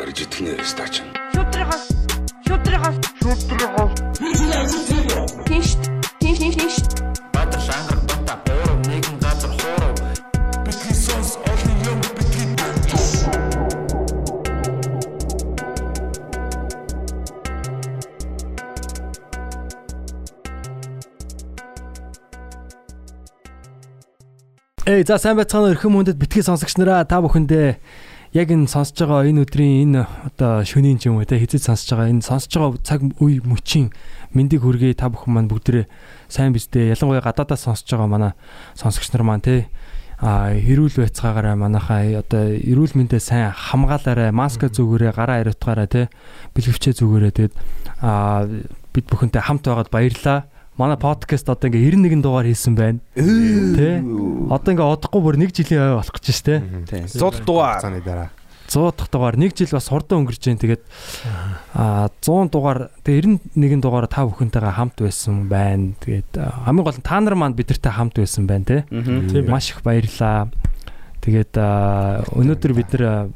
Арж итгэнэ стач. Шүтрихос шүтрихос шүтрихос Тинш тинш тинш тинш Баатар шангар бата бороо нэгэн газар хоороо Бидний сонс олон юм бидний Эй за сайн байцгаана өрхөн мөндөд битгий сонсогч нараа та бүхэндээ яг энэ сонсож байгаа энэ өдрийн энэ одоо шөнийн ч юм уу те хизэж сонсож байгаа энэ сонсож байгаа цаг үе мөчийн мэндийг хүргэе та бүхэн маань бүгдээ сайн биздээ ялангуяа гадаадаас сонсож байгаа манай сонсогч нар маань те а эрүүл байцгаагаараа манайхаа одоо эрүүл мэндээ сайн хамгаалаарай маска зүгээрээ гараа хариутгаарай те бэлгэвчээ зүгээрээ. Тэгээд а бид бүхэнтэй хамт байгаад баярлалаа манай подкаст одоо ингээ 91 дугаар хийсэн байна. Тэ? Одоо ингээ одохгүй бүр 1 жилийн ой болох гэж штэ. Тийм. 100 дугаар. Цааны дараа. 100 дахь дугаар 1 жил бас хурдан өнгөрч जैन. Тэгээд а 100 дугаар тэгээ 91 дугаар та бүхэнтэйгээ хамт байсан байна. Тэгээд хамгийн гол нь та нар маань бидэртэй хамт байсан байна те. Тийм. Маш их баярлаа. Тэгээд өнөөдөр бид нэр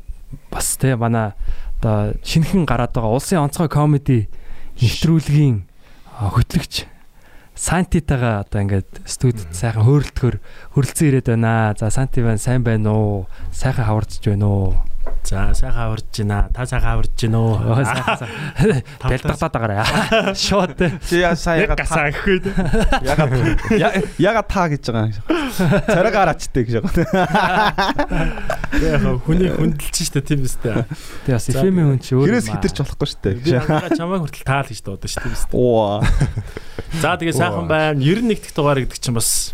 бас те манай одоо шинэхэн гараад байгаа улсын онцгой комеди нэвтрүүлгийн хөтлөгч Сантитагаа одоо ингээд студид сайхан хөөрөлтгөр хөрөлцөн ирээд байна. За Санти байна, сайн байна уу? Сайхан хавардж байна уу? За сайхан аварж байна. Та сайхан аварж байна уу? Бэлдагтаад байгаарай. Шот. Чи яа сая яга гасаа гэхэд. Яга яга та гэж байгаа. Царайгаар ачтай гэж байгаа. Яг хүний хүндэлж штэ тийм үстэй. Тэг бас FM-ийн хүн чи өөр. Хэрээс хитэрч болохгүй штэ. Би чамайг хүртэл таал гэж дуудаж штэ. Оо. За тэгээ сайхан байна. 91 дэх дугаар гэдэг чинь бас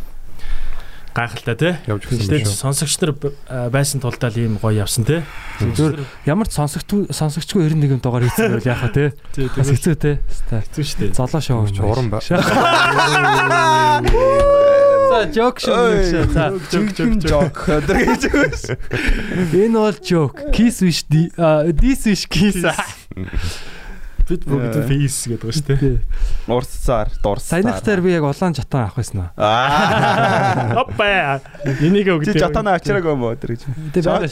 гайхалтай тий. Явж Гэтэ сонсогч нар байсан тулдаа л ийм гоё явсан тий. Зөв ямар ч сонсогч сонсогчгүй 91 дугаар хийсэн байл яхаа тий. Тий Бас хэцүү тий. Хэцүү шүү дээ. Золоо шоу юм. уран ба. За жок гэж. За Жок жок жок. Гэж энэ бол жок. Kiss wish this wish kiss. Бид бүгд фейс гэдэг ба шүү дээ. Урсцаар, дурсцаар. Саяныхтаар би яг улаан жатан авах байсан аа. Оппа. Энийг Чи өгдөө. жатана ачраагүй юм уу өдөр гэж.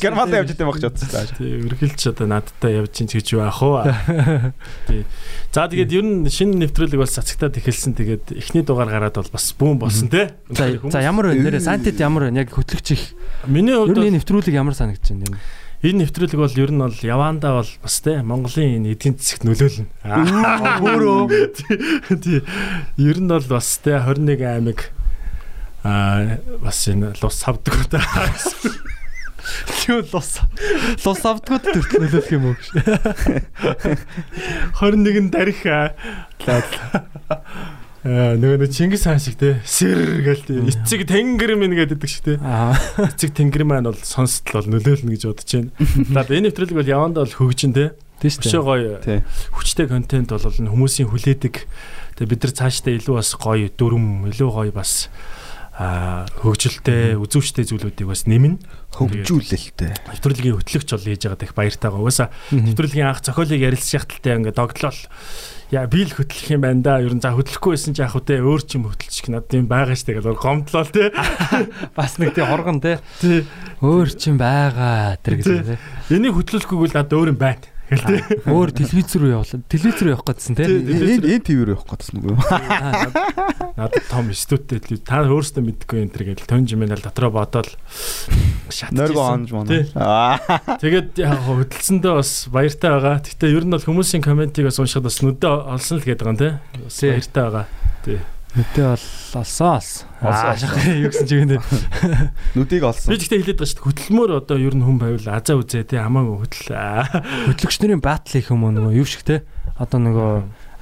Германд явж идэм байх ч утсан. Тий, өргөлч одоо надтай явж ин гэж байх уу. Тий. За тэгээд ер нь шинэ нэвтрүүлэг бол цацагтаад эхэлсэн. Тэгээд эхний дугаар гараад бол бас бүүн болсон тий. За ямар вэ нэрэ Сантид ямар вэ яг хөтлөгч их. Миний Ер хувьд нь бол энэ нэвтрүүлэг ямар санагдаж байна юм. Энэ нэвтрүүлэг бол ер нь бол явандаа бол бас тий Монголын энэ эдийн засагт нөлөөлнө. Өөрөө Тий. Ер нь бол бас тий 21 аймаг аа бас энэ лус савдаг удаа. юу лус лус авдгууд төрт нөлөөлөх юм уу гэж. 21 дарих нөгөө нэг Чингис хаан шиг те сэр гээл те эцэг тэнгэр минь гэдэг шиг те Аа эцэг тэнгэр маань бол сонсдол бол нөлөөлнө гэж бодож байна. За энэ нэвтрүүлэг бол явандаа бол хөгжин те тийш үү. гоё хүчтэй контент бол хүмүүсийн хүлээдэг. Тэгээ бид нар цаашдаа илүү бас гоё дүрм, илүү гоё бас аа хөгжилтэй, үзүүштэй зүйлүүдийг бас нэмнэ. Хөгжүүлэлтэй. Нэвтрүүлгийн хөтлөгч бол хийж байгаа их баяртай байгаа. Угаасаа нэвтрүүлгийн анх зохиолыг ярилцсан шахталтай ингээд догтлол яа би л хөтлөх юм байна да. Ер нь за хөтлөхгүй байсан ч яах вэ? Өөр ч юм хөтлчих надад юм байгаа штэ гэдэг гомдлоо те. Бас нэг тий хоргон. Тий. Өөр чин байгаа тэр гэдэг тий. Энийг хөтлөхгүй л надад өөр юм байна. Гэл те. Өөр телевиз рүү явуулаад телевиз рүү явах гэсэн тий. Энэ энэ ТV рүү явах гэсэн үг юм. Надад том студтэй л та өөрөөсөө мэдгүй энэ төр гэл тонж юм л дотроо бодоол шат. Нойрго онж. Аа. Тэгээд яг хөдөлсөндөө бас баяртай байгаа. Гэтэ ер нь бол хүмүүсийн комментиг бас уншихад бас нүдэ олсон л гэдэг юм тий. Бас баяртай байгаа. Тий. Нүдээ бол олсоос. Аа юу гэсэн чигээр нэ. Нүдийг олсон. Би гэхдээ хэлээд байгаа шүү дээ. Хөдөлмөр одоо ер нь хүн байвал азаа үзээ тий хамаагүй хөдөл. Аа. Хөтлөгч нарын батл их юм уу нөгөө юу шиг те. Одоо нөгөө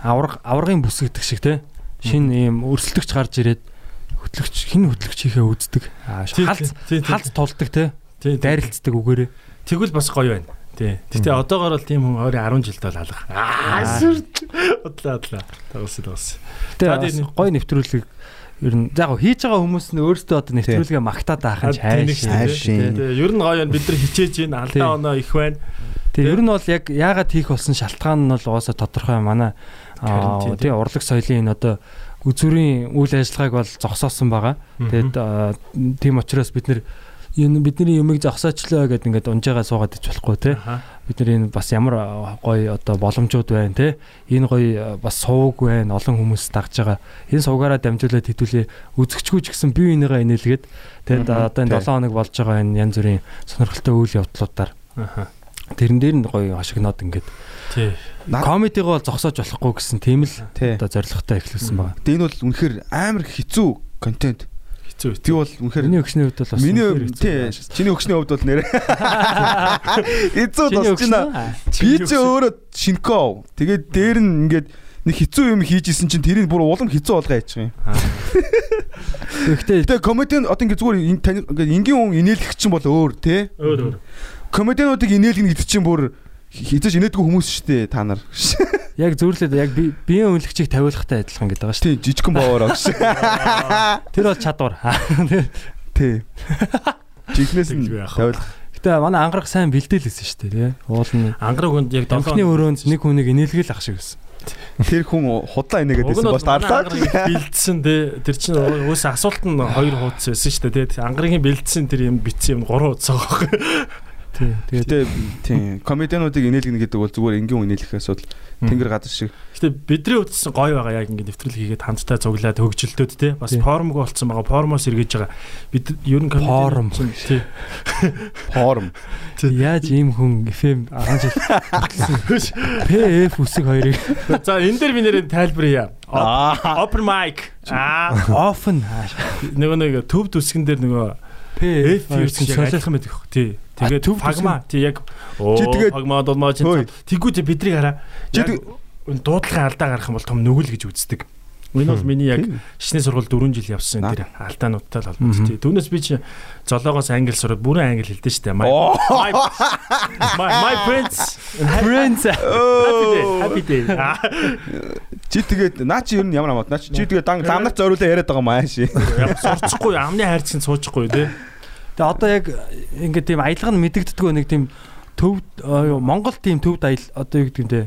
авраг аврагын бүс гэдэг шиг те. Шин ийм өрсөлдөгч гарч ирээд хөтлөгч хин хөтлөгч хийхээ үздэг. Тий, тий, тий. халз тулдаг те. Тий. Дайралцдаг үгээрээ. Тэгвэл бас гоё байна. Тий. Гэтэ одоогоор бол тийм хүн 20 10 жилд бол алга. Аа. Удлаа удлаа. Тэ За, бас тийм. гоё нэвтрүүлэг ер нь яг хийж байгаа хүмүүс нь өөрсдөө одоо нэвтрүүлгээ магтаад нь хайш. хайшин. Тий. Ер нь гоё байна. Бид нар хичээж. Тий. Алдаа оноо их байна. Тэг ер нь бол яг яагаад хийх болсон шалтгаан нь бол угаасаа тодорхой манай тий урлаг соёлын энэ одоо үзүүрийн үйл ажиллагааг бол зогсоосон байгаа. Тэгээд тийм учраас бид нэр энэ бидний юмыг зогсоочлоо гэдээ ингээд унжаагаа суугаад ич болохгүй те. Аха. Бидний энэ бас ямар гоё одоо боломжууд байна те. Энэ гоё бас сувг байна. Олон хүмүүс дагж байгаа. Энэ сувгаараа дамжуулаад хэдүүлээ үзэгчгүй ч гэсэн бие бинийгаа инээлгээд те Мгм. одоо энэ Тий. 7 хоног болж байгаа энэ янз бүрийн сонирхолтой үйл явдлуудаар Аха. тэрэн дээр нь гоё хашигноод ингээд Тий. Комедигоо бол зогсоож болохгүй гэсэн тийм л одоо зоригтой эхлүүлсэн байна. Энэ бол үнэхээр амар хэцүү контент. Хэцүү. Би бол үнэхээр Миний өгчний хувьд бол бас Миний хэцүү тий чиний өгчний хувьд бол нэрэ. Эцүү Чиний тусч байна. Би ч өөрөө шинков. Тэгээд дээр нь ингээд нэг хэцүү юм хийжсэн чинь тэрийг бүр улам хэцүү болгоо яачих юм. Гэхдээ Тэгээ комедиан одоо ингээд зүгээр ингээд энгийн хүн инээлгэх чинь бол өөр тий. Өөр өөр. Комедиануудыг инээлгэнэ гэдэг чинь бүр хизэж инээдгүй хүмүүс шүү дээ та нар. яг зөвлөд яг би- биеийн үнэлэгчийг тавиулахтай адилхан гэдэг байгаа шүү Тий жижигхэн боороо гэж. дээ. Тэр бол чадвар. Тий. Жигнэс нь тавил. Гэтэ манай ангарах сайн бэлдээлсэн шүү дээ тий. Уул нь Ангараг хүнд яг Амхны өрөөнд нэг хүнийг инээлгэл ах шиг байсан. Тэр хүн худлаа инээгээд байсан бол бол дарлаа. бэлдсэн тий. Тэр чинь уус асуулт нь хоёр хуудас байсан шүү дээ тий. Ангаргийн бэлдсэн тэр юм битсэн юм гурван хуудас байгаа байхгүй. Тий. Тэгээд Гэтэ тий комедиануудыг инээлгэнэ гэдэг бол зүгээр энгийн хүн инээлгэх асуудал. Тэнгэр газар шиг. Гэтэ бидний чинь гоё байгаа яг ингэ нэвтрэл хийгээд хамтдаа цуглаад хөгжилтөөд тий. Бас формог болцсон байгаа. Формоос эргэж байгаа. Бид ер нь Форм. чинь тий. Форум. яаж ийм хүн FM 10 жил PF үсэг хоёрыг За энэ дээр би нэрээ тайлбаръя. Аа. Open mic. Аа. often Нөгөө нэг төв төсгөн дээр нөгөө PF юусэн солиулах мэт гэх. Тий. Тэгээд төв фагма тий яг Чи тэгээд- фагма долмоо чи тэггүй тий бидрийг хараа. Чи дуудлагын алдаа гарах юм бол том нүгэл гэж үздэг. Энэ бол миний яг шишний сургууль 4 жил явсан тэр алдаануудтай л холбоотой. тий. Түүнээс би чи золоогоос англи сураад бүрэн англи хэлдэж штэ. My Оо. my friends. Friends Happy day. Happy day. Аа. Чи тэгээд наа чи ер нь ямар амт наа чи чи тэгээд дан ламнарт зориулаа яриад байгаа маа ши. Яг сурчихгүй амны хайрцаг суучихгүй тий. Тэгээ одоо яг ингээд тийм аялга нь мэдэгддэггүй нэг тийм төв Монгол тийм төвд аял одоо юу гэдэг юм те.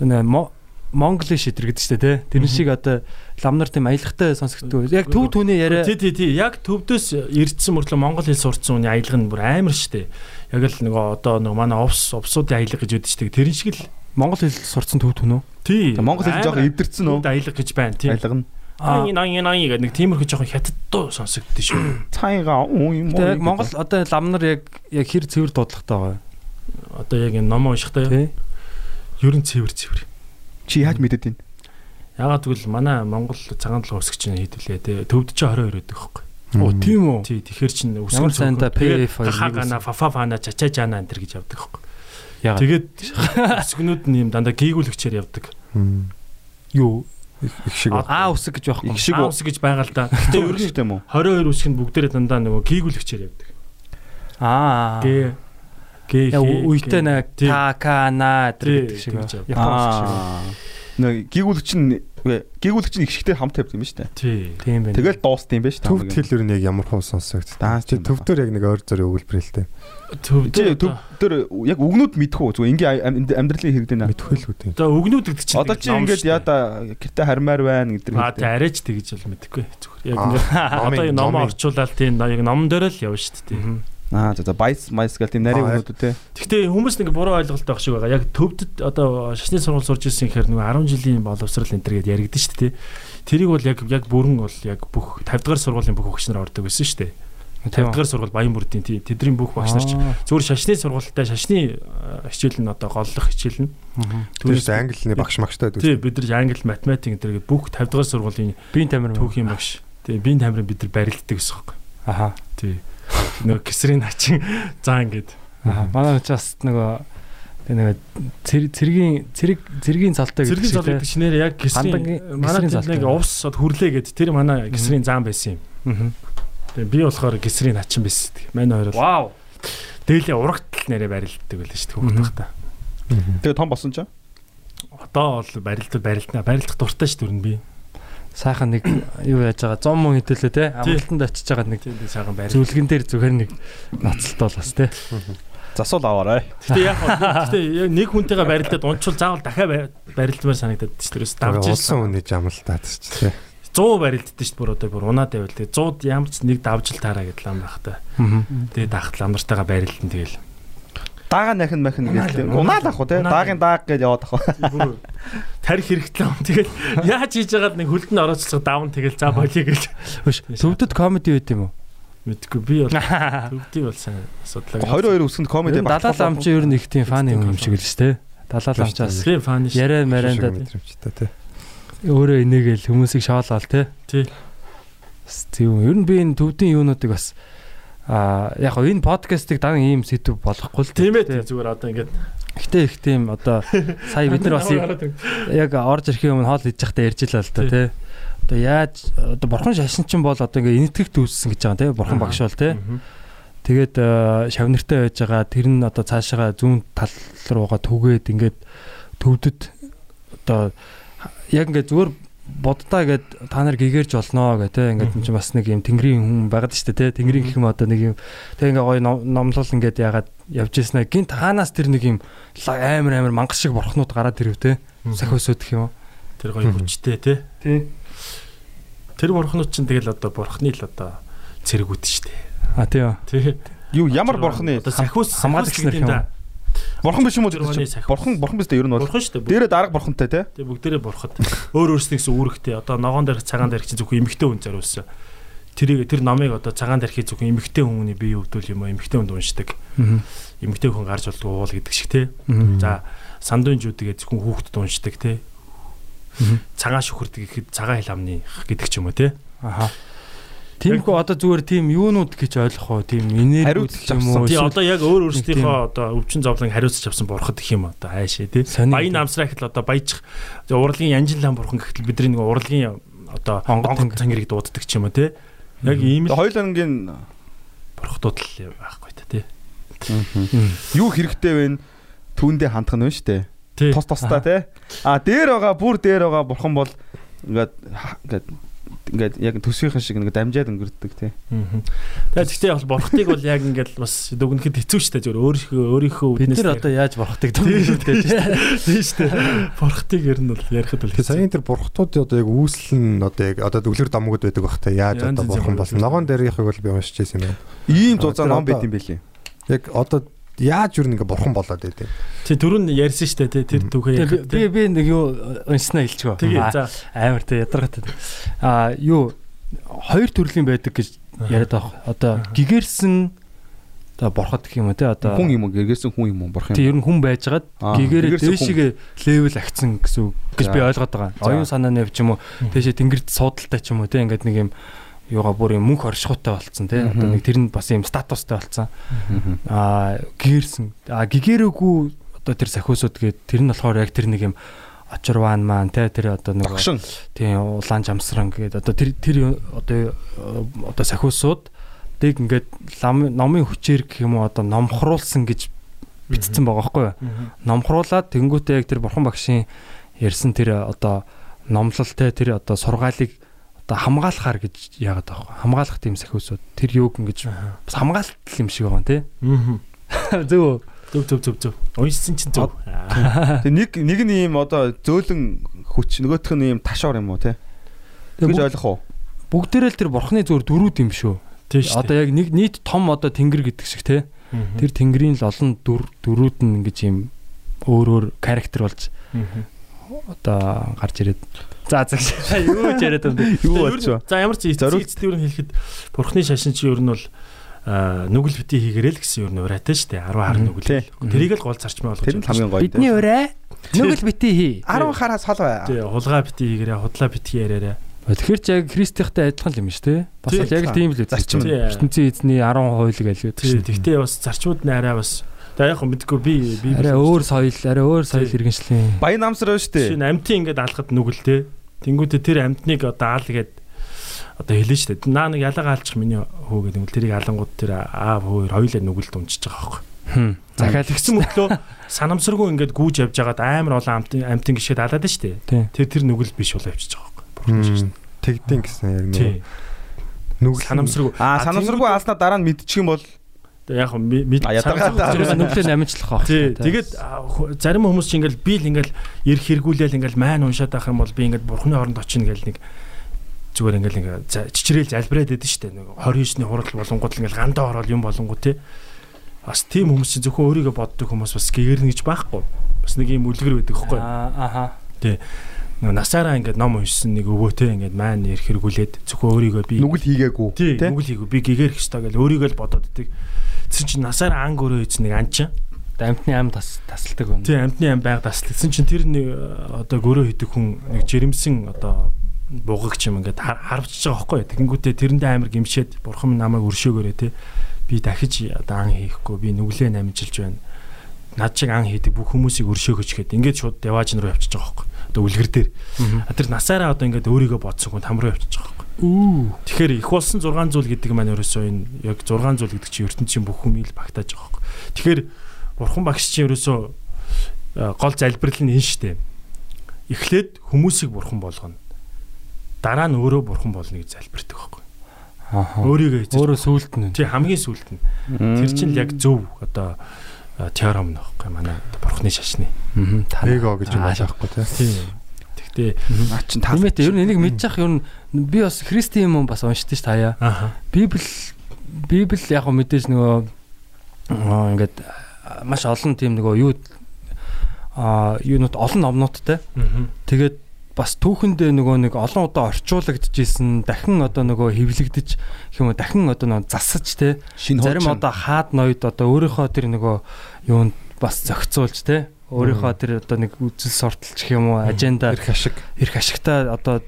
Одоо нэг Мо- Монголиш шидэр гэдэг чинь те. Тэр шиг одоо ламнар тийм аялгатай сонсогддог. Яг төв түүний яриа Тий, тий, тий. Яг төвдөөс ирдсэн мөртлөө монгол хэл сурцсан хүний аялга нь бүр амар штэ. Яг л нөгөө одоо нөгөө манай овс овсуудын аялга гэж үүдэж штэ. Тэрэн шиг л Монгол хэл сурцсан төв түнөө. тий. Монгол хэл жоох эвдэрсэн үү? аялга гэж байна тий. Айлга нь. Аа ин ин ин гэдэг нэг тиймэрхүү жоохон хятадтай сонсогддог шүү. Цайгаа уу юм уу? Яг Монгол одоо ламнар яг яг хэр цэвэр дуудлагатай байгаа. Одоо яг энэ ном уншихтаа Тий. ерөн цэвэр цэвэр. Чи яаж мэдээд байна? Ягаад гэвэл манай Монгол цагаан толгой өсгч нь хийдүүлээ тий. Төвд чи 20 өрөөд байхгүй. Оо тийм үү. Тий, тэгэхэр чин өсгөн Ямар сайн да, PF хагана фафа фана чача жана энэ төр гэж явдаг байхгүй. Ягаад? Тэгээд өсгөнүүд нь юм дандаа гийгүүлэгчээр явдаг. юу их шиг байна. аа үсэг гэж байхгүй. Аа ус гэж байгаа л да. Гэтэ Өөр ерөн шүү дээ юм уу? 22 үсгэнд бүгдээрээ дандаа нөгөө гийгүүлэгчээр явдаг. Аа. Гэ гэ Яг үетэй нэг Тий. та ка на Тий, гэдэг шиг. тэгж явдаг. Япон шиг. Аа. Нэг гигүүлэгч нь үгүй, гигүүлэгч нь их шигтэй хамт тавьдаг юм ба штэ. Тий. Тийм байна. Тэгэл дуустсан юм ба штэ. Төвд хэлээр нь яг ямар хуу сонсогд. Даа, Чи төвдөр яг нэг ойр зөрийн өгүүлбэр дээ. Төв төв дээр яг үгнүүд мэдэх үү? Зүгээр ингийн ам- амьдралын хэрэгдэн аа. Мэдхгүй л үү. За өгнүүд гэдэг чинь Одоо чи ингээд яда гэрте хармаар байна гэдэг. Аа тий арайч тэгж бол мэдэхгүй зүгээр. Яг одоо энэ ном орчуулаад тийм яг номон дээр л явна шүү дээ. Аа за за байс майс гэл тийм нарийн Аа, үгнүүд те. Гэхдээ хүмүүс нэг буруу ойлголт байх шиг байгаа. Яг төвдөд одоо шашны сургууль сурж ирсэн гэхээр нөгөө 10 жилийн боловсрал энэ төр гэдээ яригдэн шүү дээ. Тэрийг бол яг яг бүрэн бол яг бүх 50 дугаар сургуулийн бүх нар ордог байсан шүү дээ. 50 дугаар сургууль Баян бүрдийн тий тэдний бүх багш нар ч зүгээр шашны сургуультай шашны э, хичээл нь одоо голлох хичээл нь Түүнээс англиний багш магштай тий дүү. бид нар англи математик гэдэг бүх 50 дугаар сургуулийн биеийн тамир түүхийн багш тий биеийн тамирын бид нар барилддаг гэсэн юм. Аха. Тий. Нөгөө кесрийн хачин заа ингээд. Аха. Манай ч бас нөгөө тэгээ нэг цэр- цэргийн цэрэг цэргийн цалтай гэдэг чинээр яг кесрийн Гандангийн манай кесрийн тэнд нэг увс хүрлээ гэд тэр манай кесрийн зам байсан юм. Аа. Тэгээ би болохоор кесрийн хачин байсан. Манай хоёр бол Вау. дээлийн урагтл нэрээ барилддаг байлаа шүү дээ Мгм. хүүхэд байхдаа. Тэгээ том болсон ч. Одоо бол барилдал барилдана. Барилдах дуртай шүү дөрн би. Сайхан нэг юу яаж байгаа 100 мөн хэдүүлээ те. Амралтанд очиж байгаа нэг Тийм сайхан барилдал. зөвлөгөн дээр зүгээр нэг ноцолт бол бас те. Засуул аваарай. Гэтэ яг гэтэ нэг хүнтэйгээ барилдаад унчвал заавал дахиад барилдмаар санагдаад шүү дээ. Давж ирсэн. хүний жамалтаад ч тий. 100 барилддаг шүү дээ бүр одоо бүр унаад байвал тэгээ 100 ямар ч нэг давжил таараа гэдэг лам байхтай. Тэгээ даахт ламнартайгаа барилдан тэгэл. Даага нахин махин гэдэг. Унаал ах уу те. Даагийн дааг гэж яваад ах. Тарих хэрэгтлээ юм. Тэгэл яаж хийж байгаад нэг хөлд нь орооцлоо давн тэгэл за болиё гэж. Төвдөд комеди байт юм уу? Мэдгүй би бол төвдий бол сайн асуудлаа. 22 өсөнд комеди Далаа лам чи ер нь их тийм фан юм шиг л шүү дээ. Далаа ламчаас Тийм фан шүү. яриа марианда. Өөрөө инээгээл хүмүүсийг шоолол те. Тий. Тийм ер нь би энэ төвдийн юунуудыг бас а яг энэ подкастыг дан ийм сэдв болохгүй л Тийм ээ зүгээр одоо ингээд Гэтэ их тийм одоо сая бид нар бас яг орж ирэхийн өмнө хоол идэж байхдаа ярьж илаа л та тий. Одоо яаж одоо бурхан шашин чинь бол одоо ингээ инэтгэгт үүссэн гэж байгаа тий. Бурхан багш бол тий. Тэгээд шавнартай байж байгаа тэр нь одоо цаашаа зүүн тал руугаа түгээд ингээд төвдөд одоо яг ингээд зүгээр боддаа гэд та нар гэгэрж болноо гэх те ингээд юм чи бас нэг юм тэнгэрийн хүн байгаад штэ те тэнгэрийн гэх юм одоо нэг юм те ингээ гоё ном- номлол ингээд ягаад явж ирсэн гинт хаанаас тэр нэг юм амар амар мангас шиг бурхнууд гараад ирв те сахиусууд гэх юм уу. Тэр гоё хүчтэй тий. тий. Тэр бурхнууд чинь тэгэл одоо бурхны л одоо цэргүүд дээ. а тий. Юу ямар бурхны? одоо сахиус хамгаалагч нар юм? Бурхан биш юм уу? Бурхан бурхан биш дээ ер нь бол. Бурхан шүү дээ. Дээрээ дарга бурхантай те. Тэгээ бүгдээрээ бурхад. Өөр өөрснийгс үүрэгтэй. Одоо ногоон дээрх цагаан дээрх чинь зөвхөн эмэгтэй хүн зориулсан. Тэрийг тэр номыг одоо цагаан дээрхий зөвхөн эмэгтэй хүмүүний бие өвдөл юм уу эмэгтэй хүнд уншдаг. Эмэгтэй хүн гарч болдог уул гэдэг шиг те. За сандуун жүүдэгээ зөвхөн хүүхдэд уншдаг те. Цагаан шүхэрдэг гэхэд цагаан хэл амны гэдэг ч юм уу те. аха Тиймхүү одоо зүгээр тийм юунууд гэж ойлгох уу? Тийм энерги юм уу? Тий Эсвэл одоо яг өөр өөрсдийнхөө одоо өвчин зовлон хариуцж авсан бурхад гэх юм одоо хайшаа тий. Баян намсраа гэхэл одоо баяжих урлагийн янжинлан бурхан гэхэл бидний нэг урлагийн одоо онгод цангэрийг дууддаг ч юм уу тий. Яг ийм л Хоёул ангийн бурхтууд л байхгүй та тий. юу хэрэгтэй вэ? Түүндээ хандах нь вэ штэ. Тий. Тус тустай те. А дээр байгаа бүр дээр байгаа бурхан бол ингээд ингээд ингээд яг төсвийнхэн шиг ингээд дамжаад өнгөрдөг те. Тэгээд гэхдээ яг бурхтыг бол яг ингээд бас дүгнэхэд хэцүү ч та зөв өөрийнхөө өөрийнхөө бид үднээс нар одоо яаж борхдаг юм бэ? тий шүү дээ. Бурхтыг ер нь бол ярихад бол Тэгээ саяын тэр бурхтууд одоо яг үүсэл нь одоо яг одоо дүглэр домгод байдаг бах та яаж одоо юм болсон. Ногоон дээрийнхийг бол би уншиж байсан юм байна. Ийм зузаан ном байт юм бэлээ. Яг одоо яаж юу нэг бурхан болоод байдаг. тий түрүүн ярьсан шүү дээ тий тэр түүхээ Би би тий. би нэг юу унснаа хэлчихв. Тэгээ за амар тэ ядаргатай. А юу хоёр төрлийн байдаг гэж яриад байгаа. Одоо гигэрсэн одоо борхот гэх юм уу те одоо Хүн юм уу гэргээсэн хүн юм уу бурхан юм. ер нь хүн байжгаад Аа, гэгээрээ гэгэрсэн дээшигээ левел агцсан гэсэн үг гэж би ойлгоод байгаа. Оюун санаа нэв ч юм уу дээшээ тэнгэрд суудалтай ч юм уу те ингээд нэг юм юугаа бүр юм мөнх оршихуйтай болцсон те. Одоо нэг тэр нь бас юм статустай болцсон. Аа гэгэрсэн. Аа гэгэрээгүй одоо тэр сахиусууд гээд тэр нь болохоор яг тэр нэг юм очрван маань те. Тэр одоо нэг тийм улаан жамсран гэдэг одоо тэр тэр одоо одоо сахиусууд дэг ингээд номын хүчээр гэх юм уу одоо номхруулсан гэж бичсэн байгаа байхгүй юу? Номхруулаад тэнгуүтээ яг тэр бурхан багшийн ярьсан тэр одоо номлолтой тэр одоо сургаалыг одоо хамгаалахаар гэж яагаад байгаа вэ? Хамгаалах тийм сахиусууд тэр юуг ингэж бас хамгаалт юм шиг байгаа юм тий. Зөв. Зөв зөв зөв зөв. Уншсан чинь зөв. Тэг нэг нэг нь ийм одоо зөөлөн хүч нөгөөх нь ийм ташуур юм уу те. Тэгж ойлгох уу? Бүгдээрээ л тэр бурханы зүгээр дөрүүд юм шүү. Шүү. Одоо яг нэг нийт том одоо тэнгэр гэдэг шиг тий. Тэр тэнгэрийн л олон дүр дөрүүд нь ингэж юм өөр өөр характер болж одоо гарч ирээд за за юу ч яриад юм бэ? Юу болж вэ? За ямар ч ер нь хэлэхэд бурхны шашин чи ер нь бол нүгэл бити хийгэрэл гэсэн ер нь ураатай шүү дээ. 10 хар нүгэл. Тэрийг л гол зарчмаа болгож. Тэр нь хамгийн гоё. Бидний ураа нүгэл бити хий. 10 хараас хол бай. Тий, хулгай бити хийгэрээ, худлаа бити яриараа. Тэгэхээр ч яг Христийнхтэй адилхан юм шүү дээ. Бас яг л тийм л. Зарчим. Ертөнцийн эзний 10 хуйлыг аль гэдэг. тэгтээ бас зарчмууд нь арай бас За яг мэдгүй би би Арай өөр соёл, арай өөр соёл иргэншлийн. Баян намсраа штэ. Шинэ амтын ингээд алхад нүгэл те. Тэнгүүтээ тэр амтныг одоо аал гээд одоо хэлэн штэ. Наа нэг ялгаа алчих миний хөө гэдэг нь тэрийг алангууд тэр аав хөө хоёулаа нүгэлд унчиж байгаа байхгүй. Хм. Захиал Тэгсэн мөглөө санамсаргүй ингээд гүүж явж байгаад амар олон амтын амтын гişгэд алаад штэ. Тий. Тэр тэр нүгэл биш болоо явчихж байгаа байхгүй. Тэгдин гэсэн яг нэг нүгэл Санамсаргүй. Аа санамсаргүй алснаа дараа нь мэдчих юм бол Яг нүглээ намжлах байх. Тий. Тэгээд зарим хүмүүс чинь ингээл би л ингээл ирэх хэрэгүүлээл ингээл маань уншаад байх юм бол би ингээд бурхны оронд очино гэл нэг зүгээр ингээл ингээ чичрээл залбираад байдаг шүү дээ. Нэг 29-ний хурал болонгууд ингээл гандаа ороод юм болонгууд те. Бас тийм хүмүүс чинь зөвхөн өөрийгөө боддог хүмүүс бас гэгэрнэ гэж байхгүй. Бас нэг юм үлгэр байдаг хөөхгүй. Аа аха. Нөгөө насаараа ингээд ном уншсан нэг өвөөтэй ингээд маань нэр хэрэгүүлээд зөвхөн өөрийгөө би Нүгэл хийгээгүй. тий нүгэл хийгүү би гэгэрх ёстой гэж өөрийгөө л бодоод идэг. Тэсэн чинь насаараа анг өөрөө хийсэн нэг анчин. Амтны ам тас тасалдаг хүн. Тий амтны ам байг таслагдсан чинь тэр нэг одоо гөрөө хийдэг хүн нэг жирэмсэн одоо бугагч юм ингээд хар- харвчж байгаа байхгүй. Тэгэнгүүтээ тэрэндээ амар гимшээд бурхан минь намайг өршөөгөөрэй те. Би дахиж одоо ан хийхгүй би нүглээ намжилж байна. Над шиг ан хийдэг бүх хүмүүсийг өршөөгөч гэд ингээд шууд деваажн руу явчихж байгаа байхгүй. Одоо үлгэр дээр. Тэр насаараа одоо ингээд өөрийгөө бодсон хүн там руу байхгүй. Үү. Тэгэхээр их болсон 6 зүйл гэдэг маань ерөөсөө энэ яг 6 зүйл гэдэг чинь ертөнцийн бүх хүмийг л багтааж байгаа байхгүй. Тэгэхээр бурхан багш чинь ерөөсөө гол залбирал нь энэ штэ. Эхлээд хүмүүсийг бурхан болгоно. Дараа нь өөрөө бурхан болно гэж залбирдаг. Аха. Өөрийгөө. Өөрөө сүулт нь. Тий хамгийн сүүлд нь. Тэр чинь л яг зөв одоо теорем нь байхгүй манай бурханы шашны. Аа. Эго гэж юм байхгүй тий. Тий. Тэгтээ Наа чин тал. Тийм ээ. Ер нь энийг мэдчих ер нь би бас христийн юм бас уншдаг ш таяа. ааха. Библи Библи яг хөө мэдээж нөгөө аа, ингээд маш олон тийм нөгөө юу а юунууд олон номнуудтай. Тэгээд бас түүхэндээ нөгөө нэг олон удаа орчуулагдчихсэн дахин одоо нөгөө хэвлэгдэж юм уу дахин одоо нөгөө засаж те. Зарим одоо хаад ноёд одоо өөрийнхөө тэр нөгөө юунд бас зохицуулж те. Өөрийнхөө тэр одоо нэг үзэл сурталч юм уу аженда Ирэх ашиг. эрх ашигтаа одоо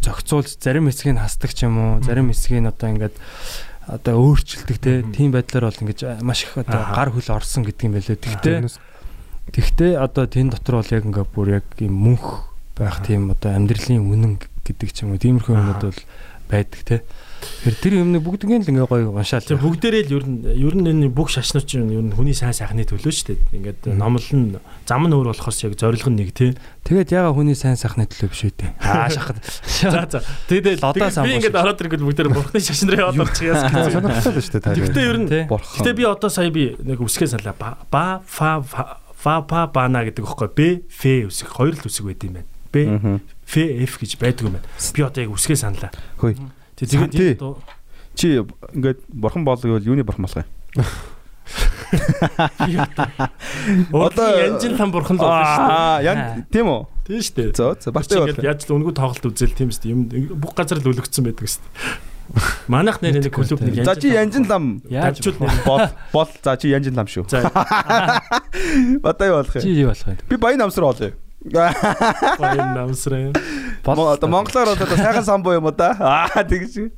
зохицуулж зарим хэсгийг хасдаг ч юм уу зарим хэсгийг одоо ингээд одоо өөрчилдөг те. Тийм байдлаар бол ингээд маш их одоо гар хөл орсон гэдэг юм байлээ. Тэгтээ тэгтээ одоо тэн дотор бол яг ингээд бүр яг юм мөнх байх тийм одоо амьдралын үнэн гэдэг ч юм уу тиймэрхүү юмуд бол байдаг те. Тэр тэр юмны бүгднийг л ингээ гоё уншаал. Тэгээ бүгдээрээ л ер нь ер нь энэ бүх шашнууд чинь ер нь хүний сайн сайхны төлөө шүү дээ. Ингээд номлол нь зам нь өөр болохоос яг зорилго нь нэг тий. Тэгээд яга хүний сайн сайхны төлөө биш үү те. Аа шахаад. За за. Тэгээд Лодоо би самбуу ингээд ороод ирэнгүүт бүгдээр бурхны шашин руу яваад орчихъяас Аа, гэж. сонирхолтой шүү дээ та. Тэгтээ ер нь. Гэтэ би одоо сая би нэг үсгээ саналаа. Ба ба фа фа- фа па бана гэдэг өгөхгүй. Б ф үсэг хоёр л үсэг байд юм байна. Б ф ф гэж байдаг юм байна. Би одоо яг үсгээ саналаа. Хөөе. Тэгээд дуу- Чи ингээд бурхан болго юуны бурхан болох юм? Одоо янжин лам бурхан л болно шүү дээ. Аа, яа тийм үү? Тийм шүү дээ. За Чи бартай ингээд болох. яаж л өнгөө тоглолт үзэл тийм шүү дээ. Юм бүх газар л өлөгдсөн байдаг шүү дээ. Манайх нэр нэг клуб нэг За чи янжин лам Яаж бол бол за чи янжин лам шүү. За Бартай болох чи юм. юу болох вэ? Би баян намсар болъё. Баян намсраа. Мо- Одоо монголоор бол одоо сайхан самбуу юм уу да? Аа тэгж.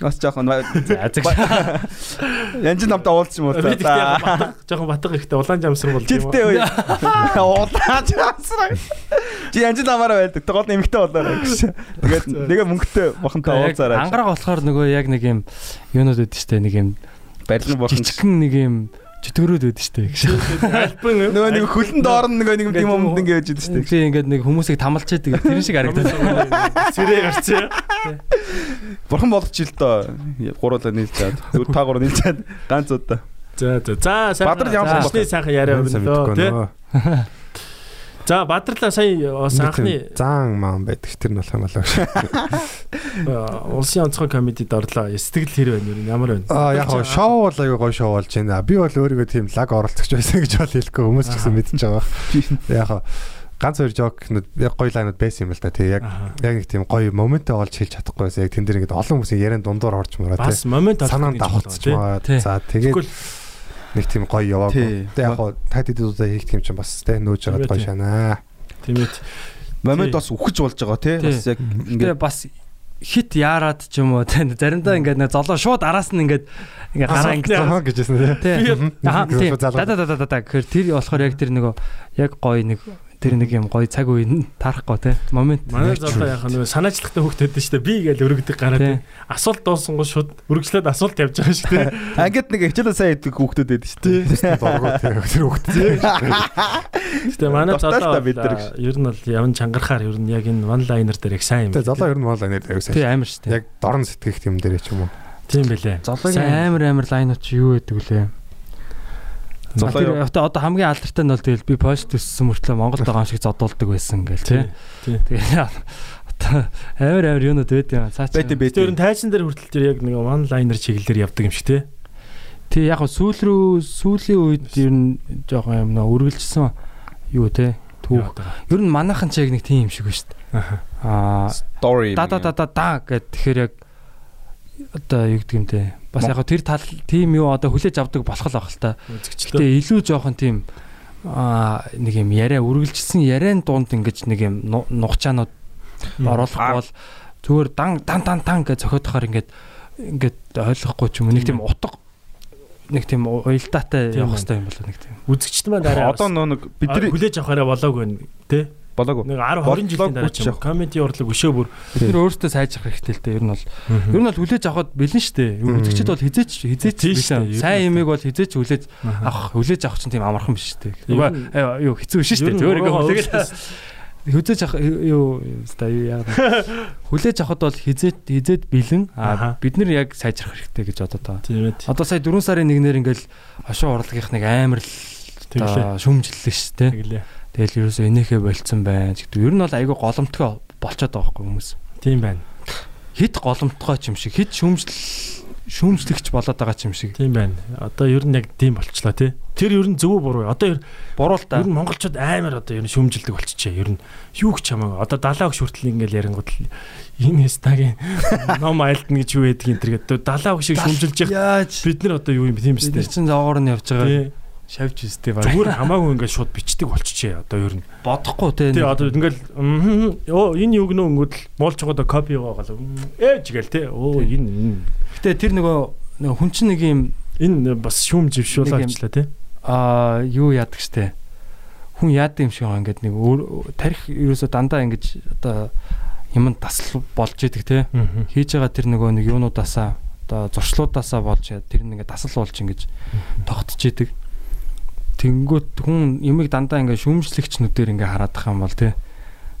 Бас жоохон Азаг. янжин намтай уулзч юм уу та? жоохон батг ихтэй улаан жамсар бол Чивтэй үе. Уулаач ясраа. Чи янжин намаараа байдаг. Тэгвэл нэмэгтэй болоорой гэж. Тэгээд нэгэ мөнгөтэй бохонтой уулзаарай. Ангараг болохоор нөгөө яг нэг юм юунууд үүдэн штэ нэг юм барилгын бурхан. жижигхэн нэг юм чөтгөрөөд үүдэн штэ гэж. альбан Нөгөө нэг хөлн доор нь нөгөө нэг юм юм ингэж идэв штэ. Тэгээ ингээд нэг хүмүүсийг тамалчаад тэгээ тэр шиг харагдаад. Сэрээ гарцээ. Бурхан болгоч ил доо. Гуруулаа нийлж чад. Зүр та гурав нийлж чад. Ганц удаа. За за за сайн Бадрал ямар сайн сайхан яриа тий. нөгөө. За Бадралаа сая бас анхны зан маан байдаг. Тэр нь болох юм болоо. э, улсын онцгой комедид орлоо. Сэтгэл хэрэг байна юу? Ямар байна? Аа яг гоо шоу бол аягүй гоё шоу болж байна. Би бол өөрийгөө тийм лаг оролцогч байсан гэж бол хэлэхгүй хүмүүс ч гэсэн мэдчихэж байгаа. Яг гоо ганц хоёр жокнууд яг гоё лайнууд байсан юм л да. Тэг яг яг нэг тийм гоё моментээ олж хэлж чадахгүй байсан. Яг тэн дээр ингээд олон хүмүүсийн ярианд дундуур орж мураа Бас тий. момент Санаанд давхацчихмаа. Тий. За тэгээд нэг тийм гоё яваагүй. Тий. Тэг яг гоо тактикуудаа хийх юм чинь бас тий нөөж жагаад гоё шанаа. тийм ээ. Момент бас үхэж болж байгаа тий. Тий. Бас яг Тэгээ ингээд бас хит яарад ч юм уу тий заримдаа ингээд нэг золоо шууд араас нь ингээд ингээд гараа ингээд гэжсэн тий. тий. Да да да да да гэхэр тэр болохоор яг тэр нөгөө яг гоё нэг тэр нэг юм гоё цаг үе нь таарахгүй тий. Момент. Манай залуу яхаа нөгөө санаачлагтай хөхт өгдөн шүү дээ. Би гээл өргөдөг гараад Тий. тий. асуулт дуусан гоо шууд өргөжлөөд асуулт явж байгаа шүү дээ. ангид нэг хичээлээ сайн идэг хүүхдүүд байдаг шүү дээ. Дургу тий. Тэр хөвгт. Гэтэ манай залуу ер нь бол явн чангарахаар ер нь яг энэ one liner дээр их сайн юм. Тэ залуу ер нь анер аягүй Тий сайн. амар шүү дээ. Яг дорн сэтгэх юм дээр ч юм уу. Тийм байлээ. Золоогийн амар амар лайнууд чи юу гэдэг вүлээ? Золоо Тэр одоо хамгийн алдартай нь бол тэгэл би пост өссөн мөртлөө Монголд байгаа юм шиг зодуулдаг байсан гэл тий. Тий. Тэгээ Амар амар юунууд байд юм. Байт байт. Тэр нь тайзан дээр хүртэл тэр яг нэг one liner чиглэлээр явдаг юм шиг те. Тий яг сүүл рүү сүүлийн үед ер нь жоохон юм нөө үргэлжсэн юу те түүх. Ер нь манайхан ч яг нэг тийм юм шиг ба шүү дээ. Аа Story. да да да да да гэд тэгэхээр яг одоо юу гэдэг юм те. Бас яг тэр тал тийм юу одоо хүлээж авдаг болох л байх л та. Гэтэ илүү жоохон тийм аа нэг юм яриа үргэлжилсэн яриан дунд ингэж нэг юм ну- нухчаанууд оруулахгүй бол зүгээр дан дан дан дан гэж зохиодохоор ингээд ингээд ойлгохгүй ч юм уу нэг тийм утга нэг тийм уялдаатай явах байна. хэрэгтэй юм болоо нэг тийм. Үзэгчд маань дараа Одоо нөө нэг бидний хүлээж авахаараа болоогүй нэ те. Болоогүй. Нэг 10 20 жилийн дараа ч юм уу, комменти урлаг өшөө бүр. Бид нэр өөрсдөө сайжрах хэрэгтэй л дээ. Ер нь бол ер нь бол хүлээж авахд бэлэн штэ. Үзэгчд бол хизээч хизээч бэлэн. Сайн имийг бол хизээч хүлээж авах хүлээж авах чинь тийм амархан биш нь- аа, юу хэцүү биш нь Зөөр ингээ уруугаа хүлээж авах юу яа. Хүлээж авахд бол хизээд хизээд бэлэн. Аа бид нар яг сайжрах хэрэгтэй гэж бодод байгаа. Тийм ээ. Одоо сая 4 сарын 1-ээр ингээл хошуу урлагийнх нэг амар л одоо шүмжлэлээ шүү дээ. Тэгэл ерөөсөө энийхээ болцсон байна гэдэг. Ер нь бол айгүй голомтгой болчиход байгаа байхгүй хүмүүс. Тийм байна. Хит голомтгой ч юм шиг, хит шүмжл шүмжлэгч болоод байгаа ч юм шиг. Тийм байна. Одоо ер нь яг тийм болчлаа тий. Тэр ер нь зөв үү буруу. Одоо ер Буруу л та. ер нь монголчууд амар одоо ер нь шүмжилдэг болчихжээ. Ер нь юу ч хамаагүй. Одоо 70 өгш хүртэл ингээл ярингууд л энэ стагийн ном айлтна гэж юу ядгийг энэ тэр гэдэг 70 өгшийг шүмжилж яах Яаж бид нар одоо юу юм тийм бид бэ? нар чинь доогоор нь явж байгаа. Шавж өстэй баг. Зүгээр хамаагүй ингээд шууд бичдэг болчихжээ. Одоо ер нь. бодохгүй те. Тий одоо ингээл мм, оо энэ юу гэнэ өнгөд л муулчгоо копи байгаа гал. Ээж гээл тий. Оо энэ Гэтэ тэр нөгөө нөгөө хүн чинь нэг юм энэ бас шүүм жившүүлээ авчлаа тий. аа юу яадаг штэ. Хүн яадаг юм шиг байгаа ингээд нэг тарих ерөөсө дандаа ингэж одоо юм тасал болж идэг те. хийж байгаа тэр нөгөө нэг юунуудаасаа одоо зуршлуудаасаа болж тэр нэг дасал болж ингэж тогтож идэг. Тэнгүүт хүн юмыг дандаа ингээ шүүмжлэгчнүүдээр ингээ хараадах юм бол тий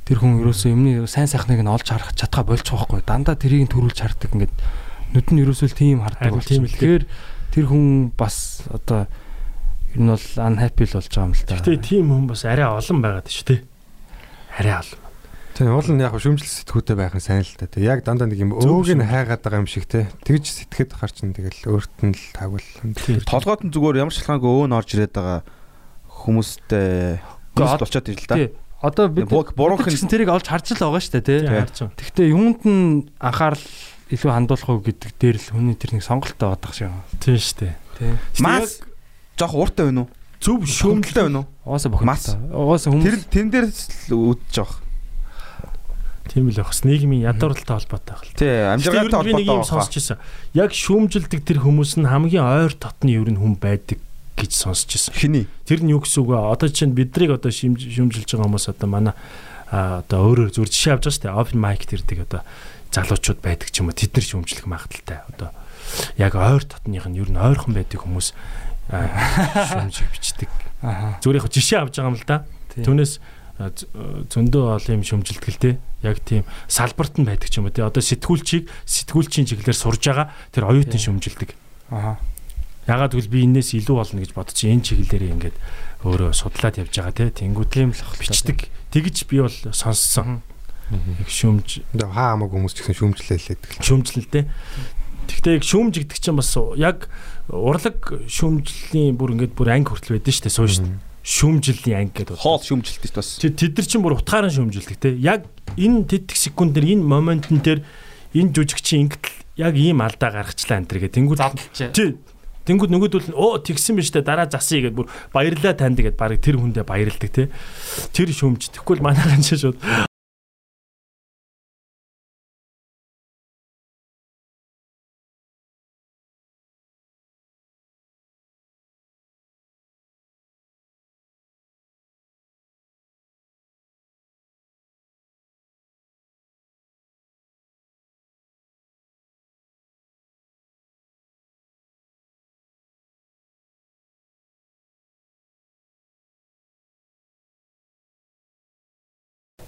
тэр хүн ерөөсөө юмны сайн сайхныг нь олж харах чадхаа болчих واخгүй дандаа тэрийг нь төрүүлж хардаг ингээд нүд нь ерөөсөө тийм хардаг болчих. Тэгэхээр тэр хүн бас одоо ер нь бол unhappy л болж байгаа юм л та. Гэтэ тийм хүн бас арай олон байгаад шүү тий. Арай олон. Тийм уул нь яг шүмжил сэтгүүтэй байх нь сайн л да. Тэг яг дандаа нэг юм өөг нь хайгаад байгаа юм шиг те. Тэгж сэтгэхэд хар чин тэгэл өөрт нь л тагвал. Толгойд нь зүгээр ямар ч шалтгаангүй өөн орж ирээд байгаа хүмүүстэй хүмүүс од- болчиход ирэл та. Тий. Одоо бид Бу- буруух гэсэн тэрийг олж харж л байгаа шүү дээ байгаа. Гэхдээ юунд нь анхаарал илүү хандуулах уу гэдэг дээр л хүний тэр нэг сонголттой байдаг шиг. Тийм шүү дээ. Тий. Мас жоох ууртай байна уу? Зөв Шөмөлтэй байна уу? Угаасаа бохирдол. Мас. Угаасаа Тэр хүмүүс тэн дээр л үүдж жоох. Тийм л байх. Нийгмийн ядууралтай холбоотой байх. Тий, Амжиргатай амжиргатай би нэг юм холбоотой сонсч ирсэн. Яг шүүмжилдэг тэр хүмүүс нь хамгийн ойр дотны ер нь хүн байдаг гэж сонсч ирсэн. Хиний? Тэр нь юу гэсэн үг вэ? Одоо чинь биднийг одоо шүүмжилж байгаа хүмүүс одоо манай одоо өөрөөр зүр жишээ авч байгаа шүү дээ. Open mic тэрдэг одоо залуучууд байдаг ч юм уу. Тэд нар шүүмжлэх магадaltaй. Одоо яг ойр дотных нь ер нь ойрхон байдаг хүмүүс а, шүүмжиг бичдэг. Зүгээр яг жишээ авч байгаа юм л да. Түүнээс зөндөө олон юм шөмжилдэг л те. Яг тийм салбарт нь байдаг ч юм уу те. Одоо сэтгүүлчийг сэтгүүлчийн чиглэлээр сурж байгаа тэр оюутан шөмжилдэг. Аа. Ягаад гэвэл би энэс илүү болно гэж бодож энэ чиглэлээр ингээд өөрөө судлаад явж байгаа л ах. бичдэг. Тэгж би бол сонссон. Яг шөмж Тэгээ хаа хамаагүй хүмүүс ч гэсэн шүмжлээлээд гэл. шөмжлөлтэй. Тэгтээ яг шүүмжигдэг чинь бас яг урлаг шүүмжлийн бүр ингээд бүр анги хүртэл байдэн шүү дээ сууш шүүмжлийн анги гэдэг. Хоол шүмжилт бас. Тэд нар чинь бүр утгаараа шүүмжилдэг те. Яг энэ тэтгэх секундэр энэ моментн дээр энэ жүжигчийн ингэтэл яг ийм алдаа гаргачлаа энэ төр гэх. Тэнгүүд. Тий. Тэнгүүд нөгөөдөл нь оо тэгсэн биз дээ дараа засъя гэд бүр баярлаа танд гэд баг тэр хүндээ баярладаг те. Тэр шүүмж. Тэгвэл манайхан ч шууд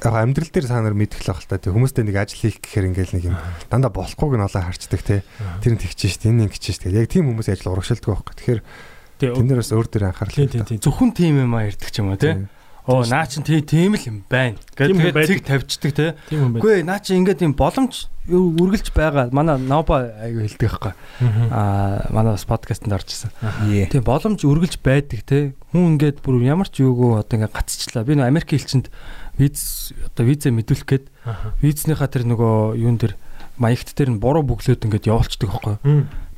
Яг амьдрал дээр та нар мэдэх л байх л та. Тэг хүмүүстэй нэг ажил хийх гэхээр ингээл нэг юм дандаа болохгүйг нь олоо харцдаг те. Тэр нь тэгчих шít, энэ ингэчих шít. Яг тийм хүмүүс ажил урагшилдаг байхгүй. Тэгэхээр тий тэнд дээрээс өөр дээр анхаарал. тий. Зөвхөн тийм юм а ярьдаг ч юм уу тий. Оо наа чин тий тийм л юм байна. Байдаг. цэг тавьчихдаг те. Үгүй наа чи ингээд юм боломж үргэлж байгаа. Манай Ноба аягүй хэлдэг байхгүй. Аа манай бас подкастэнд орж ирсэн. Тийм боломж үргэлж байдаг те. Хүн ингээд бүр ямар ч юугүй одоо ингээд гацчлаа. Би нөө Америк элчинд виз одоо виза мэдүүлэх гээд визнийхаа тэр нөгөө юун дээр маягт дээр нь буруу бүглөөд ингээд явуулцдаг байхгүй.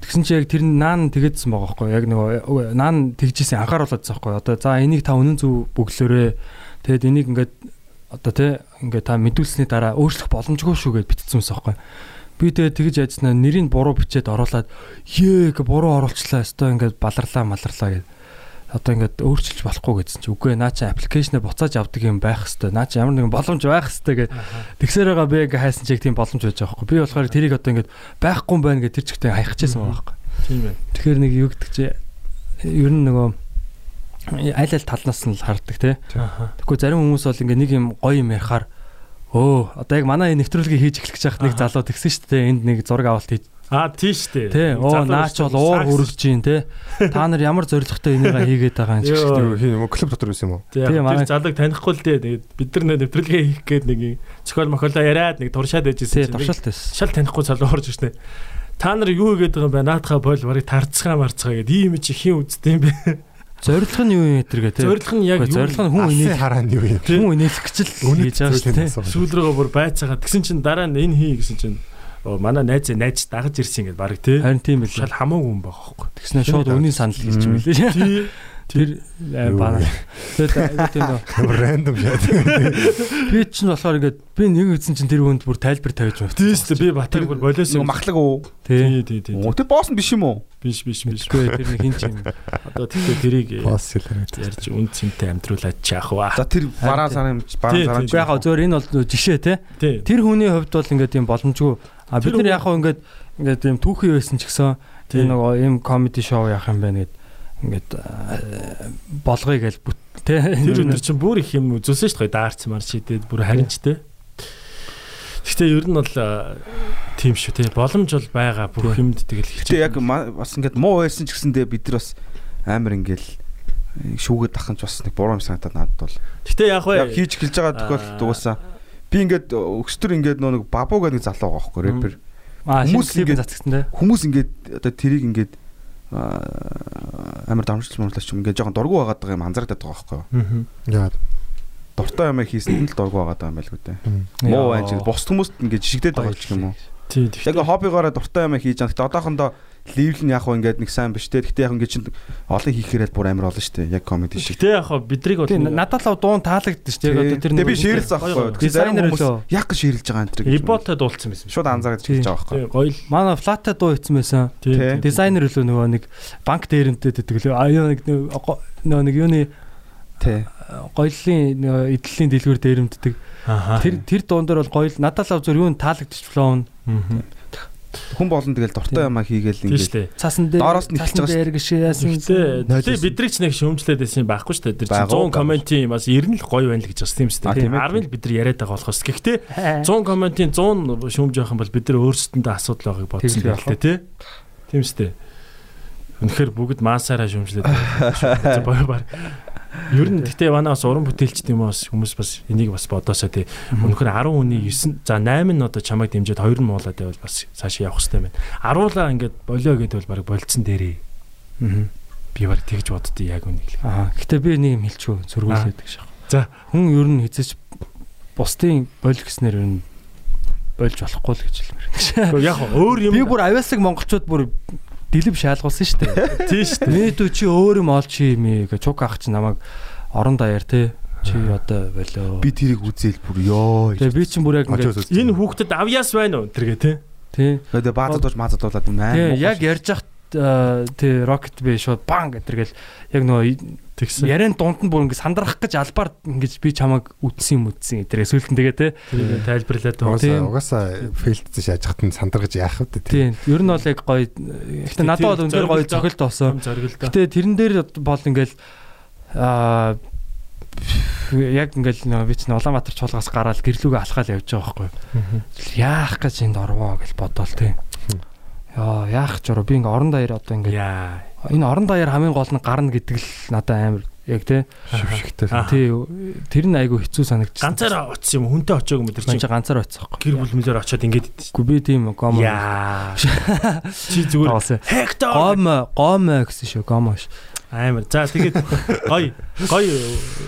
Тэгсэн чи яг тэр наан тэгээдсэн байгаа байхгүй. Яг нөгөө наан тэгжсэн анхааруулсан байхгүй. Одоо за энийг та үнэн зөв бүглөөрэй. Тэгэд энийг ингээд одоо тий ингээд та мэдүүлсний дараа өөрчлөх боломжгүй шүү гэж битсэн юмсан байхгүй. Би тэгээ тэгж яжснаа нэрийг буруу бичээд оруулаад ээ гэ буруу оруулчлаа өстой ингээд баларлаа маларлаа гэд. Одоо ингээд өөрчилж болохгүй гэсэн чи үгүй наа чи аппликейшнээ буцааж авдаг юм байх хэвээр наа чи ямар нэгэн боломж байх хэвээр гэд тэгсээр байгаа бэ гэ хайсан чиг тийм боломж байж байгаа байхгүй. Би болохоор тэрийг одоо ингээд байхгүй юм байна гэж тэр чигтээ хаягчээсэн байгаа байхгүй. Тийм байна. Тэгэхээр нэг юу гэдэг чи ер нь нөгөө аль аль талнаас нь л хардаг те. Тэгэхгүй зарим хүмүүс бол ингээ нэг юм гоё юм ярихаар өө одоо яг манай энэ нэвтрүүлгийг хийж эхлэх гэж байхад нэг залуу тэгсэн шүү дээ энд нэг зураг авалт хийж Аа тийш дээ. те оо наач бол уур хүрэж гин те та нар ямар зоригтой энийгээ хийгээд байгаа юм ч гэхдээ Тэр хин юм клуб дотор байсан юм уу? Тийм Тийм, манай- залууг танихгүй л дээ. Тэгээд бид нар нэ нэвтрүүлгээ хийх гээд нэг цохол мохолоо яриад нэг туршаад те байжсэн. туршилт байсан. Шал танихгүй залуу орж ирсэн. Та нар юу хийгээд байгаа юм бэ? Наадхаа бол барыг тарцгаа марцгаа гэдэг ийм чи хин үздэг юм бэ? Зорилго нь юу юм тэргээ те. Зорилго нь яг юу? зорилго нь хүн инээл хараа нь юу юм? хүн инээлэх гэж л хийж байгаа шүү те. сүүл рүүгээ бүр байцаагаа тэгсэн чинь дараа нь энэ хий гэсэн чинь манай найз найз дагаж ирсэн гэдэг барыг тий. Харин тийм л. Шал хамаагүй юм байгаа хөөхгүй. Тэгснэ шууд үнийн санал хэлж юм лээ. Тий. Тэр э, бана. Тэгээд тийм нөө Рандом шат. би ч нь болохоор ингээд би нэг үзсэн чинь тэр хүнд бүр тайлбар тавьж байна. Тийс би батар бүр болоос Нэг махлаг уу? Тий. Тий, тий. Оо тэр босс нь биш юм уу? Биш биш биш. Гэхдээ тэр нэг хин ч юм. Одоо тэгтээ тэрийг э, Босс хэлээ. ярьж үн цэнтэй амьдруулаад чаах ба. За тэр бараа сарын бараа сарын. Гэхдээ яг зөөр энэ бол жишээ те. Тий. Тэр хүний хувьд бол ингээд юм боломжгүй. А бид нар яг хаа ингээд ингээд юм түүхий байсан ч гэсэн Тий. тэр нөгөө юм комеди шоу яах юм бэ гэд ингээд болгоё гэж бүт те. Тэр өдөр чинь бүр их юм үзүүлсэн шүү дээ. Даарц мар шидэд бүр харинчтэй. Гэхдээ ер нь бол тийм шүү те. Боломж бол байгаа бүх юмд тэгэл хийж. Гэтэ яг бас ингээд муу байсан ч гэсэндээ бид нар бас амар ингээл э, шүүгээд ахын ч бас нэг буруу юм санагдаад надад бол. Гэхдээ яг Яг бай. хийж эхэлж байгаа тохиолдолд угаасаа би ингээд өкстөр ингээд нөө нэг бабу гэдэг нэг залуу байгаа байхгүй рэпер. Аа Хүмүүс ингээд- цацгсан те. Хүмүүс ингээд одоо тэрийг ингээд аа, амар дамжуулж муурлаач юм ингээд жоохон дургу байгаад байгаа юм анзаардаг байгаа юу? Мгм. Яа. Дуртай юм хийсэн л дургу байгаад байгаа юм байл үү те. Яа. Муу чи бус хүмүүст ингээд жишгдээд байгаа ч юм уу. Тий. Яг хоббигоороо дуртай юм хийж байгаа. Гэтэ одоохондоо левел нь яг хөө ингээд нэг сайн биш те. Гэтэ яг ингээд чинь олон хийхээрэл бүр амар олон шүү дээ. Яг комеди шиг. Гэхдээ яг хаа бидрийг бол нэг- надад л дуун таалагддаг шүү дээ. Одоо тэр Тэгээ би гоё. Тэгэхээр зарим Дизайнер хүмүүс яг гэж шеэрлж байгаа энэ төр. Иботой дуулсан байсан. шууд анзаарч Тийм. хэлж байгаа. Тий, гоё л. Манай флата дуу хийсэн байсан. Дизайнер лөө нөгөө нэг банк дээрэмтэй гэдэг лөө. Аа юу нэг нөгөө нэг юуны Тий. гоёлын нөгөө эдлийн дэлгүүр дээрэмддэг. Тэр тэр дуун дээр бол гоё л надад л зөв юу таалагдчих флоун. Хүн болгон тэгэл дуртай юм а хийгээл ингээд. дээ. Цаасан дээр Доороос нь эхэлж байгаа шүү Нойлсон. тэгээ бидрийг ч нэг шүүмжлээд байсан юм байхгүй шүү дээ. Тэр чинь Байгаа 100 уу? комментийн бас 90 л гоё байна л гэж бас тийм шүү дээ. тийм ээ. 10 л бид нар яриад байгаа болохоос. Гэхдээ 100 комментийн 100 шүүмж явах юм бол бид нар өөрсдөндөө асуудал байгааг бодсон л тий. Тийм шүү дээ. Үнэхээр бүгд маасаараа шүүмжлээд байгаа. Боё бар. Ер нь гэхдээ манай бас уран бүтээлчд юм бас хүмүүс бас энийг бас бодоосоо тий. Үнэхээр 10 хүний 9 за 8 нь одоо чамайг дэмжиж 2 нь муулаад байвал бас цаашаа явах хэрэгтэй байна. 10лаа ингээд болио гэдэг бол баг болцсон дээрээ. Аа. Би баг тэгж боддتي яг үнийг. Аа. Гэтэ би нэг юм хэлчихв зөргүүлээд гэж шах. За. Хүн ер нь хизэж бусдын боль гэснээр ер нь болж болохгүй л гэж хэлмээр. Яг өөр юм Би бүр авиаслаг монголчууд бүр дэлб шаалгуулсан шүү дээ. тийм шүү дээ. Мэдүү чи өөр юм олч юм ээ гэж чук ах чи намайг орон даяар те. Чи одоо болоо. би тэрийг үзээл бүр ёо. Тэгээ би чинь бүр яг ингээд Энэ хүүхдэд авьяас байна уу? Тэргээ тий. тий. Тэгээ баазадууж маазадуулаад наа. Тий яг ярьж хат тий рокет би шууд бан гэтэргээл яг нөгөө Тэгсэн. яриан дунд нь бүр ингээд сандрах гэж албаар ингээд би чамайг үтсэн юм үтсэн гэтэрээ сүлтэн тэгээ те. тэрийг тайлбарлаад. Угаасаа Тийм. угаасаа фейлдсэн шааж хат нь сандаргаж яах вэ тий. Тийм. Ер нь бол яг гоё. Гэтэ надад бол өндөр гоё цохилт болсон. Гэтэ тэрэн дээр бол ингээл аа яг ингээл нөгөө би чинь Улаанбаатар чуулгаас гараад гэрлүүгээ алхаал явж байгаа байхгүй. Яах гэж энд орвоо гэж бодоол тий. Яа яах ч ороо би ингээ орон даяар одоо ингээ Яа. Энэ орон даяар хамгийн гол нь гарна гэдэг л надад амар Яг тий. шившигтэй. Тий тэр нь айгүй хэцүү санагдчихсан. Ганцаараа очсон юм хүнтэй очоог юм тэр чинь ганцаар очсон байхгүй. гэр бүл мөлөөр очиод ингэж идэв. Үгүй би тийм гом. Чи зүгээр. Хектор Гом гом гэсэн шүү гом ш. амар. За тэгээд гой гой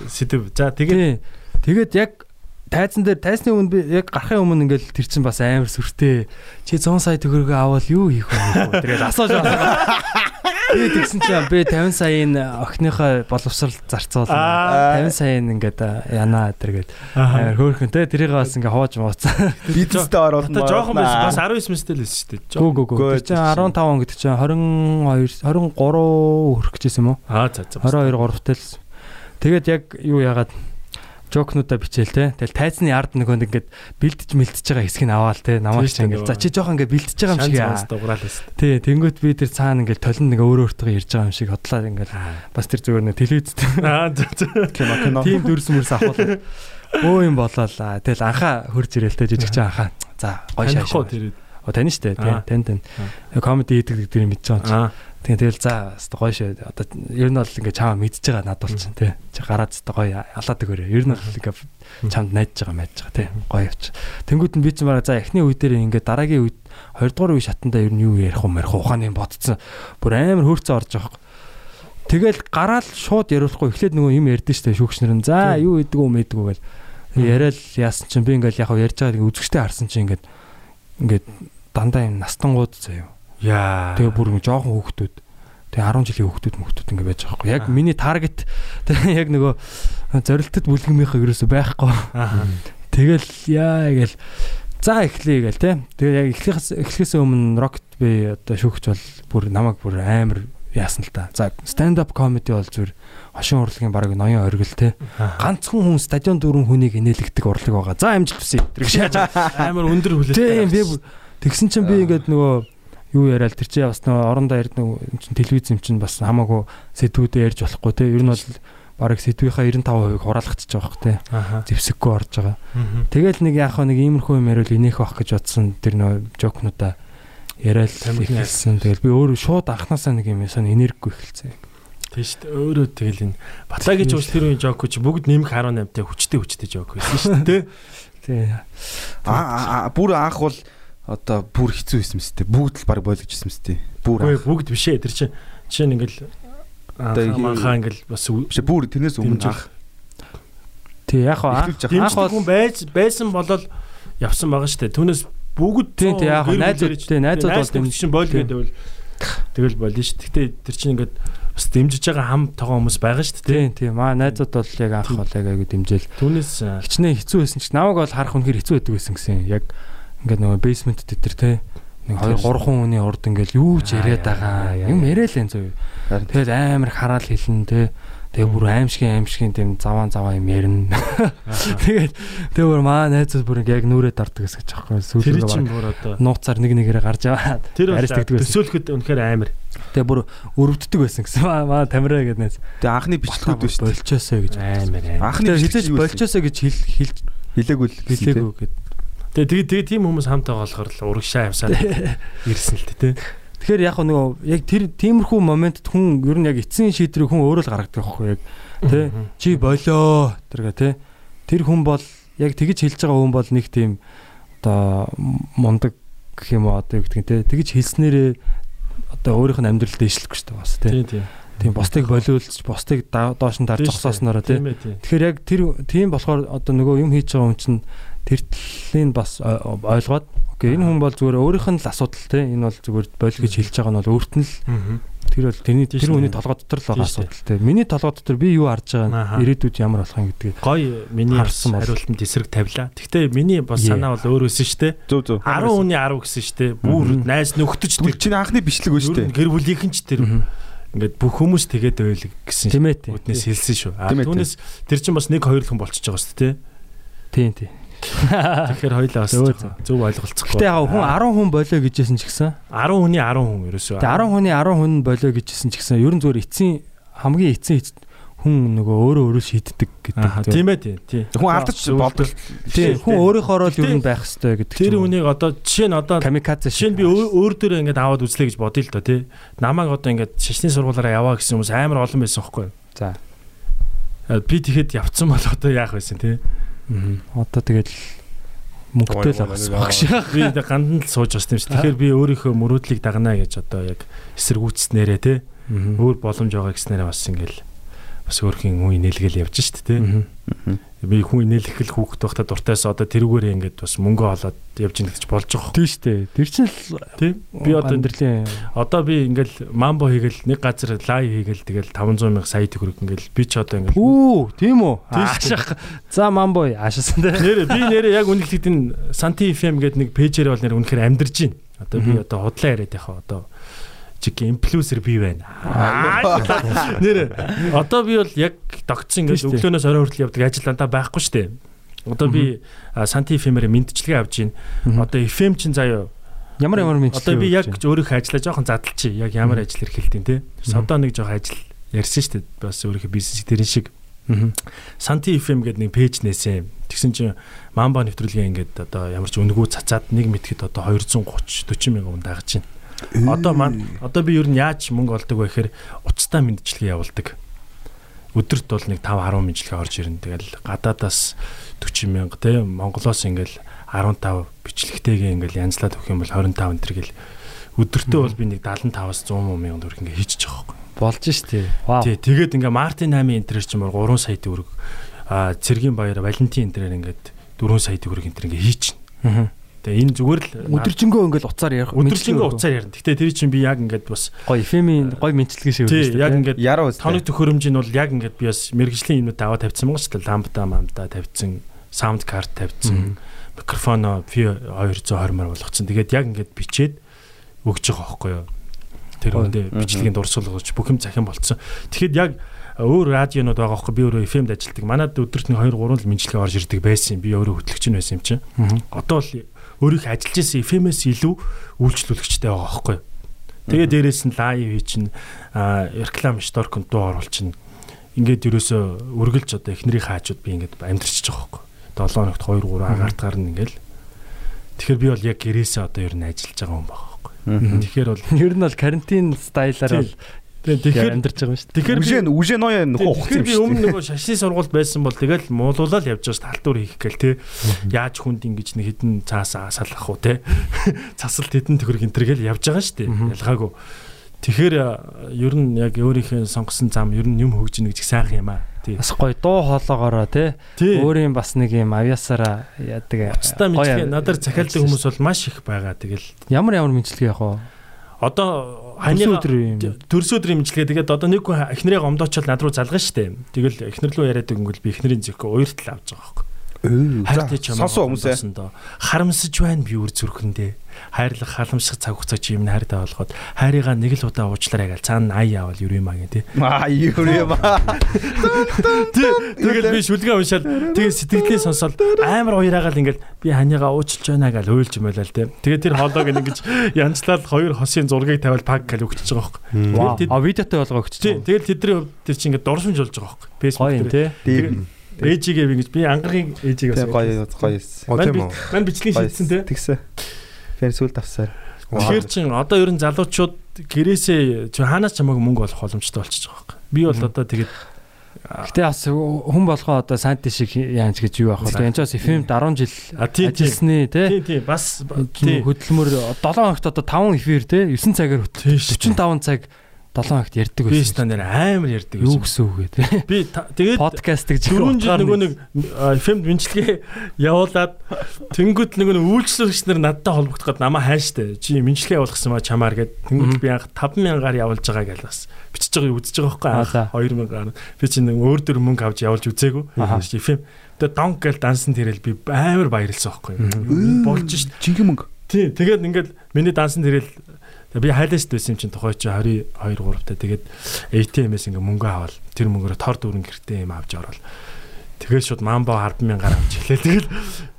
сэдв. За тэгээд. Тэгээд яг тайзан дээр тайзны өмнө би яг гарахын өмнө ингээл тэр чинь бас амар сүртэй. Чи 100 сая төгрөгөө аваад юу хийх вэ? Тэгээд асууж байгаа. Би тэгсэн чинь би 50 саяын охиныхоо боловсрал зарцуулна. 50 саяын ингээд янаа тэргээд амар хөөрхөн те тэрийг бас ингээ хувааж мууцсан. Бизнестэй оруулна. Та жоохон байсан бас 19 мэстэл байсан шүү дээ. Гүү гүү. Тэр чинь 15 он гэдэг чинь 22 23 хүрчихсэн юм уу? Аа за за. 22 3 тэл. Тэгээд яг юу яагаад жокнуудаа бичээл те. Тэгэл тайцны ард нөгөө ингээд бэлдэж мэлдэж байгаа хэсгийг аваал те. Намайг чи ингээд за чи жоохон ингээд бэлдэж байгаа юм шиг яа. дуграал байсан. Тий, тэнгуут би тэр цаана ингээд толон нэг өөрөө өөртөө ярьж байгаа юм шиг хотлаад ингээд бас тэр зүгээр нэг телевизт Аа за за. тийм дүрс мөрс авахул. Өө юм болоо л. Тэгэл анхаа хурж ирэл те жижигчэн анхаа. За гоё Танихгүй шааш. тэр. О тань штэ тий. Аа. Тань тань. Комеди хийдэг гэдэг чи. Аа. Тэгээ тэгэл за гоё шээ. Одоо ер нь бол ингээ чамаа мэдж байгаа надад бол чинь тий. Чи гараад өстой гоё алаад өгөөрэй. Ер нь бол ингээ чамд найдаж байгаа мэдж байгаа тий. Гоё явч. Тэнгүүд нь би ч мараа за эхний үе дээр ингээ дараагийн үед 2 дугаар үе шатанда ер нь юу ярих юм ярих ухааны бодцсон. Бүр амар хөөрцөн орж байгаа. Тэгэл гараал шууд яриулахгүй эхлээд нөгөө юм ярьдэн штэ шүүгчнэр нь. За юу идэг үү мэддэг үү гэл. Яриад яасан чинь би ингээл яг ярьж байгааг үзэгчтэй харсан чинь ингээд ингээд дандаа юм настангууд заяа. Яа. Тэгээ бүр жоохон хүүхдүүд. Тэгээ 10 жилийн хүүхдүүд мөхтүүд ингээ байж байгаа байхгүй. Яг миний таргет тэгээ яг нөгөө зорилтод бүлгэмийнхаа ерөөсөй байхгүй. Аа. Тэгэл яа гээл за эхлэе гээл те. Тэгээ яг эхлэхээс эхлэхээс өмнө Rocket би одоо шүүгч бол бүр намайг бүр амар яасан л та. За stand up comedy бол зүгээр хошин урлагийн бараг ноён оргил те. Ганцхан хүн стадион дөрвөн хүнийг инээлгдэг урлаг байгаа. За амжилт хүсье. Тэр шааж. Амар өндөр хүлээлттэй. Тийм би тэгсэн чинь би ингээд нөгөө юу яриад тэр чинь бас нөгөө орондоо ярьд нөгөө юм чинь телевиз юм чинь бас хамаагүй сэтгүүдээ ярьж болохгүй те. Ер нь бол бараг сэтгвийнхаа 95% хураалгацж байгаа бох те. Зевсэггүй орж байгаа. Тэгэл нэг яах вэ нэг иймэрхүү юм яриул инех бах гэж бодсон тэр нөгөө жокнуудаа яриад хэлсэн. Тэгэл би өөрөө шууд анханасаа нэг юм ясаа энергигүй эхэлсэн. Тийм шүү дээ. Өөрөө тэгэл энэ Батлагийн жууч тэр үеийн жок чи бүгд нэмэх 18-тай хүчтэй хүчтэй жок байсан шүү дээ. Тий. Аа бүр анх бол одоо бүр хэцүү байсан мэт. Бүгд л баг болгожсэн мэт. Бүр Үгүй бүгд биш ээ. Тэр чинь жишээ нь ингээл Одоо манхаа ингээл бас Биш бүр тэрнээс өмнө анх. Тий яг хаа анх дэмждэг бол байж байсан болол явсан байгаа шүү дээ. Түүнээс бүгд Тий, тий, яг найзууд- ирж- тий, найзууд бол чинь бойл гэдэг бол тэгэл болно шүү. Гэтэ тэр чинь ингээд бас дэмжиж байгаа хам тоогоо хүмүүс байгаа шүү дээ. тий тий маа найзууд бол яг анх бол яг айгу дэмжээл Түүнээс аа, хичнээн хэцүү байсан ч намайг бол харах үнэхээр хэцүү байдаг байсан гэсэн. Яг ингээд нөгөө basement дээр те нэг 2 3 хүний урд ингээд юу ч яриад байгаа. Юм яриа л энэ зөв. Харин Тэгэл амар хараал хэлнэ те. Тэгээ бүр аимшигын аимшигын тийм заван заваа юм ярина. Тэгээд тэгээ бүр маа найзууд бүр яг нүрээ дарддаг гэсэн ч аахгүй чинь баг нууцаар нэг нэгээрээ гарч арьс тэгдэг байсан. төсөөлөхөд үнэхээр амар. Тэгээ бүр өрөвддөг байсан гэсэн. Маа тамираа гэдэг найз. тэгээ анхны бичлэгүүд биш? Болчоосоо гэж. Амар. Анхны хизээж болчоосоо гэж хэл хэлж Хилээгүй л хэлээгүй гэд. Тэгээ тэгээ тийм хүмүүс хамтаа болохоор л урагшаа явсаад ирсэн л тээ. Тэгэхээр яг нөгөө яг тэр тиймэрхүү моментд хүн ер нь яг эцсийн шийдрийг хүн өөрөө л гаргадаг байхгүй яг тий чи болоо тэргээ тий тэр хүн бол яг тэгж хэлж байгаа хүн бол нэг тийм одоо мундаг гэх юм уу одоо юу гэдэг нь тий тэгж хэлснээрээ одоо өөрийнх нь амьдрал дэвшлэхгүй шүү дээ бас тий Тийм тийм. тийм бусдыг болиулж бусдыг доош нь тий Тийм ээ тийм. Тэгэхээр яг тэр тийм болохоор одоо нөгөө юм хийж байгаа хүн чинь тэр талыг бас ой- ойлгоод окей энэ хүн бол зүгээр өөрийнх нь л асуудал те энэ бол зүгээр боль гэж хэлж байгаа нь бол өөрт нь л тэр бол тэрний тэр хүний толгой дотор л байгаа асуудал те миний толгой дотор би юу харж байгаа ирээдүйд ямар болох юм гэдгийг Гой миний Харсан хариултанд эсрэг тавилаа. Гэхдээ миний бас санаа бол өөр өсөн штэ. Зөв зөв. 10 хүний 10 гэсэн штэ. Бүр найз нөхдөж тэр чинь анхны бичлэг нь дээ. гэр бүлийнхэн ч тэр ингээд бүх хүмүүс тэгээд ойлг гэсэн тийм ээ тийм үднээс хэлсэн шүү. Түүнээс тэр чинь бас нэг хоёр хүн болчихж байгаа шүү дээ. тийм тийм Тэгэхээр хоёлаа бас Зөв, ойлголцохгүй. Гэтэ яг хүн 10 хүн болоо гэжсэн ч гэсэн 10 хүний 10 хүн ерөөсөө. тэгээ 10 хүний 10 хүн болоо гэжсэн ч гэсэн ер нь зүгээр эцсийн хамгийн эцсийн эц- хүн нөгөө өөрөө өөрөө шийддэг гэдэг. тийм ээ тийм. Хүн алдаж болдог. Тийм хүн өөрийнхөө л ер нь Гэтэ байх хэрэгтэй гэдэг. Тэр үнийг одоо жишээ нь одоо камикадзе Жишээ нь би өөр дөрөө ингээд аваад үзлээ гэж бодъё л доо тий. Намайг одоо ингээд шашны сургуулаараа яваа гэсэн хүмүүс амар олон байсан хөөхгүй. За. А, би тэгэхэд явцсан бол одоо яах байсан те. Одоо тэгэл мөнгөтэй л ой, багш. Би гандан л сууж байгаа юм шиг. Тэгэхээр би өөрийнхөө мөрөөдлийг дагнаа гэж одоо яг эсэргүүцснээрээ те. Өөр боломж байгаа гэснээрээ бас ингээл бас өөрхийн үе нээлгээл явж штэ те. Би хүн инээлгэл хүүхэд байхдаа дуртайс одоо тэрүүгээрээ ингээд бас мөнгө олоод явж ийн гэж болж байгаа. Тийм шүү дээ. Тэр чинь л Тийм. Би одоо амьдралын одоо би ингээл мамбо хийгээл нэг газар лайв хийгээл тэгэл 500 мянга сая төгрөг ингээл би ч одоо ингээл Үү, тийм үү? Тийм. Аашаах. За мамбой аашаасан дээ. нэрэ би нэрэ яг үнэхээр энэ Санти FM гэдэг нэг пэйжээр бол нэр үнэхээр амьдарч байна. Одоо би одоо худлаа яриад яхаа одоо чиг инфлюенсер би байна. Нэрэ одоо би бол яг тогтсон ингээд өглөөнөөс орой хүртэл явдаг ажил антаа байхгүй шүү дээ. Одоо би Санти FM-ээр мэдчилгээ авч байна. Одоо FM чинь заяа Ямар ямар мэдээ. Одоо би яг өөрийнхөө ажиллаа жоохон задлчих. Яг ямар ажил эрхэлтийн те. Содоо нэг жоохон ажил ярьсан шүү дээ. Бас өөрийнхөө бизнес тэрэн шиг. Санти FM гэдэг нэг пэйж нээсэн. Тэгсэн чинь Мамба нэвтрүүлгээ ингээд одоо ямар ч үнгүү цацаад нэг мэтгэд одоо 230 40 мянган хүн дагаж байна. Одоо маань одоо би ер нь яаж мөнгө олдог вэ гэхээр уцтай мэдчилгээ явуулдаг. Өдөрт бол нэг 5 10 мэдчилгээ орж ирнэ. Тэгэл гадаадаас 40 мянга те Монголоос ингээл 15 бичлэгтэйгээ ингээл янзлаад өгөх юм бол 25 энэ төр гэл өдөртөө бол би нэг 75-аас 100 мянган төгрөг ингээ хийчих жоох байхгүй. болж штэ. Вау. Тий, тэгээд ингээ Мартин 8-ын интерес чинь мөр 3 сая төгрөг а цэргийн баяр Валентин интерээр ингээд 4 сая төгрөг интер ингээ хийчихнэ. Тэгээ энэ зүгээр л Өдөржингөө ингээл уцаар ярих. өдөржингөө уцаар ярина. Гэтэ тэр чинь би яг ингээд бас гоё эфемийн гоё мэдчилгээ шиг шүү яг ингээд тоног төхөөрөмж нь бол яг ингээд би бас мэрэгжлийн юмнууд аваад тавьчихсан байгаа шүү дээ. Ламбда, мамда тавьчихсан, саунд карт тавьчихсан, микрофоно P220 мөр болгоцсон. Тэгээд яг ингээд бичээд өгч байгаа байхгүй юу? Тэр үндэ бичлэгийн дурсуулгаж бүх юм захин болцсон. Тэгэхэд яг өөр радионууд байгаа байхгүй би өөрөө FM-д ажилладаг. Манад өдөрт нэг 2 3 л мэдлэгээ орж ирдэг байсан. Би өөрөө хөтлөгч нь байсан юм чинь. Одоо л өөрийнхөө ажиллаж исэн FM-ээс илүү үйлчлүүлэгчтэй байгаа байхгүй? Тэгээ дээрээс нь лайв хий чинь реклам шторк дуу оруулах чинь ингээд ерөөсө үргэлж одоо эхнэрийн хаажууд би ингээд амьдрчиж байгаа байхгүй 7 хоногт 2 3 агаарт гарна ингээл. Тэгэхээр би бол яг гэрээсээ одоо ер нь ажиллаж байгаа юм байгаа байхгүй тэгэхээр бол Ер нь бол карантин стайлаар бол тэгэхээр амьдарч байгаа юм шүү дээ. тэгэхээр би Үжээ үжээ ноё нөхөө ухсан юм би шүү. өмнө нөгөө шашны сургууль байсан бол тэгэл муулуулаад явж байгаа ш талтуур хийх гээл те. Яаж хүнд ингэж нэг хідэн цаас асалгах уу те. Цасалт хідэн төгрөг энтергээл явж байгаа ш те. Ялгаагүй. Тэгэхээр ер нь яг өөрийнхөө сонгосон зам ер нь юм хөгж ийн гэж их сайхан юм аа. Тий. Бас гоё дуу хоолоогоороо те. Тий. Өөрийн бас нэг юм авьяасаараа яадаг. Уцтай мэдээ надаар захиалдаг хүмүүс бол маш их байгаа. Тэгэл ямар ямар мэдчилгээ яг вэ? Одоо Ханьяа ханьяа өдөр юм. төрс өдрийн имжлэгээ тэгээд одоо нэг хүн эхнэрээ гомдоочвол над руу залгана штэ. Тэгэл эхнэр лөө яриад өгөнгөл би эхнэрийн зөрхөө уяртал авч байгаа чамаа Сонсоо хүмүүсээ. гомдоосон доо. Харамсаж байна би үр зүрхэндээ. Хайрлах халамжих цаг хугацаа чи юм хайртай болгоод хайрыгаа нэг л удаа уучлаарай гал цаана 80 авал юу юм аа гэ тий. Аа юу юм аа. Тий. Тэгэл би шүлгээ уншаал тэгээ сэтгэлээ сонсоод амар уяраагаал ингээл би ханыгаа уучлж байна гал уйлж юм байлаа тий. Тэгээ тэр хоолойг ингэж янзлаад хоёр хосын зургийг тавиал пак гал өгчихөж байгаа байхгүй. А видеотой болгоо өгч Тий. Тэгэл тэдний хувьд тэр чинь ингээд дурсамж болж байгаа байхгүй. Те. Тийм. Ээжигээ би ингэж би ангаргийн ээжигээ Тийм бас гоё гоё. Ман бичлэг шийдсэн те. Тэгсэн. Фэн сүлд авсаар. Тэгэхээр чин одоо ер нь залуучууд гэрээсээ чи хаанаас ч хамаагүй мөнгө олох боломжтой болчихж байгаа байхгүй. Би бол одоо тэгээд Гэтэ бас хүн болгоо одоо санти шиг яаж гэж юу авах вэ? Энд ч бас FM-д 10 жил тий, тий. ажилласны тий тий бас тий Хөдөлмөр 7 хоногт одоо 5 эфир те 9 цагаар тий дээ. 45 цаг 7 хоногт ярьдаг би байсан. стандар амар ярьдаг Юу байсан. гэсэн үг вэ? Би тэгээд Подкастыг Дөрвөн жил нөгөө нэг FM винчлэгээ явуулаад тэнгуут нөгөө нэг үйлчлэгч нар надтай холбогдох гээд намаа хайштай. Чи винчлэгээ явуулсан маа чамаар гээд тэнгуут би анх 5000-аар явуулж байгаа гэж бас бичиж байгаа үзэж байгаа байхгүй анх 2000-аар. Би чи нэг өөр дөр мөнгө авч явуулж үзээгүй. FM тэгээ донк гээл дансан тэрэл би амар баярлсан байхгүй. Болж шít. Жинхэнэ мөнгө. Тий, тэгээд ингээд миний дансан тэрэл би хайлааст байсан юм чинь тухай чи 22 3 та тэгээд ATM-ээс ингээ мөнгө аваад тэр мөнгөөр тор дүүрэн гэртээ юм авч орвол тэгээд шууд мамбо 100000 гараа авч эхлэв. Тэгэл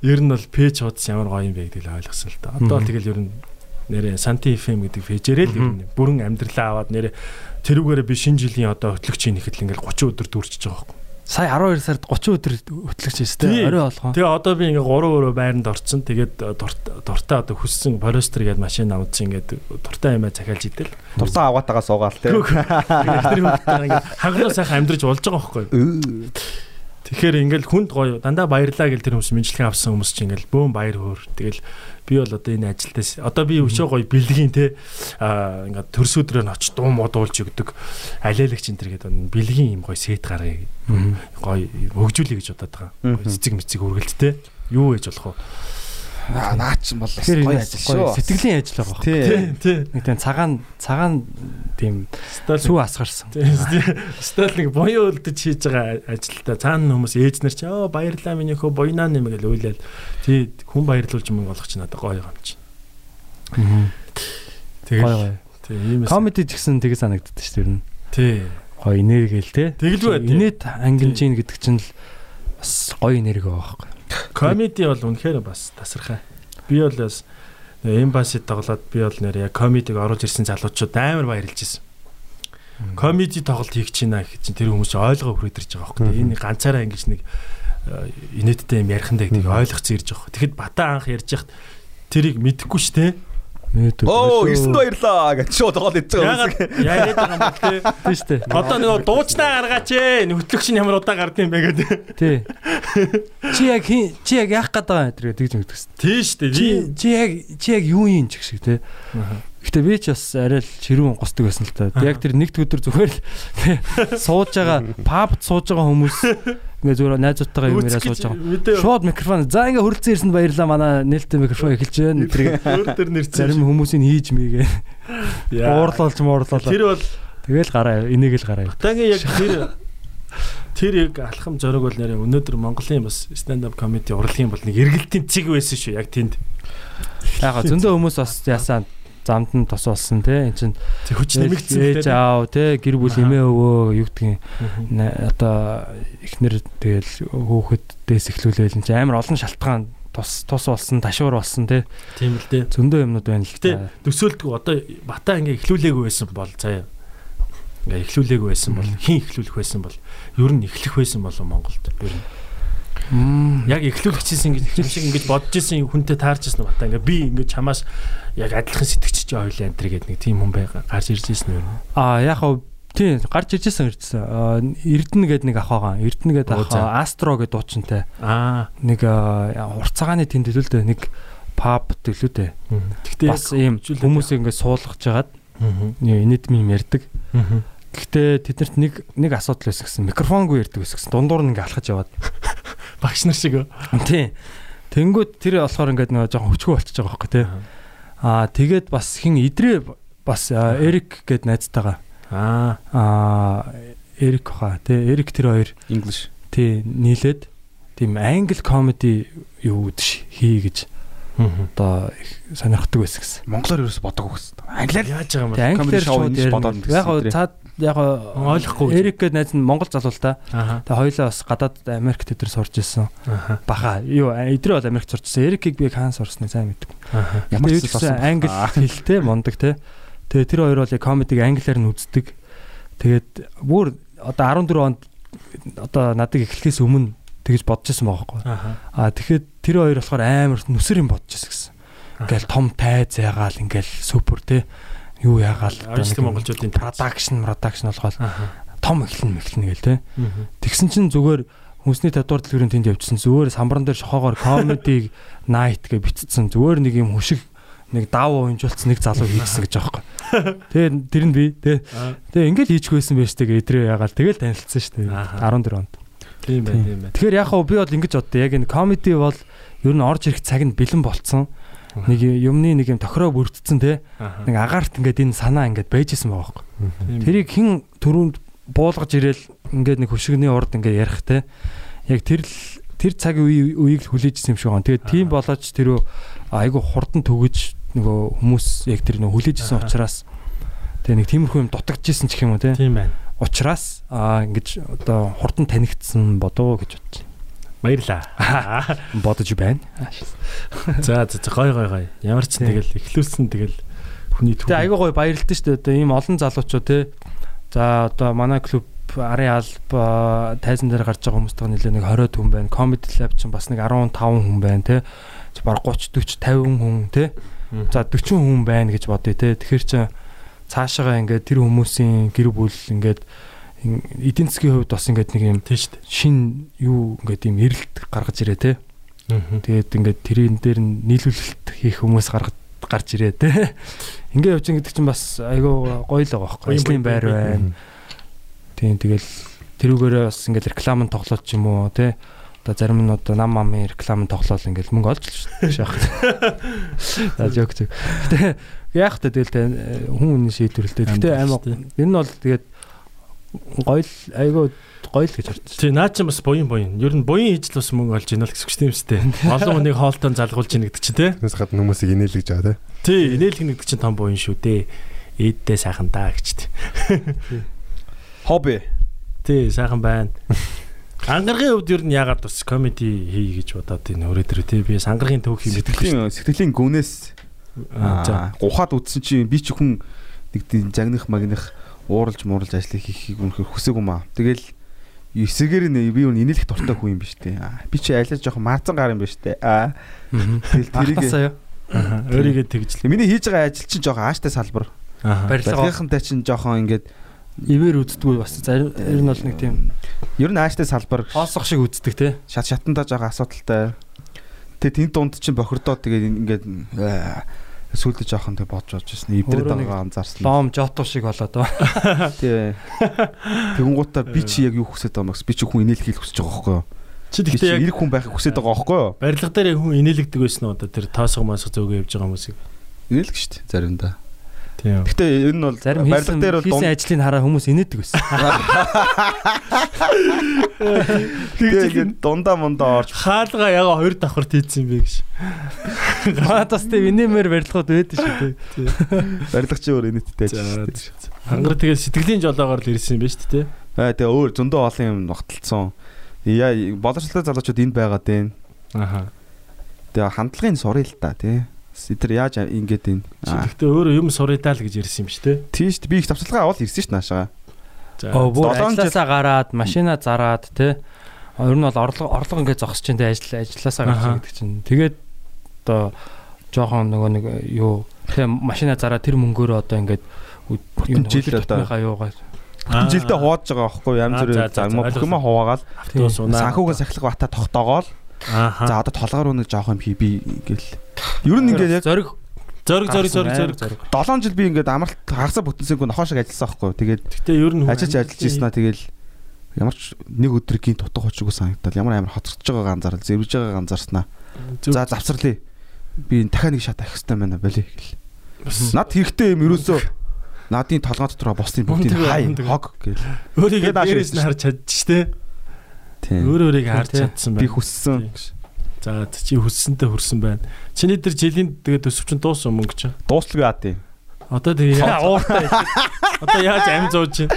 ер нь бол пэйж хуудас ямар гоё юм бэ гэдгийг л ойлгосон л та. Одоо тэгэл ер нь нэрэ Санти FM гэдэг пэйжээрээ л ер нь бүрэн амьдралаа аваад нэрэ тэрүүгээрээ би шинэ жилийн одоо хөтлөгчийн ихэд л ингээл 30 өдөр дүүрчихэж байгаа байхгүй. Сая 12 сард 30 өдөр хөтлөгч Тий. өстэй орой болгоо. Тэгээ одоо би ингээ 3 өрөө байранд орсон. Тэгээд э, дурт дуртай одоо хүссэн Forester гээд машин авсан ингээд дуртай юмаа захиалж идэл. Дурсан аваатагаа суугаал те. Тэр хүмүүстэй ингээ хаглаа сайхан амьдраж болж байгаа байхгүй юу? Тэгэхээр ингээл хүнд гоё дандаа баярлаа гэл тэр хүмүүс мэдлэгээ авсан хүмүүс чинь ингээл бөөм баяр хөөр. Тэгэл би бол одоо энэ ажилтаас одоо би өшөө гоё бэлгийн те аа ингээд төрс өдрөө нь очиж дуу модуулж өгдөг алиалагч энэ төр гэдэг нь бэлгийн юм гоё сет гаргая гоё хөгжүүлэе гэж бодоод байгаа. Цэцэг мэцэг үргэлттэй юу гэж болох вэ? Аа наа чи бол гоё ажил шүү. сэтгэлийн ажил байгаа. Тий. тий. Нэг тийм цагаан цагаан тийм сүү асгарсан. Стал нэг боёо үлдэж хийж байгаа ажилда цаана хүмүүс ээж нар чи оо баярлаа миний хөө боёнаа нэмэ гэл уйлал. Тий хүн баярлуулж мөнгө олох чинь надад гоё юм чи. Гоё Тэгэл гоё. тий иймээс Комеди ч гэсэн тэгээ санагддаг шүү дээ. тий. Гоё энергээл те. Тэгэлгүй. Инээд ангилж ийн гэдэг чинь л бас гоё энерги байгаа байхгүй. Комеди бол үнэхээр бас тасархай. Би бол бас эмбасид тоглоод би бол нэр яг комедиг оруулж ирсэн залуучууд амар баярлж ирсэн. Комеди тоглолт хийх чинь аа гэж тэр хүмүүс ойлгоо хүрээд ирж байгаа байхгүй. Энэ ганцаараа ингэж нэг э, инээдтэй юм ярихандаа гэдгийг ойлгоцсон ирж байгаа. Тэгэхэд бата анх ярьж яхад тэрийг мэдэхгүй шүү дээ. Оо 9 баярлаа гэж шууд тоглоод байгаа. Ягаад яриад байгаа юм тээ. Тийм шүү дээ. Одоо нөгөө дуучнаа гаргаач ээ. Нөтлөгч нь ямар удаа гардыг юм бэ гэдэг. Тий. Чи яг чи яг яах гээд байгаа энэ тэгж мэддэг шүү. Тийм шүү дээ. Чи Би чи яг чи яг юу юм ч гэх шиг те. Гэтэ би ч бас арай л чирүүн госдог байсан л та. Яг тэр нэгд өдөр зүгээр л тий, сууж байгаа пабд сууж байгаа хүмүүс ингээ зүгээр найзуудтайгаа юм яриа сууж байгаа. Шууд микрофон за ингээ хөрөлцөн ирсэнд баярлаа манай нээлттэй микрофон эхэлж байна. Тэр өөр төр нэрцэн. зарим хүмүүсийг хийж мийгээ уурлуулж муурлуулаа. Тэр бол Тэгэл гараа энийг л гараа. Батагийн яг тэр тэр яг алхам зориг бол нэрээ өнөөдөр Монголын бас stand up comedy урлагийн бол нэг эргэлтийн цэг байсан шүү яг тэнд. Яг зөндөө хүмүүс бас ясаа замд нь тос болсон те эн чин хүч нэмэгдсэн ээж аав те гэр бүл эмээ өвөө юу гэдгийг одоо эхнэр тэгэл хөөхөддөөс эхлүүлээл эн чин амар олон шалтгаан тус тус болсон ташуур болсон те Тийм л дээ. зөндөө юмнууд байна л Гэтэ та. төсөөлтгүй одоо бата ингээ эхлүүлээгүй байсан бол заяа. Ингээ эхлүүлээгүй байсан бол хин эхлүүлэх байсан бол ер нь эхлэх байсан болов Монголд. Ер нь. Яг эхлүүлчихсэн ингэж хэм шиг ингэж бодож исэн хүнтэй таарч исэн бата ингээ би ингээ чамаас яг адилхан чи хоёлаа энэ гэдэг нэг тийм хүн байга гарч ирж исэн юм. а яг хав тий гарч иржсэн иржсэн А, эрдэнэ гэдэг нэг ах байгаа эрдэнэ гэдэг ах астро гэдэг дуучинтай Аа. нэг урцагааны тэнд төлөө дээ нэг паб төлөө дээ Гэтэ бас ийм хүмүүсийг ингээд суулгаж жагаад Аа. инэдми юм ярьдаг Аа. Гэхдээ тэднэрт нэг нэг асуудал байсан гэсэн микрофонгүй байсан гэсэн дундуур нь ингээ алхаж яваад. Багш нар шиг. Тийм. Тэнгүүд тэр болохоор ингээд нөгөө жоохон хүчгүй болчихж байгаа байхгүй тий. Аа тэгээд бас хин идрээ бас Эрик гэд найзтайгаа Аа. аа Эрик хаа тий Эрик тэр хоёр English. тий нийлээд тийм англи комеди юу гэж хий гэж одоо их сонирхдаг байсан гэсэн. Монголоор ерөөсө бодоагүй гэсэн. Англиар Яаж байгаа юм бэ? англиэр шоу ингэж бодоод ярина. Яг гоо цаад яг Ойлгохгүй. Эрик гэд найз нь Монгол залуу л та. Тэгээ хоёлаа бас гадаад Америкт өдр сурж ирсэн. Баха. Юу эдрээ бол Америкт сурч ирсэн. Эрикийг би хаан сурсныг сайн мэддэг. Ямар ч гэсэн англи хэлтэй мундаг те. Тэгээ тэр хоёр бол яг комедиг англиар нь үздэг. Тэгээд бүр одоо 14 онд одоо надад эхлэхээс өмнө тэгж бодож байсан байгаа байхгүй. Аа. Тэгэхэд тэр хоёр болохоор амар нүсэр юм бодож байсан гэсэн. Ингээл том тайз ягаал ингээл супер те. Юу ягаал Ажлын монголчуудын production production болгоод том эхлэн мэхлэн гээл те. Тэгсэн чинь зүгээр хүнсний татвар дэлгүүрийн тэнд явжсэн зүгээр самбаран дээр шохоогоор comedy night гэж бичсэн зүгээр нэг юм хүшиг нэг дав уунжуулсан нэг залуу хийгсэн гэж байхгүй. Тэгээ тэр нь би тэгээ тэгээ ингээл хийчихгүй байсан байж тэгээ эдрээ ягаал тэгэл танилцсан шүү дээ. Ааха. 14 онд. Тийм байх, тийм байх. Тэгэхээр яг хөө би бол ингэж боддоо яг энэ comedy бол ер нь орж ирэх цаг нь бэлэн болцсон. Нэг юмны нэг юм тохироо бүрдсэн те нэг агаарт ингээд энэ санаа ингээд байжсэн байгаа байхгүй. Тэрийг хэн түрүүнд буулгаж ирээл ингээд нэг хөшигний урд ингээд ярих те. Яг тэр л- тэр цаг үе үеийг хүлээжсэн юм шиг байна. Тэгээд тийм болооч тэр айгу хурдан төгөж нөгөө хүмүүс яг тэр нөгөө хүлээжсэн учраас тэгээ нэг тиймэрхүү юм дутагдчихсэн ч юм уу те. Тийм байна. Учраас аа ингэж одоо хурдан танигдсан бодоо гэж бодож Баярлаа. бодож байна. За за гой гой гой. Ямар ч тэгэл эхлүүлсэн тэгэл хүний Тэгээ айгуу гоё баярлалтай шүү дээ. Одоо ийм олон залуучууд те. За одоо манай клуб арын алба тайзан дээр гарч байгаа хүмүүстээ нэлээ нэг 20 хүн байна. Comedy Lab ч бас нэг 15 хүн байна те. Баг 30 40 50 хүн те. За 40 хүн байна гэж бодъё те. Тэгэхээр чи цаашаага ингээд тэр хүмүүсийн гэр бүл ингээд эдийн засгийн хувьд бас ингээд нэг юм шин юу ингээд юм эрэлт гаргаж ирээ те. Тэгээд ингээд тэрийн дээр нь нийлүүлэлт хийх хүмүүс гаргаж гарч ирээ те. Ингээ явж гэдэг чинь бас айгүй гоё л байгаа байхгүй. Ажлын байр байна. Тийм тэгэл тэрүүгээрээ бас ингээд реклам нь тоглоод ч юм уу те. Одоо зарим нь одоо нам мамын реклам нь тоглоод ингээд мөнгө олж шаах. За жок жок. Гэтэ яах вэ тэгэл хүн үнэ шийдвэрлэлтэй. Гэтэ шүү энэ нь бол тэгээд гоё айгүй гоё л гэж харж Тий, наа чи бас буян буян. Ер нь буян хийж л бас мөнгө олж ийнэ л гэсэн тийм үстэй. Олон хүнийг хоолтон залгуулж ийн гэдэг чи тий. Тэс гадна хүмүүсийг инээлгэж байгаа те. Тий, инээлх гэдэг чинь том буян шүү дээ. Ээддээ сайхан даа гэж. Хобби. Тий, сайхан байна. Ангаргийн хувьд ер нь яагаад бас комеди хий гэж бодоод энэ өрөөдөр тий би сангаргийн төв хий мэддэг шүү. Сэтгэлийн гүнээс Аа, гухаад үтсэн чинь би ч хүн нэг тийм загних магних ууралж мууралж ажлыг хийхийг үнэхээр хүсээгүй маа. Тэгэл эсэгээр нэ би юу инээлх дуртай хүн юм биш үү? Би чи айлаа жоохон марцан гар юм биш үү? Аа. Тэгэл тэрийг Өөрийгөө тэгж л. миний хийж байгаа ажил чинь жоохон ааштай салбар. Барилгынхантай чинь жоохон ингээд ивэр үздэггүй бас зарим ер нь бол нэг тийм ер нь ааштай салбар хоосох шиг үздэг те. шат шатандаа жоохон асуудалтай. Тэгээ тэнд дунд чинь бохирдоод тэгээд ингээд сүлдө жоохон тэг бодж бодж Өөрөө нэг байгаа анзаарсан. Лом жото шиг болоод байгаа. Тий. Тэгэнгуутаа би чи яг юу хүсэж байгаа юм бэ? Би чи хүн инээлхийл хүсэж байгаа байхгүй юу? Чи тэгтээ яг эрэг хүн байхыг хүсэж байгаа байхгүй юу? барилга дээр хүн инээлгдэг байсан уу одоо тэр тоосго масго зөөгөө явж байгаа хүмүүсийг. Шүү дээ заримдаа. Тийм. Гэтэ энэ нь бол Зарим барилга хийсэн дээр бол хийсэн ажлыг хараа хүмүүс инээдэг байсан. тэгээд дундаа мундаа орж Хаалга яга хоёр давхар тийцсэн бэ гэж. Манайс тийм инээмэр барилгууд байдаг шүү дээ. барилга чи өөр инээдтэй ажиллаж. Хангар тэгээд сэтгэлийн жолоогоор л ирсэн юм байна шүү дээ. Аа тэгээ өөр зөндөө олон юм ногтлцсон. Яа боловсролтой залуучууд энд байгаа дээ. Аха. Тэгээ хандлагын сурыг л та тий. Эдгээр яаж ингэж энэ. Тэгтээ өөрөө юм сурыдаа л гэж ирсэн юм шүү дээ. Тийш би их тавцалгаа аваад ирсэн ш наашаа. За. Ажилласаа гараад машина зараад те. Ер нь бол орлого орлого ингээд зогсож те ажил ажилласаа гарч Аха. гэдэг чинь. Тэгээд одоо жоохон нөгөө нэг юу те машина зараад тэр мөнгөөрөө одоо ингээд Бүтэн жил одоо- Бүтэн жилдээ хувааж байгаа байхгүй янз бүрийн за, бүх юм хуваагаал автобус унаа. санхүүгийн сахилга бата тогтоогоол. За одоо толгоор өнөг жоох юм хий би ингээл ер нь ингээд яг зориг Зориг зориг зориг зориг. 7 жил би ингээд амралт хагасаа бүтэнсэнгүү нохоо шиг ажилласан байхгүй? Тэгээд Тэгтээ ер нь ажиллаж ажиллаж ийснаа тэгэл ямар ч нэг өдрийн дутуу хочгүй санагдал ямар амар хоцорч байгааг анзаарал зэвэрж байгааг анзаарснаа. За завсарлаа. Би энэ дахиад нэг шат авах хэрэгтэй байна болий гэл. Над хэрэгтэй юм ерөөсөө надын толгой дотор босныг бүгдийг хай хог гэл. өөрийгөө дээрээс нь харж чадчих тий. Өөр өөрийгөө харж чадсан Би байна. хүссэн. За чи хүссэнтэй хүрсэн байна. Чиний дээр жилийн тэгээд төсөвчин дууссан мөнгө чинь. Дууслагүй аа тийм. Одоо тэгээ ууртай. Одоо яаж ам зууж чинь.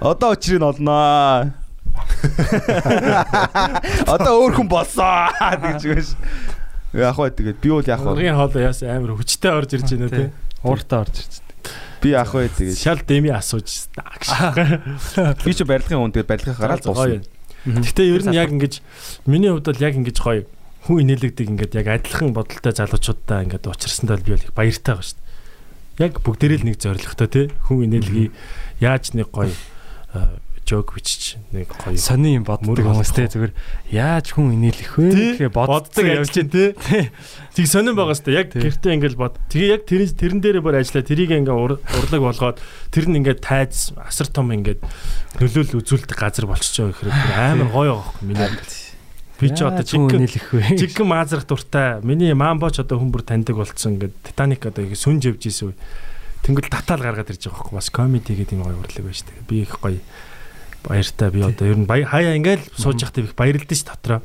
Одоо өчрийг нь олноо. Одоо өөр хүн болсон гэж байна. Яг бай тэгээд би бол яг бай. Ургийн хоол яас амар хүчтэй орж ирж байна тий. ууртаа орж ирж байна. Би яг бай тэгээд. Шал дэми асууж гэж. Би ч барилгын хүн тэгээд барилгын гараад дуусна. Гэтэ ер нь яг ингэж миний хувьд бол яг ингэж гоё хүн инээлэгдэг ингээд яг адилхан бодолтой залуучуудаа ингээд уучрсандаа би бол их баяртай байгаа шүү дээ. Яг бүгдээрээ л нэг зоригтой тий хүн инээлгийг яаж нэг гоё жок бичиж нэг гоё Сони юм боддог Мөр хүмүүс те болох. зүгээр яаж хүн инээлэх вэ гэхээ боддог явж чинь тий. Тэг сонирн байгаа сте яг гэртээ ингээл бод. Тэгээ яг тэрэн тэрэн дээрээ бүр ажиллаа. Тэрийг ингээ ур- урлаг болгоод тэр нь ингээ тайз асар том ингээ нөлөөл үзүүлдэг газар байгаа гэхээр амар гоё хөөе миний. Би ч одоо Яаж хүн чиг инээлэх вэ? Жигэн маазрах дуртай. Миний мамбоч одоо хүн бүр таньдаг болсон ингээд Титаник одоо их сүнж явж ийсэн үе. Тэнгэл татаал гаргаад ирж байгаа байхгүй бас комеди гэдэг юм гоё урлаг байж тээ. Би их гоё баяртай. Би одоо ер нь хаяа ингээл сууж явахдаа их баярлдэн ш дотроо.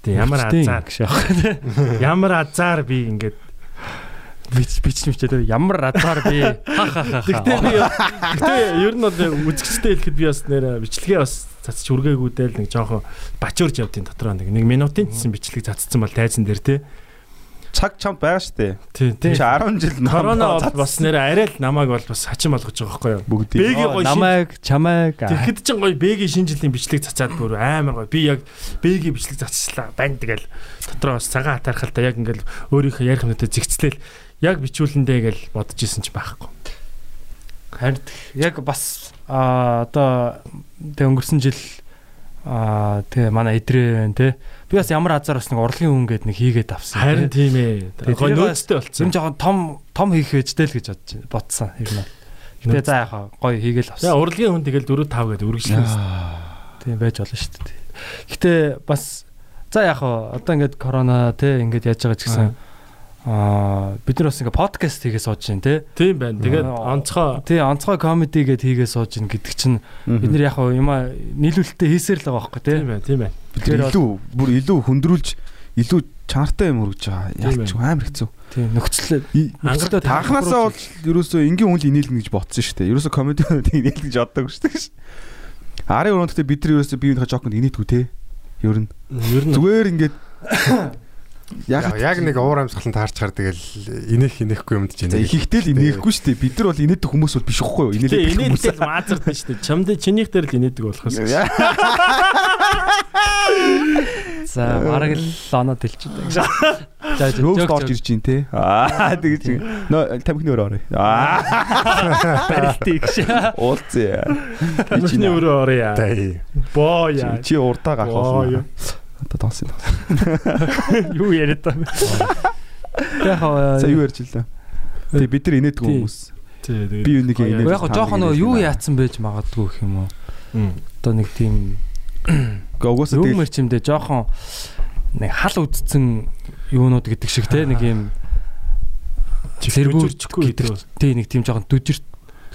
Тэ ямар азар гэж яах. ямар азар би ингээд Бич бич мичээд ямар азар би ха ха ха. Тэгтээ би тэгтээ ер нь бол үзэгчтэй хэлэхэд би бас нэр бичлэгээ бас цацч үргээгүүдэл нэг жоохон бачуурж явдیں۔ дотроо нэг минутын гэсэн бичлэг цацсан бол тайзан дээр те. Цаг чамд байгаа шүү дээ. тий. Чи тий. 10 жил Корона бол бас нэрээ арай л намайг бол бас хачин болгож байгаа байхгүй юу? бүгд Бэги гоё намайг чамайг Тэгэхэд ч гоё бэгийн шинэ жилийн бичлэг цацаад бүр амар гоё. Би яг бэгийн бичлэг цацчлаа. Бань тэгэл дотроо бас цагаан хатаархалтай яг ингээл өөрийнхөө ярих юмнуудаа зэгцлээл яг бичүүлэндээ гэл бодож исэн ч байхгүй. харин яг бас а одоо тэг өнгөрсөн жил а тэг манай эдрээ те би бас ямар азар бас нэг урлагийн хүн гээд нэг хийгээд авсан. Харин тийм ээ. Тэгээ тэрийг нөөцтэй юм болцсон. жоохон том том хийх хэвчтэй л гэж бодож бодсон ер нь. Гэтэ за яхаа гоё хийгээл авсан. урлагийн хүн тэгэл 4 5 гэдэг үргэлжлэн. тийм байж болно шүү дээ. Гэтэ бас за яхаа одоо ингээд корона те ингээд яаж байгаа ч гэсэн аа бид нар бас ингээд подкаст хийгээ сууж байна те Тийм байна. Тэгээд онцгой тий онцгой комеди гээд хийгээ сууж байна гэдэг чинь бид нар яг хаа юма нийлүүлэлтээ хийсээр л байгаа байхгүй тий тийм байна. Тийм байна. бид илүү бүр илүү хүндрүүлж илүү чанартай юм өргөж байгаа. Тийм Ялч амар хэцүү. тий нөхцөл Ангартай Анханасаа бол ерөөсөө энгийн хүн л инээлгэн гэж бодсон шүү дээ. Ерөөсөө комедиуд инээлгэн гэж боддог шүү дээ. Арын өрөөндөө бид нар ерөөсөө биеийнхээ жоконд инээдгүй те. Ер нь Ер нь зүгээр ингээд Яг яг нэг уур амьсгалан таарч хаар тэгэл инех инехгүй юмд чинь. За ихтэй л инээхгүй шүү дээ. Бид нар бол инээдэг хүмүүс бол биш үхгүй юу? Тэгээ Инээлдэг хүмүүс. инээдэл маазардаг шүү дээ. Чамд чинийх дээр л инээдэг болохоос. за бараг л оноод хэлчихдэг за Рөөс орж ирж байна те. Аа тэгэж нөө тамхины өрөө орё. Аа барилтыг уулзъя. Чиний өрөө орё. Тай. Боо яа. Чи урдаа гарах болно. Одоо тоосон. юу яриад байгаа яг юу ярьж илээ. Тэгээ бид нар инээдэг Тий. хүмүүс. Тий, тэгээд Би гоё инээд- яг жоохон нөгөө юу яатсан байж магадгүй гэх юм уу Мм. одоо нэг тийм угаасаа юу тэгэл мэрчимдээ жоохон нэг хал үдцсэн юунууд гэдэг шиг те нэг юм Зэргүүрчихгүй гэдэг гэдэг. тий нэг тийм жоохон дүжир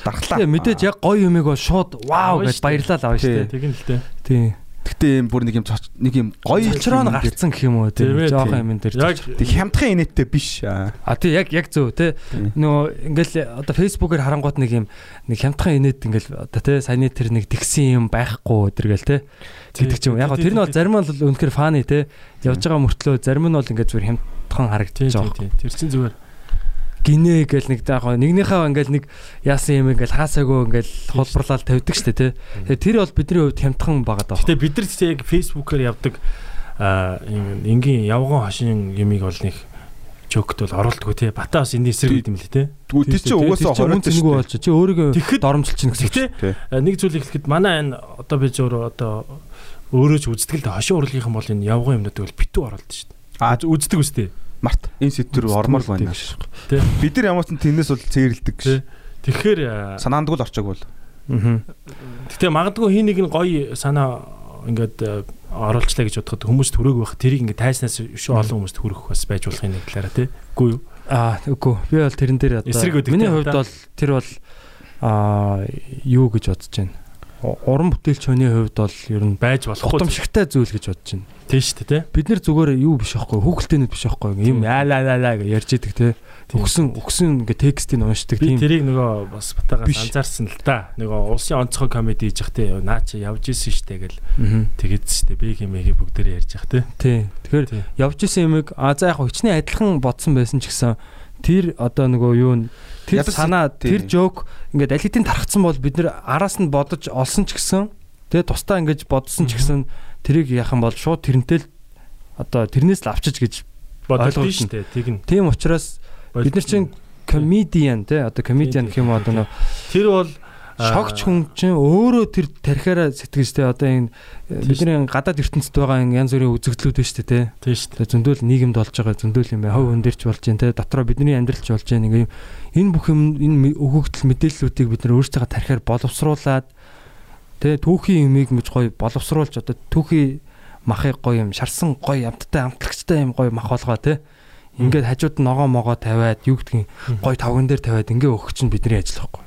дархлаа. Тэгээ мэдээж яг гоё юмэг бол шууд вау гэж шүү дээ. баярлал авна шүү дээ. Тэг юм л дээ. Тий. Гэтэ юм бүр нэг юм нэг юм гоё дээр- гарцсан гэх юм уу тий. Тийм тийм. юм дээр. Яг Тэг хямдхан инээдтэй биш. А тий яг яг зөв тий. Нөгөө ингээл одоо фэйсбүүкээр харангууд нэг юм нэг хямдхан инээд ингээл одоо тий саяны тэр нэг тэгсэн юм байхгүй өдөргээл тий. гэдэг ч юм. Яг тэр нь бол зарим нь бол үнэхээр фаны тий. Явж байгаа мөртлөө зарим нь бол ингээд зүгээр хямдхан байгаа. тий. Тэр чинь зүгээр. Гинэ гэл нэг яг нэгнийхээ ингээл нэг яасан юм ингээл хаасаагүй ингээл холборлал тавьдаг штэ тий. Тэр бол бидний хувьд хямдхан байгаа даа. Гэтэ бид нар яг фэйсбүүкээр явдаг аа ин- энгийн явган хошин юмыг бол нэг жокт бол оруулдаггүй тий. Бата бас энэ эсрэг юм л тий. Тэгвэл тэр чинь угаасаа хориотой зэнгүү болж чи өөрийгөө доромжилж чинь гэсэн. Тий. а, нэг зүйл ихлэхэд манай энэ одоо би зөөр одоо өөрөө ч үздэг л дээ. хошин урлагийнхан бол энэ явган юмнуудыг бол битүү оруулдаг шүү дээ. Аа, үздэг үстэй. Март энэ сэтэр ормоор байна. Тий. Бид нар ямар ч тэнэс бол цээрэлдэг Тий. ш. Тэгэхээр Санаандгүй л орчоог бол. Аа. Гэтэ магадгүй хин нэг нь гоё санаа ингээд оруулчлаа гэж бодоход хүмүүст хүрээгүй байх. Тэрийг ингээд тайснаас шүү олон хүмүүст хүрэх бас байж болохын нэг талаараа тий. Үгүй юу? Аа үгүй би бол тэрэн дээр одоо миний хувьд бол тэр бол аа юу гэж бодож байна. Уран бүтээлч хүний хувьд бол ер нь Байж болохгүй. гутамшигтай зүйл гэж бодож байна. Тий шүү дээ тий. Бид нэр зүгээр юу биш байхгүй хүүхэлтэйнүүд биш Тийм. яла ла ла гэж ярьж идэг те. Өгсөн өгсөн ингээ текстийг уншдаг Би тийм. тэрийг нөгөө бас батагаас анзаарсан л да. Нөгөө улсын онцгой комеди хийж явах тий. Наа чи явж исэн штэ гэл Мгм. тэгээд штэ би хэмээгээ бүгдээрээ ярьж явах тий. Тий. Тэгэхээр явж исэн юмыг а за яг хичнээн адилхан бодсон байсан ч гэсэн тэр одоо нөгөө юу н тэр санаа тэр жок ингээд аль хэдийн тархацсан бол бид нэр араас нь бодож олсон ч гэсэн тэгээ тусдаа ингэж бодсон ч гэсэн тэрийг яхан бол шууд тэрнтэй л одоо тэрнээс л авчиж гэж Бодож Ойлгуулна. штэ. Тэг нь. тийм учраас бид нар чинь комедиан те одоо комедиан гэх юм одоо нөгөө тэр бол шогч хүн чинь өөрөө тэр тархиараа сэтгэж те одоо энэ бидний гадаад ертөнцид байгаа энэ янз бүрийн үзэгдлүүд байна шүү дээ тий штэ. Тэгээ зөндөл нийгэмд болж байгаа зөндөл юм бай. Хов өндөрч болж байна те. Дотроо бидний амьдралч болж байна. Ингээ энэ бүх юм энэ өгөгдөл мэдээллүүдийг бид нар өөрсдөө тархиар боловсруулад те түүхийн юмыг ингэж гоё боловсруулж одоо түүхий махыг гоё юм шарсан гоё амттай амтлагчтай юм гоё мах болгоо те. Ингээд хажууд нь ногоо могоо тавиад юу гэдгийг гоё тавган дээр тавиад ингээ өгөх чинь бидний ажил байхгүй.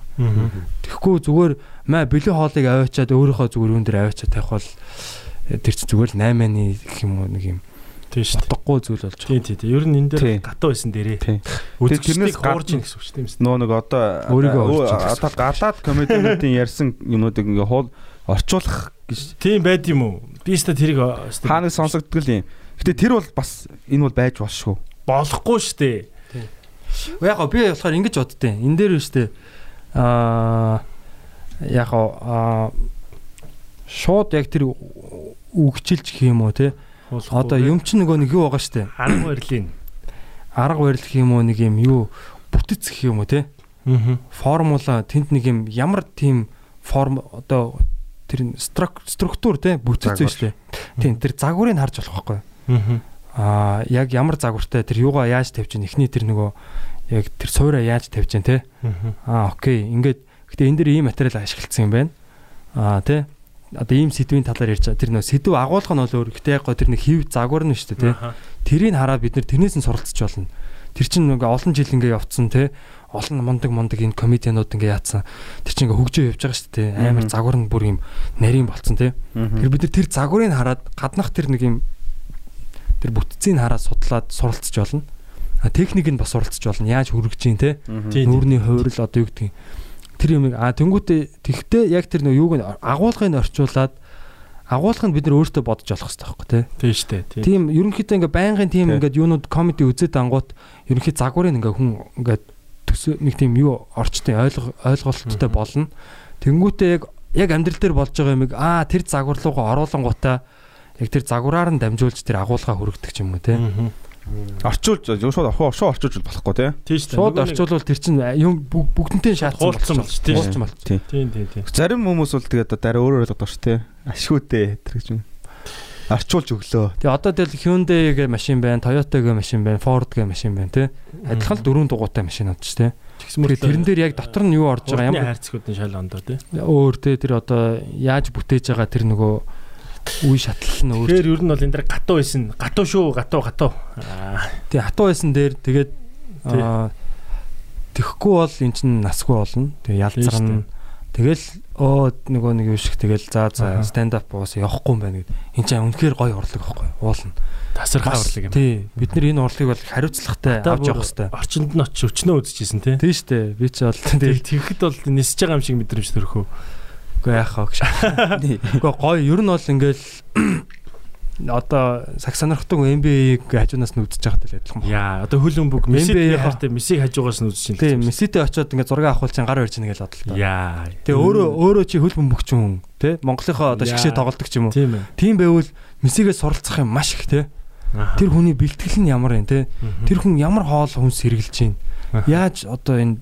Тэгэхгүй зүгээр маа бэлэн хоолыг аваачаад өөрийнхөө зүгээр юун дээр аваачаад тавих бол э, тэр чинь зүгээр л 8-ны гэх юм уу нэг юм Тий штэ. утгагүй зүйл болж байгаа. Тий тий тий. Ер нь энэ дээр гатуу байсан дээрээ. Хоорж гадна- ийн гэсэн үг шүү дээ. Нөө нэг одоо Өөрийгөө одоо гадаад комедиануудын ярьсан юмнуудыг ингээ хуул орчуулах гэж Тийм байд юм уу? Би өстө тэрийг өстө хаа нэг сонсогддог л юм. Гэтэ тэр бол бас энэ бол байж болшгүй. болохгүй шүү дээ. Яг гоо би болохоор ингэж боддیں۔ Эн дээр нь шүү дээ. Аа яг гоо шууд яг тэр үгчилж гэх юм уу те. Одоо юм чинь нөгөө нэг юу байгаа шүү дээ. арга барилын. Арга барил гэх юм уу нэг юм юу бүтэц гэх юм уу те. Аа. формула тэнд нэг юм ямар тийм форм одоо тэр струк- структур бүтээсэн Загвар. шүү дээ. Тийм тэр загварыг харж болох байхгүй. Аа. Яг ямар загвартай тэр юугаа яаж тавьж чинь эхний тэр нөгөө яг тэр суураа яаж тавьж чинь те. Аа окей ингээд гэтээ энэ дэр ийм материал ашиглагдсан юм байна. Аа тий одоо ийм сэдвийн талаар ярьж байгаа. Тэр нөө сэдв агуулга нь бол өөр. Гэтэ яг гоо тэр нэг хев загвар нь шүү дээ тий. Тэрийг хараад бид нэр тэрнээс нь суралцж болно. Тэр чинь ингээ олон жил ингээ явцсан те олон мундаг мундаг энэ комедианууд ингээ яатсан. Тэр чинь ингээ хөгжөө явж байгаа шүү дээ. Амар загвар нь бүр юм нарийн болцсон те. Тэр бид нар тэр загварыг хараад гаднах тэр нэг юм тэр бүтцийг хараад судлаад суралцж болно. А техник нь бас суралцж болно. Яаж хөргөж чинь те. Нүүрний хувирал одоо юу гэдэг юм. Тэр юм а тэнгуүтээ тэгтээ яг тэр нэг юуг нь агуулгыг нь орчуулад агуулгыг нь бид нар өөртөө бодож олох хэрэгтэй байхгүй те. Тийм шүү дээ. Тийм. Ерөнхийдөө ингээ байнгын тийм Тий. ингээд юунууд комеди үзээд ангууд ерөнхий загварыг ингээ хүн ингээд төсөө нэг тийм юу орчтой ойлго ойлголттой болно. Тэнгүүтээ яг яг амьдрал дээр болж байгаа юмыг аа тэр загвар руугаа оруулангуудаа яг тэр загвараар нь дамжуулж тэр агуулга хүргэдэг ч юм уу те. Орчуулж шууд шууд орчуулж болохгүй тий. Тийм шүү дээ. Шууд орчуулвал тэр чинь юм бүг- бүгднтэй шаардсан болчих. тийм. Тийм тийм тийм. Зарим хүмүүс бол тэгээд одоо арай өөр ойлгоод байна шүү тий. Ашгүйтэй тэр гэж юм. Орчуулж өглөө. Тэгээ одоо тэгэл Hyundai гэ машин байна, Toyota гэ машин байна, Ford гэ машин байна те. Адилхан л дөрвөн дугуйтай машинууд ч те. Тэгээ тэрэн дээр яг дотор нь юу орж байгаа ямар хайрцагуудын шал ондоо тий. өөр те тэр одоо яаж бүтээж байгаа тэр нөгөө үе шатлал нь өөр. Тэгэхээр ер нь бол энэ дээр гатуу байсан. Гатуу шүү, гатуу гатуу. Аа. Тэгээ хатуу байсан дээр тэгээд Тий. аа тэхгүй бол эн чинь насгүй болно. Тэгээ ялцарна. Тэгэл оо нөгөө нэг юм шиг тэгэл за за stand up боос явахгүй юм байна гэд. Энд чинь үнэхээр гоё урлаг байхгүй уулна. Тасархай урлаг юм. Тий. Бид нар энэ урлагийг бол хариуцлагатай Та авч явах хэрэгтэй. Орчинд нь очиж өчнөө үзчихсэн тий. Тийм шүү дээ. Би ч бол Тэгэл тэгэхэд бол нисэж байгаа юм шиг мэдрэмж төрөхөө. үгүй яах вэ гэж. Үгүй гоё. Ер нь бол ингээл одоо саг сонирхдаг NBA-г хажуунаас нь үзэж байгатай л адилхан. Яа, одоо хөлөн бүг NBA месси яхаа. хайртай мессиг хажуугаас нь үзчихин. Тийм, Месситэй очиод ингээ зураг авахул чинь гар барьж нэг л бодлоо. Яа. Тэгээ өөрөө өөрөө чи хөл бөмбөгч хүн тий Монголынхоо одоо Яа. шгшээ тоглолдог ч юм уу. Тийм байвал Мессигээ суралцах юм маш их. Аха. Тэр хүний бэлтгэл нь ямар юм. Мгм. Тэр хүн ямар хоол хүнс байна. Аха. Яаж одоо энэ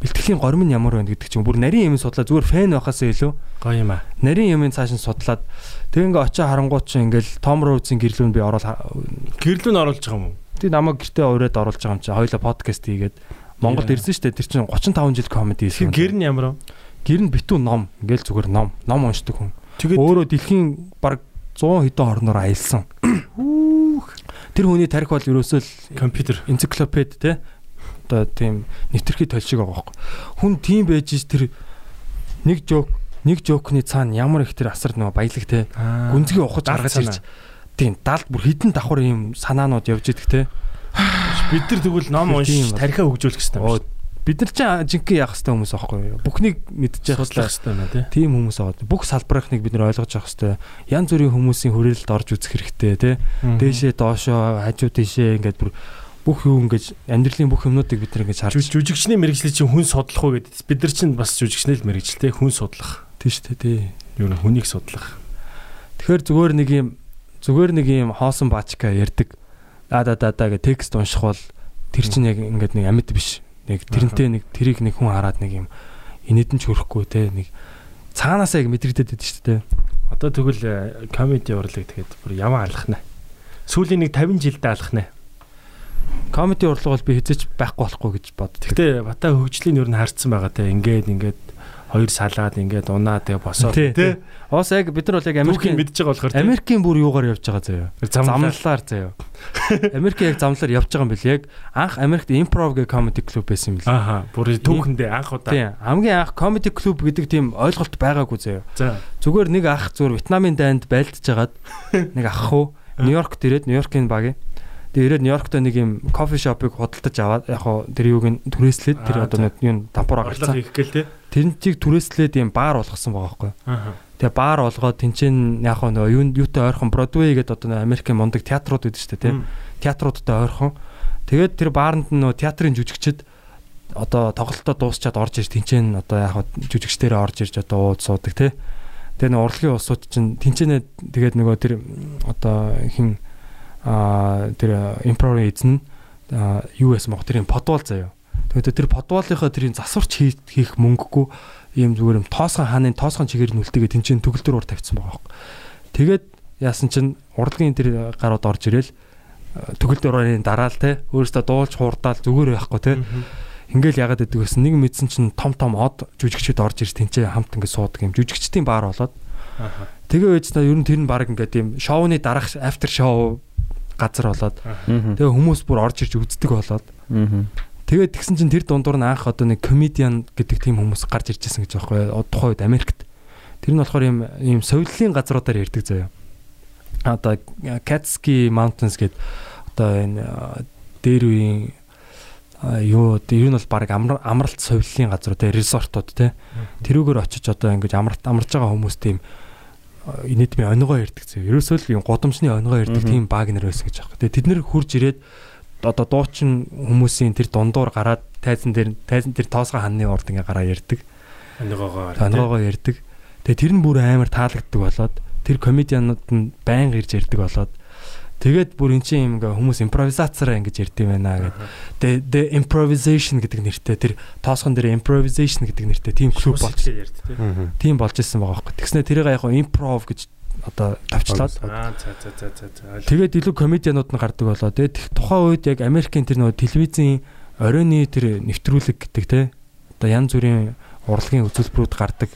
бэлтгэлийн горим нь ямар байна гэдэг ч юм. Бүр нарийн юм судлаа зүгээр фэн байхаас илүү гоё юм аа. нарийн юмын цааш нь судлаад тэг ингээ очоо харангуут чи ингээл Том Роузын гэрлүүнд би ороод ха- Гэрлүүн оруулж байгаа юм уу? тэг намайг гэртээ ураад оруулж байгаа юм чи хоёлаа подкаст хийгээд Монголд Яа. ирсэн шүү дээ тэр чинь 35 жил комеди хийсэн. гэр нь ямар вэ? гэр нь битүү ном ингээл зүгээр ном ном уншдаг хүн. Тэгээд Өөрөө дэлхийн баг 100 хэдэн орноор аялсан. Тэр хүний тарих бол ерөөсөө л компьютер. энциклопед те одоо тийм нэвтрхий толшиг байгаа байхгүй. Хүн тийм байж ш тэр нэг жок нэг жокны цаана ямар их тэр асар нөгөө баялаг те гүнзгий ухаж гаргаж ирж тийм далд бүр хідэн давхар ийм санаанууд явж идэх те. Бид нар тэгвэл ном уншиж бол. тарихаа хөгжүүлэх хэрэгтэй юм шүү. Бид нар ч жинхэнэ яах хэвээр хүмүүс аахгүй юу? Бүхнийг мэдчих хэвээр тий. тийм хүмүүс аваад бүх салбарынхныг бид нар ойлгож авах хэвээр янз бүрийн хүмүүсийн хүрээлэлд орж үзэх хэрэгтэй те. Дээшээ доошоо хажуу тийшээ ингээд бүр бүх юу ингэж амьдралын бүх юмнуудыг бид нар ингэж харж Жүж- жүжигчний мэрэгжлийг чинь хүн судлах уу гэдэг. Бид нар чинь бас жүжигчний л мэрэгжлтэй хүн судлах. тийм шүү дээ тий. Юу н хүнийг судлах. Тэгэхээр зүгээр нэг юм зүгээр нэг юм хоосон баачка ярддаг. А да да да гэ текст унших бол тэр чинь яг ингээд нэг амьд биш. Нэг тэрнтэй нэг тэрийг нэг хүн хараад нэг юм инээдэн ч хөрөхгүй те нэг цаанаасаа яг мэдрэгдээд байдаг шүү дээ. Одоо тэгвэл э, комеди урлаг тэгээд бүр яваа алах нэ. Сүүлийн нэг 50 жилдээ алах нэ. Комеди урлаг бол би хизэж байхгүй болохгүй гэж боддог. Гэтэ бата хөгжлийн ер нь харцсан байгаа те. Ингээд ингээд хоёр салаад ингээд унаа тэгээ босоод Тий, тий. те. Оос яг бид нар бол яг Америкийн мэдж байгаа болохоор те. Америкийн бүр юугаар явж байгаа заяа. Замлалаар заяа. Америк яг замлаар явж байгаа юм бэл яг анх Америкт импров гэх комеди клуб байсан юм бэл. Ааха. Бүр түүхэндээ анх удаа. Тийм. Хамгийн анх комеди клуб гэдэг тийм ойлголт байгаагүй заяа. За. Зүгээр нэг ах зүгээр Вьетнамын дайнд байлдаж хагаад нэг ах уу Нью-Йоркт ирээд Нью-Йоркийн багийн Тэгээ ирээд Нью-Йоркт нэг юм кофе шопыг худалдаж аваад яг хоо тэр юуг нь түрээслээд тэр одоо нэг юм дампуур те. Тэрнчийг түрээслээд юм баар болгосон байгаа байхгүй. Тэгээ баар болгоод тэнцэн яг хоо нөгөө юу юутай ойрхон Бродвей гэдэг одоо Америкийн мундаг театрууд шүү дээ тийм. Театруудтай ойрхон Тэгээд тэр бааранд нь нөө театрын жүжигчд одоо тоглолтоо дуусчаад орж ирж тэнцэн одоо яг хаа жүжигчдэрээ орж ирж одоо ууд суудаг тий. Тэгээ нэг урлагийн усууд чинь тэнцэнэ тэгээд нөгөө тэр одоо хин тэр импров эзэн юу байсан мох тэрийн подвал заяа. Тэгээд тэр подвалынхаа тэрийн засварч хийх мөнгөгүй ийм зүгээр юм тоосгон хааны тоосгон чигээр нүлтэйгээ тэнцэн төгөлдөр уур тавьсан байгаа юм. Тэгээд яасан чинь урлагийн тэр гарууд орж ирэл төгөлдөр уурын дараа л те өөрөөсөө дуулж хуурдаал зүгээр байхгүй те. Ингээл ягаад гэдэг вэ? Нэг мэдсэн чинь том том од жүжигчд орж ирж тэнцээ хамт ингээд суудаг юм. Жүжигчдийн баар болоод. Тэгээ ээж та ер нь тэр нь баг ингээд юм шоуны дараах after show газар болоод. Тэгээ хүмүүс бүр орж ирж үздэг болоод. Тэгээд тэгсэн чинь тэр дундуур нь анх одоо нэг комедиан гэдэг тийм хүмүүс гарч иржсэн гэж байхгүй? Тухайн үед Америкт. Тэр нь болохоор юм ийм совиллын газруудаар ярддаг заяа. Одоо Catskill Mountains гэдэг одоо энэ дээр үеийн юу ер нь бол баг амралт совиллын газар те резортууд те тэрүүгээр очиж одоо ингэж амралт амарч байгаа хүмүүс тийм нийтмийн онгоо ярддаг зөө. Ерөөсөө л юм годомчны онгоо ярддаг тийм баг нэр байсан гэж байгаа. Тэгээ тэд нэр хурж ирээд одоо дуучин хүмүүсийн тэр дундуур гараад тайзан дээр тайзан дээр тоосгоо ханны урд ингээ гараа ярддаг. Онгоогоо онгоогоо ярддаг. Тэгээ тэр нь бүр амар таалагддаг болоод тэр комедианууд нь байн ирж ярддаг болоод Тэгээд бүр эн чинь юм ингээ хүмүүс импровизацаараа ингэж ярьд юм байна гэдэг. Тэгээ the improvisation гэдэг нэртэй тэр тоосгон дээр improvisation гэдэг нэртэй team клуб болж ярьд тий. тийм болж исэн байгаа байхгүй. Тэгснэ тэрийг яг improv гэж одоо тавьчлаад. Аа за за за за за. Тэгээд илүү комедианууд нь гардаг болоо. Тэгээд тухайн үед яг Америкийн тэр нөгөө телевизийн оройны тэр нэвтрүүлэг гэдэг те одоо янз бүрийн урлагийн үзүүлбэрүүд гардаг.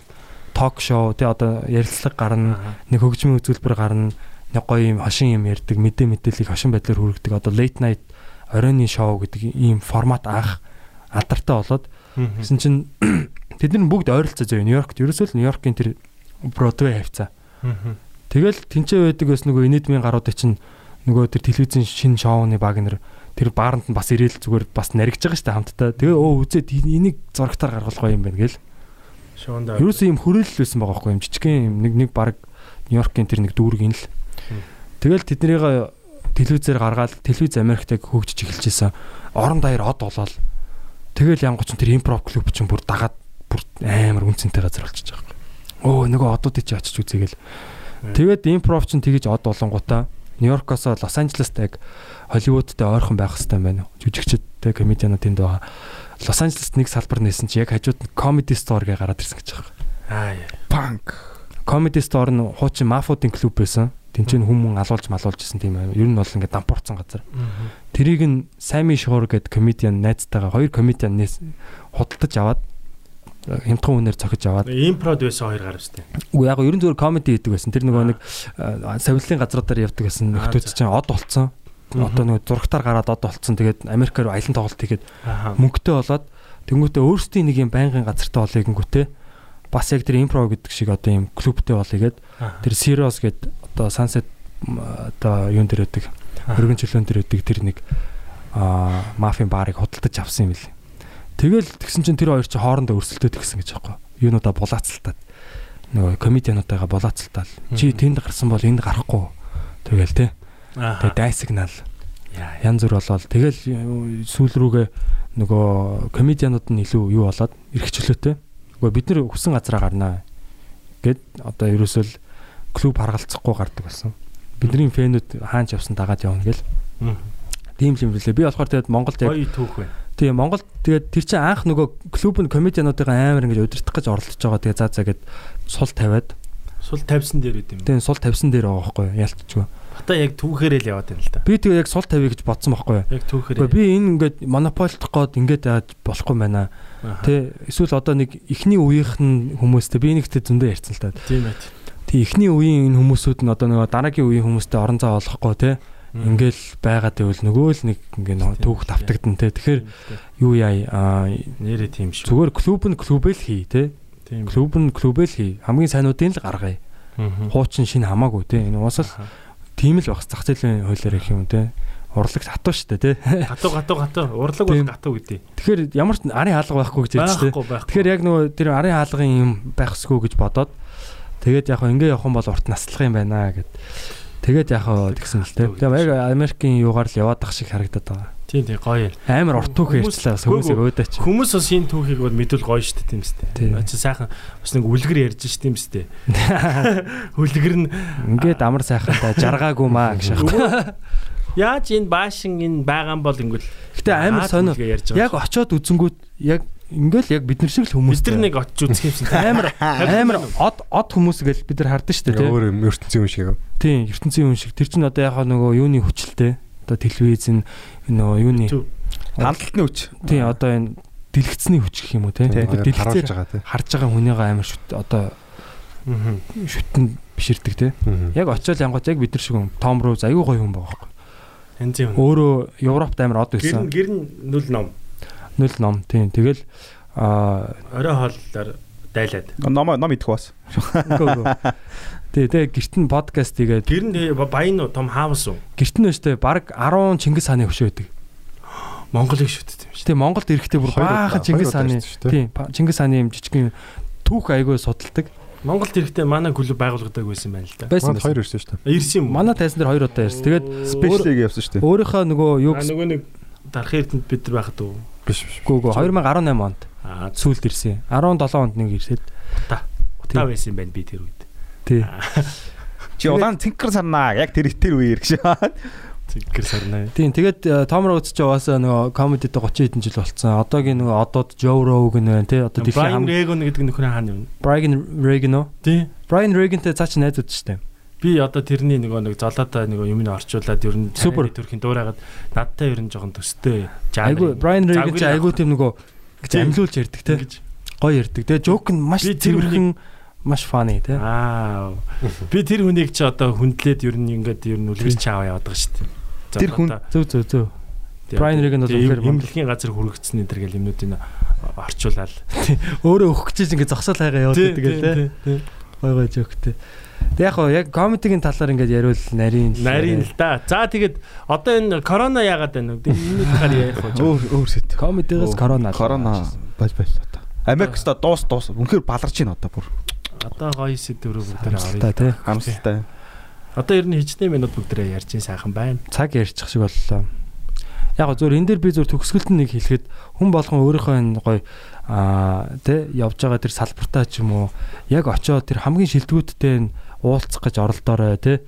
Ток шоу те одоо ярилцлага гарна, нэг хөгжмийн үзүүлбэр гарна нэг гоё юм хошин юм ярьдаг мэдээ мэдээллийг хошин байдлаар хүргэдэг. Одоо late night оройны шоу гэдэг ийм формат анх алдартай болоод гэсэн чинь тэд нар бүгд ойролцоо зөө Нью-Йоркт ерөөсөө л Нью-Йоркийн тэр Бродвей хавцаа. Тэгэл тэнцээ байдаг бас нөгөө инэдмийн гаруудыг чинь нөгөө тэр телевизийн шинэ шоуны баг нэр тэр бааранд нь бас ирээл зүгээр бас наригж байгаа шүү дээ хамтдаа. Тэгээ өө үзээд энийг зурагтаар гаргах гоё юм байна гэл. Шоунд Ерөөсөө юм хөрөөлөл байсан байгаа байхгүй юм. Жижигхэн юм нэг нэг баг Нью-Йоркийн тэр нэг дүүрэг нь л Тэгэл тэднийг телевизээр гаргаад телевиз Америктэй хөгжиж эхэлжсэн. Орон даяар од болоод тэгэл янгоч тэр импров клуб чинь бүр дагаад бүр амар үнцэнтэй газар болчихж байгаа юм. Өө нөгөө одуудыг чи очиж үзээгээл. Тэгээд импров чинь тэгэж од болонгуудаа Нью-Йоркоос Лос Анжелест яг Холливуудтай ойрхон байх хэрэгтэй байна. Жүжигчдтэй комедианууд тэнд байгаа. Лос Анжелест нэг салбар нээсэн чи яг хажууд нь comedy store гээ гараад ирсэн гэж байгаа. Аа. Панк. Comedy store нь хуучин мафуудын клуб байсан. Тинчэн хүмүүн алуулж малуулж исэн тийм аа. Ер нь бол ингээд дампуурсан газар. Тэрийг нь Сами Шор гэдэг комедиан найзтайгаа хоёр комедиан нээс худалдаж аваад хямдхан үнээр цохиж аваад импрод байсан хоёр гар өстэй. үгүй яг ерөн зүгээр комеди хийдэг байсан. Тэр нөгөө нэг савиллын газруудаар явдаг байсан. Нөхдөд чинь од болцсон. Одоо нөгөө зурагтаар гараад од болцсон. Тэгээд Америкаар аялан тоглолт хийгээд мөнгөтэй болоод тэнгуүтээ өөрсдийн нэг юм байнгын газартай болъё гингүүтээ бас яг тэр импров гэдэг шиг одоо юм клубтэй болъё гээд тэр Serious гэдэг одоо Sunset одоо юун дээр өгдөг өргөн чөлөөн дээр өгдөг тэр нэг мафийн баарыг худалдаж авсан юм бэл. Тэгэл тэгсэн чинь тэр хоёр чи хоорондоо өрсөлдөд гисэн гэж аахгүй. Юунуудаа булаацалтаад нөгөө комедиануудаагаа булаацалтаал. Чи тэнд гарсан бол энд гарахгүй. Тэгэл те. Тэгээ дайсагнал. Янз бүр болоод тэгэл сүүл рүүгээ нөгөө комедианууд нь илүү юу болоод эргчлөөтэй. Нөгөө бид нар хүсэн газараа гарнаа гэд одоо ерөөсөө л клуб харгалцахгүй гардаг болсон. Бидний фэнүүд хаач явсан дагаад явна гэл. Тийм юм лээ. Би болохоор тэгээд Монголд яг гоё түүх байна. Тийм Монголд тэгээд тэр чинь анх нөгөө клуб нь комедиануудын амар ингэж удирдах гэж оролдож байгаа. Тэгээд заа заа гэд сул тавиад Сул тавьсан дээр үт юм. тийм сул тавьсан дээр байгаа байхгүй ялцчихгүй. Бата яг түүхээрээ л яваад байна л да. Би тэгээд яг сул тавья гэж бодсон байхгүй. Яг түүхээрээ. Гэхдээ би энэ ингээд монополдох гээд ингээд яаж болохгүй байна. Тэ эсвэл одоо нэг ихний үеийнх нь хүмүүстэй би нэгтэй зөндөө ярьсан л та. Тийм ээ. Тэг ихний үеийн энэ хүмүүсүүд нь одоо нөгөө дараагийн үеийн хүмүүстэй орон зай олохгүй те ингээл байгаад байвал нөгөө л нэг ингээ түүх тавтагдана те тэгэхээр юу яа нэрээ тийм шүү. зүгээр клуб нь клубэл хий те тийм. Клуб нь клубэл хий. Хамгийн сайнуудын л гаргая. Хуучин шин хамаагүй те энэ уус л тийм л байх зах зээлийн хуулиар их юм те урлагч хатуу штэ те гатуу гатуу гатуу урлаг бол гатуу гэдэг. Тэгэхээр ямар ч арын хаалга байхгүй гэж ярьж те тэгэхээр яг нөгөө тэр арын хаалгын юм байхсгүй гэж бодоод Тэгээд яг ингээ явах юм бол урт наслах юм байна гэд. Тэгээд яг тэгсэн л те. Тэгээд яг Америкийн юугаар л яваад ах шиг харагдаад байгаа. Тийм тийм гоё юм. Амар урт түүх ярьчлаа хүмүүсийг өөдөөч. Хүмүүс бас энэ түүхийг бол мэдвэл гоё шүү дээ тийм үстэй. Очи сайхан бас нэг үлгэр ярьж ш тийм үстэй. Үлгэр нь Ингээд амар сайхантай жаргаагүй маа гэж байна. яаж энэ баашин энэ байгаа бол ингүүл Гэтэ амар сонио. ярьж Яг очоод үзэнгүүт яг ингээл яг бид нар шиг л хүмүүс. Бид нар нэг очиж үзэх юмсан. амар амар од од хүмүүс гэл бид нар хардаг шүү дээ өөр юм ертөнцийн юм шиг. Тийм, ертөнцийн хүн шиг. Тэр чинь одоо яг нөгөө юуны хүчтэй. Одоо телевиз н нөгөө юуны. Хандлтны хүч. тийм одоо энэ дэлгэцний хүч гэх юм уу харуулж дэлгэцээр харж байгаа хүнийгээ амар шүт одоо шүтэн биширдэг тий. Яг очоод янгот яг бид нар шиг хүн Том Руз аюу гоё хүн байгаа байхгүй. Өөрөө Европт амар од Гэрн байсан. гэрн нүл ном. Нүл ном тийм. Тэгэл аа Орой хооллоор дайлаад. Ном ном идэх бас. гөө. Тэгээ гэрт нь подкаст хийгээд Гэрн баян уу том хаус уу? гэрт нь өштэй баг 10 Чингис хааны хөшөө байдаг. Монголыг шүтдэг юм шүү. Тэгээ Монголд ирэхдээ бүр баахан Чингис хааны ирсэн па- Чингис хааны юм жижигхэн түүх айгүй судалдаг. Монголд ирэхдээ манай клуб байгуулгадаг байсан байна л да. Байсан. Хоёр ирсэн шүү дээ. Ирсэн юм. Манай тайсан дээр хоёр удаа ярьсан. Тэгээд Спешиалыг явсан шүү дээ. өөрийнхөө нөгөө юу нөгөө нэг дарах эрдэнэт бид нар байхад уу. Биш биш. гүү гүү 2018 онд Аа сүүлд ирсэн. 17 онд нэг ирсээд та Тийм. байсан юм байна би тэр үед. тий. Чи улаан цэнхэр сарнаа яг тэр тэр үеэр гэж. Зэггэр сарнаа. Тийм тэгээд Том Роуз ч угаасаа нөгөө комедид 30 хэдэн жил болцсон. Одоогийн нөгөө одод Joe Rogan байна тий. Одоо дэлхийн хам Регон гэдэг нөхөр хаана юм? Brian Regan уу? Тий. Brian Regan-тэй цаа чи найзууд шүү дээ. Би одоо тэрний нөгөө нэг золоотой нөгөө юм нь орчуулад ер нь Супер. төрхийн дуурайгаад надтай ер нь жоохон төстэй. Айгу Brian Regan чи айгу тийм нөгөө гэж ярьдаг тий. Тэгэж. Гоё ярьдаг тий. Жоок нь маш Би тэр цэвэрхэн маш funny тий. Аа. Би тэр хүнийг чи одоо хүндлээд ер нь ингээд ер нь үлгэрч аваа яваад байгаа шүү дээ. Тэр хүн- Зөв зөв зөв. Brian Regan бол үнэхээр имлэхийн газар хүрэгдсэн энэ төр гэл юмнуудыг орчуулаад. Өөрөө өгөх гэж ингэ зогсоол хайгаа яваад байдаг тий. Гой гой жооктэй. Тэг яг яг комедигийн талаар ингээд яриул нарийн л Нарийн л да. За тэгээд одоо энэ корона яагаад байна вэ? Энэ талаар ярих уу? Өөр өөр сэт. комедигээс корона Корона бол бол одоо. Америк ста дуус дуус үнэхээр баларч байна одоо бүр. Одоо гоё сэдвэр бүгдээ та орё. Хамсалтай. Одоо ер нь хичнээн минут бүгдээ ярьж ин сайхан байна. Цаг ярьчих шиг боллоо. Яг гоо зөв энэ дээр би зөв төгсгөлд нь нэг хэлэхэд хүн болгон өөрийнхөө энэ гоё аа тий явж байгаа тэр салбартаа ч юм уу яг очиод тэр хамгийн шилдэгүүдтэй нь уулзах гэж оролдоорой тий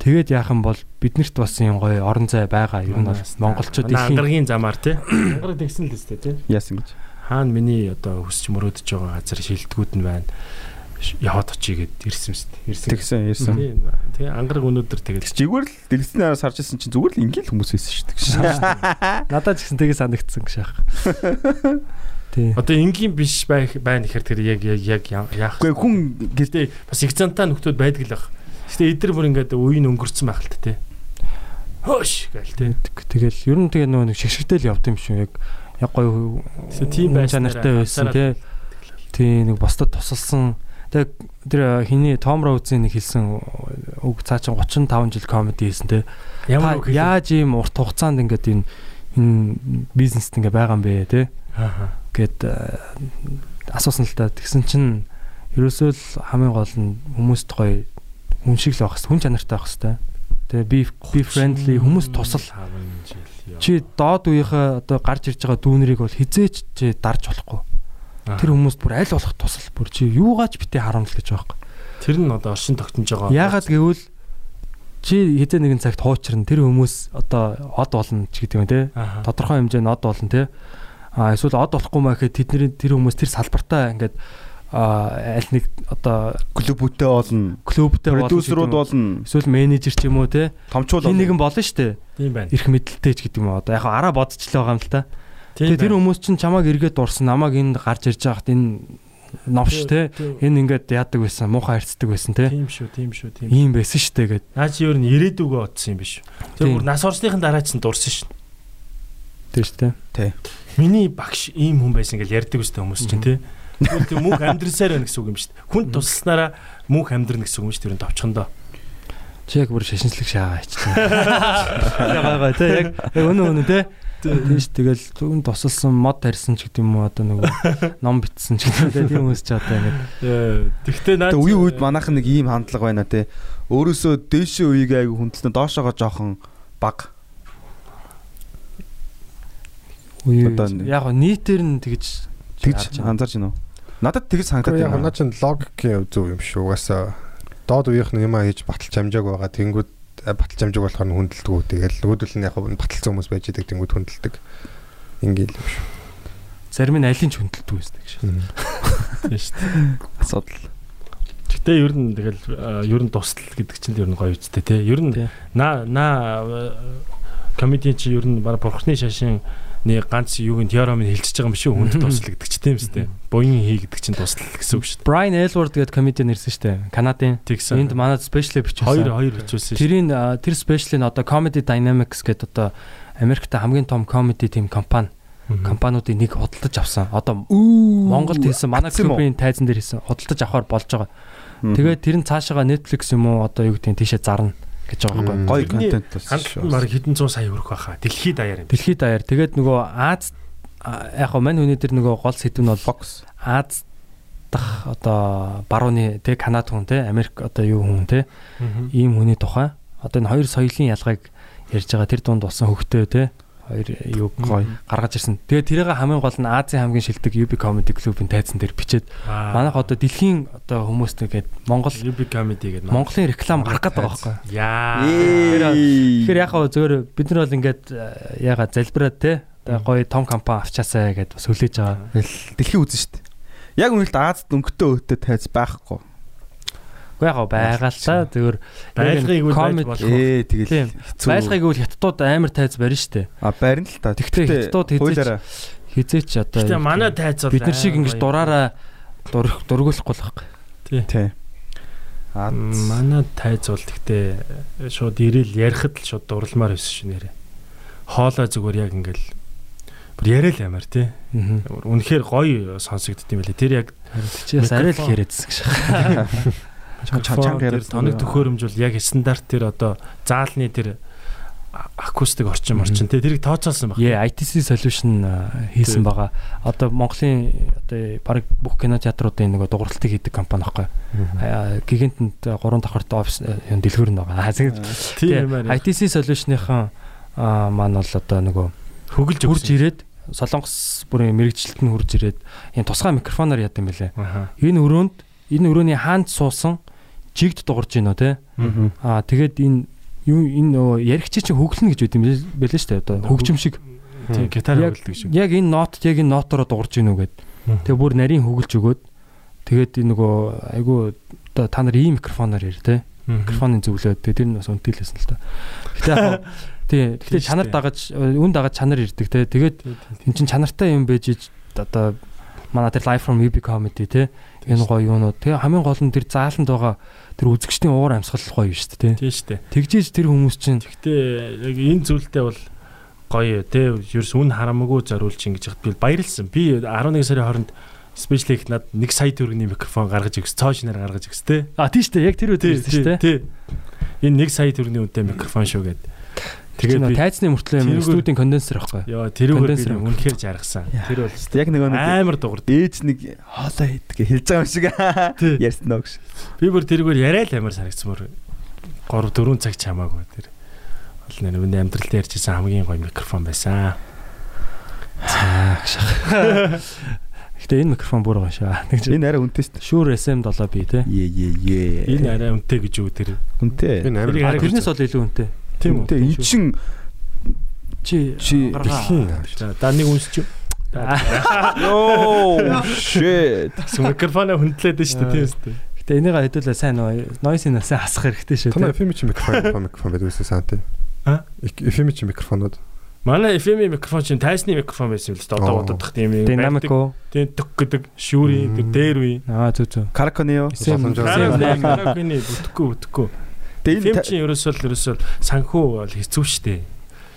Тэгээд яах юм бол биднэрт бас юм гоё орон зай байгаа. Ер нь бол монголчууд дэлхийн ангаргийн замаар тий. Ангараг тэгсэн л өстэй тий. Яасан гэж. Хаана миний одоо хүсч мөрөөдөж байгаа газар шилдэгүүд нь байна. Яваад очие гэд ирсэн мэт. Ирсэн. Тэгсэн. Тийм. Тэгээ ангараг өнөөдөр тэгээд Жигвэр л дэлгэцний араас харж ирсэн чинь зүгээр л ингээл хүмүүс байсан шүү дээ. надад ч гэсэн тэгээ санагдсан гэж яах. Одоо энгийн биш байх байна гэхээр тэр яг яг яах. Гэхдээ хүн Гэхдээ бас экзантаа нөхдүүд байдаг л баг. Гэхдээ эдгээр бүр ингээд үеийн өнгөрцөн байх л та тий. Хөөш гээл тий. Тэгэл ер нь тэгээ нөгөө нэг шигшгтэл явд юм шүү яг яг гоё Тэгээ тийм байснараа чанартай байсан тий. Тий нэг босдод тусалсан. Тэгээ тэр хиний Том Роузын нэг хэлсэн үг цаа чин 35 жил комеди хийсэн тий. Ямар яаж ийм урт хугацаанд ингээд энэ энэ бизнест ингээ байгаа юм бэ тий. Аа. гэд э, асуусан л та. Тэгсэн чинь ерөөсөө л хамгийн гол нь хүмүүст гоё хүн шиг л байх хэвээр хүн чанартай байх хэвээр. Тэгээ би би friendly хүмүүс тусал. чи доод үеийнхээ одоо гарч ирж байгаа дүүнэрийг бол хизээч чи дарж болохгүй. Тэр хүмүүст бүр аль болох тусал? Бүр чи юугаач битээ харамл гэж байгаа Тэр нь одоо оршин тогтнож байгаа. яагаад гэвэл чи хизээ нэгэн цагт хуучрна тэр хүмүүс одоо од болно ч гэдэг юм те тодорхой хэмжээнд од болно те эсвэл од болохгүй маа гэхэд тэдний тэр хүмүүс тэр салбартаа ингээд а аль нэг одоо клубүүтэй болно. клубтэй болно Продюсерууд болно. эсвэл менежер ч юм уу те хин болно. нэгэн болно штэ Тийм байна. эрх мэдэлтэй ч гэдэг юм одоо яг араа бодчихлоо байгаа юм л та Тийм тэгээ тэр хүмүүс чинь чамааг эргээд дурсан намайг энд гарч ирж байхад энэ новш те энэ ингээд яадаг байсан муухай харцдаг байсан те Тийм шүү, тийм шүү, тийм. ийм байсан штэ гэд Наа чи ер нь ирээдүгөө утсан юм биш үү? Тийм. Тэр бүр нас орсныхын дараа ч дурсан шүү. тэр штэ Миний багш ийм хүн байсан гэж ярьдаг үстэй хүмүүс чинь тий. Тэгвэл тэр мөнх амьдрсаар байна гэсэн үг юм шүү дээ. Хүн тусалснараа мөнх амьдрна гэсэн үг юм шүү дээ. Товчхондоо. чи яг бүр шашинслаг шаагаа ичтэй яг байгаа те яг өнөө өнөө те тийш тэгэл түн тусалсан мод тарьсан ч гэдэг юм уу одоо нөгөө ном битсэн ч гэдэг тийм хүмүүс ч одоо ингээд Тэгтээ наа Тэгээ үе үед манайхан нэг ийм хандлага байна те. Өөрөөсөө дээшээ үеийг айгу хүндэлсэн доошоогоо жоохон баг. Үгүй Одоо яг гоо нийтээр нь тэгж Тэгж анзаарч байна уу? Надад тэгж санагдаад Яг байна. наа чин логикийн зөв юм шүү. Угаасаа доод үеийнх нь юм а хийж баталж амжааг байгаа. Тэнгүүд э, баталж амжааг болохоор нь хүндэлдэг. Тэгэл нөгөөдөл нь яг баталсан хүмүүс байж идэг тэнгүүд хүндэлдэг. Ингээл юм шүү. зарим нь алийг ч хүндэлдэг байсан гэж. Тийм шүү дээ. Асуудал. Гэтэ ер нь тэгэл э, ер нь тусал гэдэг чинь ер нь гоё үстэй тий. Ер нь наа наа комедийн чи ер нь баг бурхны шашин нэг ганц юуг нь теорем нь хэлчихэж байгаа юм шүү хүнд тусал гэдэг чи тийм үстэй. Буян хий гэдэг чинь тусал гэсэн үг шүү дээ. Brian Aylward гэдэг комедиан ирсэн шүү дээ. Канадын. Энд манад спешиал бичсэн. хоёр хоёр бичүүлсэн шүү. Тэрийн тэр спешиалын одоо Comedy Dynamics гэдэг одоо Америкт хамгийн том comedy team компани Мгм. компаниудын нэг худалдаж авсан. Одоо Монголд хийсэн манай клубын тайзан дээр хийсэн худалдаж авахар болж байгаа. Тэгээд тэр нь цаашаага Netflix юм уу одоо юу гэдэг нь тийшээ зарна гэж байгаа байхгүй. Гоё контент болсон Хандлт нь хэдэн зуун сая өрөх байхаа. Дэлхийд даяар юм. Дэлхийд даяар тэгээд нөгөө Аз яг хөө мань хүний дээр нөгөө гол сэдв нь бол Fox. Аз дах одоо барууны тэ Канад хүн тэ Америк одоо юу хүн тэ ийм хүний тухай одоо энэ хоёр соёлын ялгааг ярьж байгаа тэр дунд болсон хөвгтөө тэ хоёр юу Гоё. гаргаж ирсэн. Тэгээд тэрийг хамгийн гол нь Азийн хамгийн шилдэг UB Comedy Club-ын тайзан дээр бичээд манайх одоо дэлхийн одоо хүмүүст тэгээд Монгол UB comedy гэдэг. Монголын реклам гарах гэдэг байгаа байхгүй. Яа. Тэгэхээр яг хөө зөвөр бид нар бол ингээд э, яга залбираад те одоо гоё том компани авчаасаа гэдээ бас хүлээж байгаа. Дэлхий үзэн шүү дээ. Яг үнэлт Азад өнгөтэй өөтөө тайз байхгүй. Уу яг хөө байгаа л та зөвөр Байлгыг үл байж Comedy- болох. Ээ тэгэл байлгыг үл хятадууд амар тайз барина штэ. А барина л та. Тэгтээ хятадууд хуулаараа Хизээч одоо Гэтэ манай тайз бол бид нар шиг ингэж дураараа дургуулахгүй л байхгүй. тий. А М, Манай тайз бол гэхдээ шууд ирээл ярихад л шууд дурламаар байсан шүү нэрэ. Хоолой зүгээр яг ингээл бүр яриа л амар тий. Үнэхээр гоё сонсогдд юм байлээ. Тэр яг арай л их яриадсан тэр яриад тоног төхөөрөмж бол яг стандарт тэр одоо заалны тэр акустик орчин орчин тий тэрийг тооцоолсон баг. Яа, ITC solution хийсэн байгаа. Одоо Монголын одоо баг бүх кино театруудын нэг дууралтыг хийдэг компани байхгүй. Аа, Гигантанд 3 давхарт офис дэлгүүр нь байгаа. Тийм. ITC solution-ийн аа маань бол одоо нөгөө хөглж хурж ирээд солонгос бүрийн мэрэгчлэлт нь хурж ирээд энэ тусгай микрофоноор яд юм бэлээ. Энэ өрөөнд энэ өрөөний хаанд суусан жигд дуурж гинөө те. Аа тэгээд энэ юу энэ нөгөө яригчи чинь хөглөнө гэж байт юм бэлээ шүү дээ. Одоо хөгжим шиг. Тийм гитар хөглөдөг шүү. Яг энэ нот яг энэ нотороо дуурж гинөө гэд. Тэгээ бүр нарийн хөглж өгөөд тэгээд энэ нөгөө айгу одоо та нар ийм микрофоноор яар те. микрофонын зөвлөөд тэгээ тэр нь бас үнтэлсэн л та. Гэтэ яг тий гэтээ чанар дагаж үн дагаж чанар ирдэг те. Тэгээд эн чин чанартай юм байж одоо манай тэр live from UB comedy те. Энэ гоё юунууд тэгээ хамгийн гол нь тэр зааланд байгаа тэр үзэгчдийн уур амьсгал гоё шүү дээ те. Тийм шүү дээ. Тэгжээж тэр хүмүүс чинь Гэхдээ яг энэ зүйлтэй бол гоё те ерөөс үн харамаагүй зориулж ингэж яхад би баярлсан. Би 11 сарын хооронд спешиал их над 1 сая төгрөгийн микрофон гаргаж өгс, цоож нэр гаргаж өгс те. а тийм шүү дээ яг тэр үед ирсэн шүү дээ. тий. Энэ 1 сая төгрөгийн үнэтэй микрофон шүү гэд. Тэгээд би тайцны мөртлөө студийн конденсер байхгүй. Яа тэрүүгээр би үнэхээр жаргасан. Тэр бол Яг нөгөө нэг амар дуурд. ээж нэг хоолой хийдэг хэлж байгаа юм шиг ярьсан нөө гэж. Би бүр тэрүүгээр яриа л амар санагдсан мөр. 3 4 цаг чамаагүй тэр. Бол нэр миний амьдралд ярьжсэн хамгийн гоё микрофон байсан. Гэтэ энэ микрофон бүр гоё шаа. Нэг чинь Энэ арай үнэтэй шүү Shure SM7B те. дээ. Е е е. Энэ арай үнэтэй гэж үү тэр. үнэтэй. Тэрнээс бол илүү үнэтэй. Тийм үү? Үнэтэй. Эн чин Чи Чи гаргаа. дэлхийн За да нэг үнсч. ёо shit. Микрофоно хүндлээд нь шүү дээ тийм үстэй. Гэтэ энийг хэдүүлээ сайн нөө noise-ийн сайн хасах хэрэгтэй шүү Танай те. FM чи микрофон микрофон байдаг үсэн сантай. А? FM чи микрофонууд. Манай FM микрофон чинь тайсны микрофон байсан юм л дээ. Одоо Оо. бодох тийм юм. Dynamico. Тийм төг гэдэг шүүрийн тэр дээр үе. Аа зүг зүг. Караконео. Сэм Боломжоор. сэм Сэм. Каракины бүтэхгүй бүтэхгүй. Тэгээ FM энэ чинь ерөөсөө л ерөөсөө санхүү бол хэцүү дээ.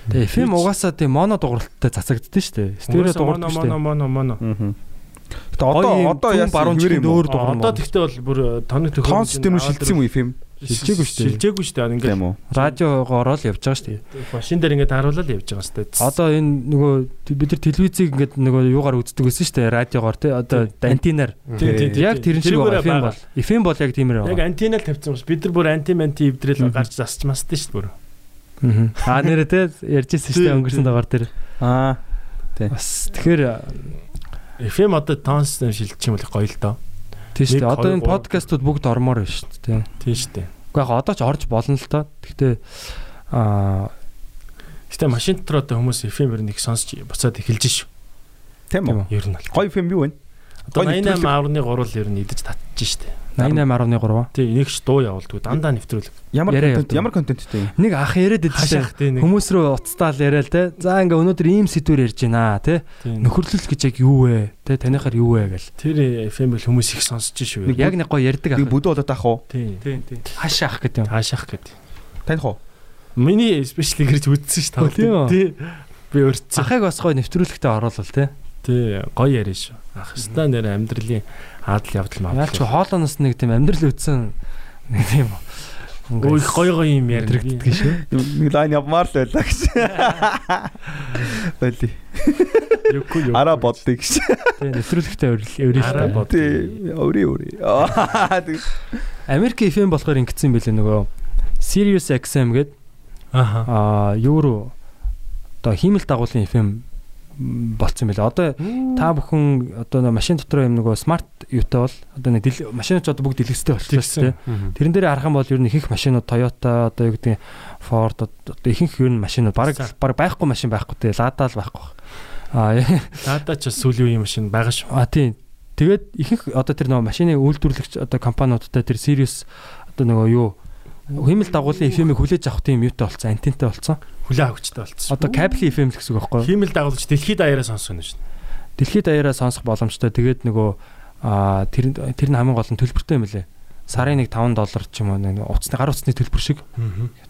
Тэгээ FM угаасаа тийм моно дууралттай цацагддсан шүү дээ. Стерео дууралт шүү моно моно моно. Мгм. Тэгээ одоо одоо яасан баруун уу? өөр дуурна. Одоо тэгтээ бол бүр тоног төхөөрөмж Тоон систем рүү шилжсэн юм уу FM? Шилжээгүй шүү дээ. Шилжээгүй шүү дээ. Ингээд? Радиогоор л явж байгаа шүү дээ. машин дээр ингээд харуулаад явж байгаа шүү дээ. Одоо энэ нөгөө бид нар телевизийг ингээд нөгөө юугаар үздэг байсан шүү дээ. Радиогоор тий одоо тийм. Яг тэрэн шиг FM бол. FM бол яг тиймэр Яг байгаа. антенал тавьсан бас бид нар бүр анти манти эвдрэл гарч засч мастай шүү дээ. Аа нэрэ тий ярьжсэн шүү дээ өнгөрсөн дагаар дээр. Аа. Бас тэгэхээр FM одоо тон систем шилжих юм бол гоё л доо. тийм шүү дээ. Одоо энэ подкастууд бүгд ормоор байна шүү дээ. Тийм шүү дээ. Уу яг одоо ч орж болно л доо. Гэхдээ аа Гэтэ машин дотор одоо хүмүүс FM-ээр нэг сонсч буцаад эхэлж шүү. Тийм үү? Ер нь бол. Гоё фильм юу вэ? Одоо Гоё 88.3-л ер нь идэж татчих шүү дээ. 88.3. Тий, нэг ч дуу явуулдаг. Дандаа нэвтрүүлэг. Ямар контент ямар контенттэй юм? Нэг ах яриад Хашаах тий. Хүмүүс рүү уцтаал яриа л те. За ингээ өнөөдөр ийм сэдвэр ярьж байна те. тий, Нөхөрлөл гэж яг юу вэ? Тэ танихаар юу вэ гэл. Тэр FM-эл хүмүүс их сонсч шүү. Яг нэг гоё ярьдаг ах. бүдүү болоод ах уу? тий. Тийм тийм. Хашаах гэдэг юм. Хаашаах гэдэг. Таних уу? Миний спешиал гэрж Өө, тийм үү? Тий. Би өрцсөн. Ахыг бас гоё нэвтрүүлэгтээ оруулал те. Тий, гоё яриа шүү. Ах хэвээр нэр амьдралын аадал явдал маа. хоолооноос нэг тийм амьдрал үтсэн нэг тийм их гоё гоё юм яригддаг шүү. Нэг лайн явмаар л байлаа гэж. Байли. Юку юу. Араа боддыг гэж. Тийм нэвтрүүлэгтээ өрөл Араа өрөөл. бод. Тий. Аа тэг. Америк FM болохоор ингэсэн билээ нөгөө Sirius XM гээд Аха. аа юу руу одоо хиймэл дагуулын FM болцсон байлаа. Одоо та бүхэн одоо машин дотор юм нөгөө смарт юутай бол одоо нэг дил- машинууд ч одоо бүгд дэлгэцтэй болчихсон дээ. Тэрэн дээр харах юм бол ер нь ихэнх машинууд Toyota одоо юу гэдэг Ford одоо ихэнх ер нь машинууд баг баг байхгүй машин байхгүй те Lada л байхгүй. Аа Дата ч бас сүүлийн үеийн машин байгаа шүү. а тийм. Тэгээд ихэнх одоо тэр нөгөө машины үйлдвэрлэгч одоо компаниудтай тэр Sirius одоо нөгөө юу хэмэл дагуулын FM-ийг хүлээж авах тийм юутай болцсон, антентай болцсон. Хүлээ авахчтай болчихсон. Одоо кабелийн FM л гэсэн үг байхгүй юу? Хиймэл дагуулж дэлхийд даяараа сонсох нь шүү. Дэлхийд даяараа сонсох боломжтой. Тэгээд нөгөө аа тэр тэр нь хамгийн гол нь төлбөртэй юм лээ. Сарын нэг 5 доллар ч юм уу нэг уцсны гар уцсны төлбөр шиг.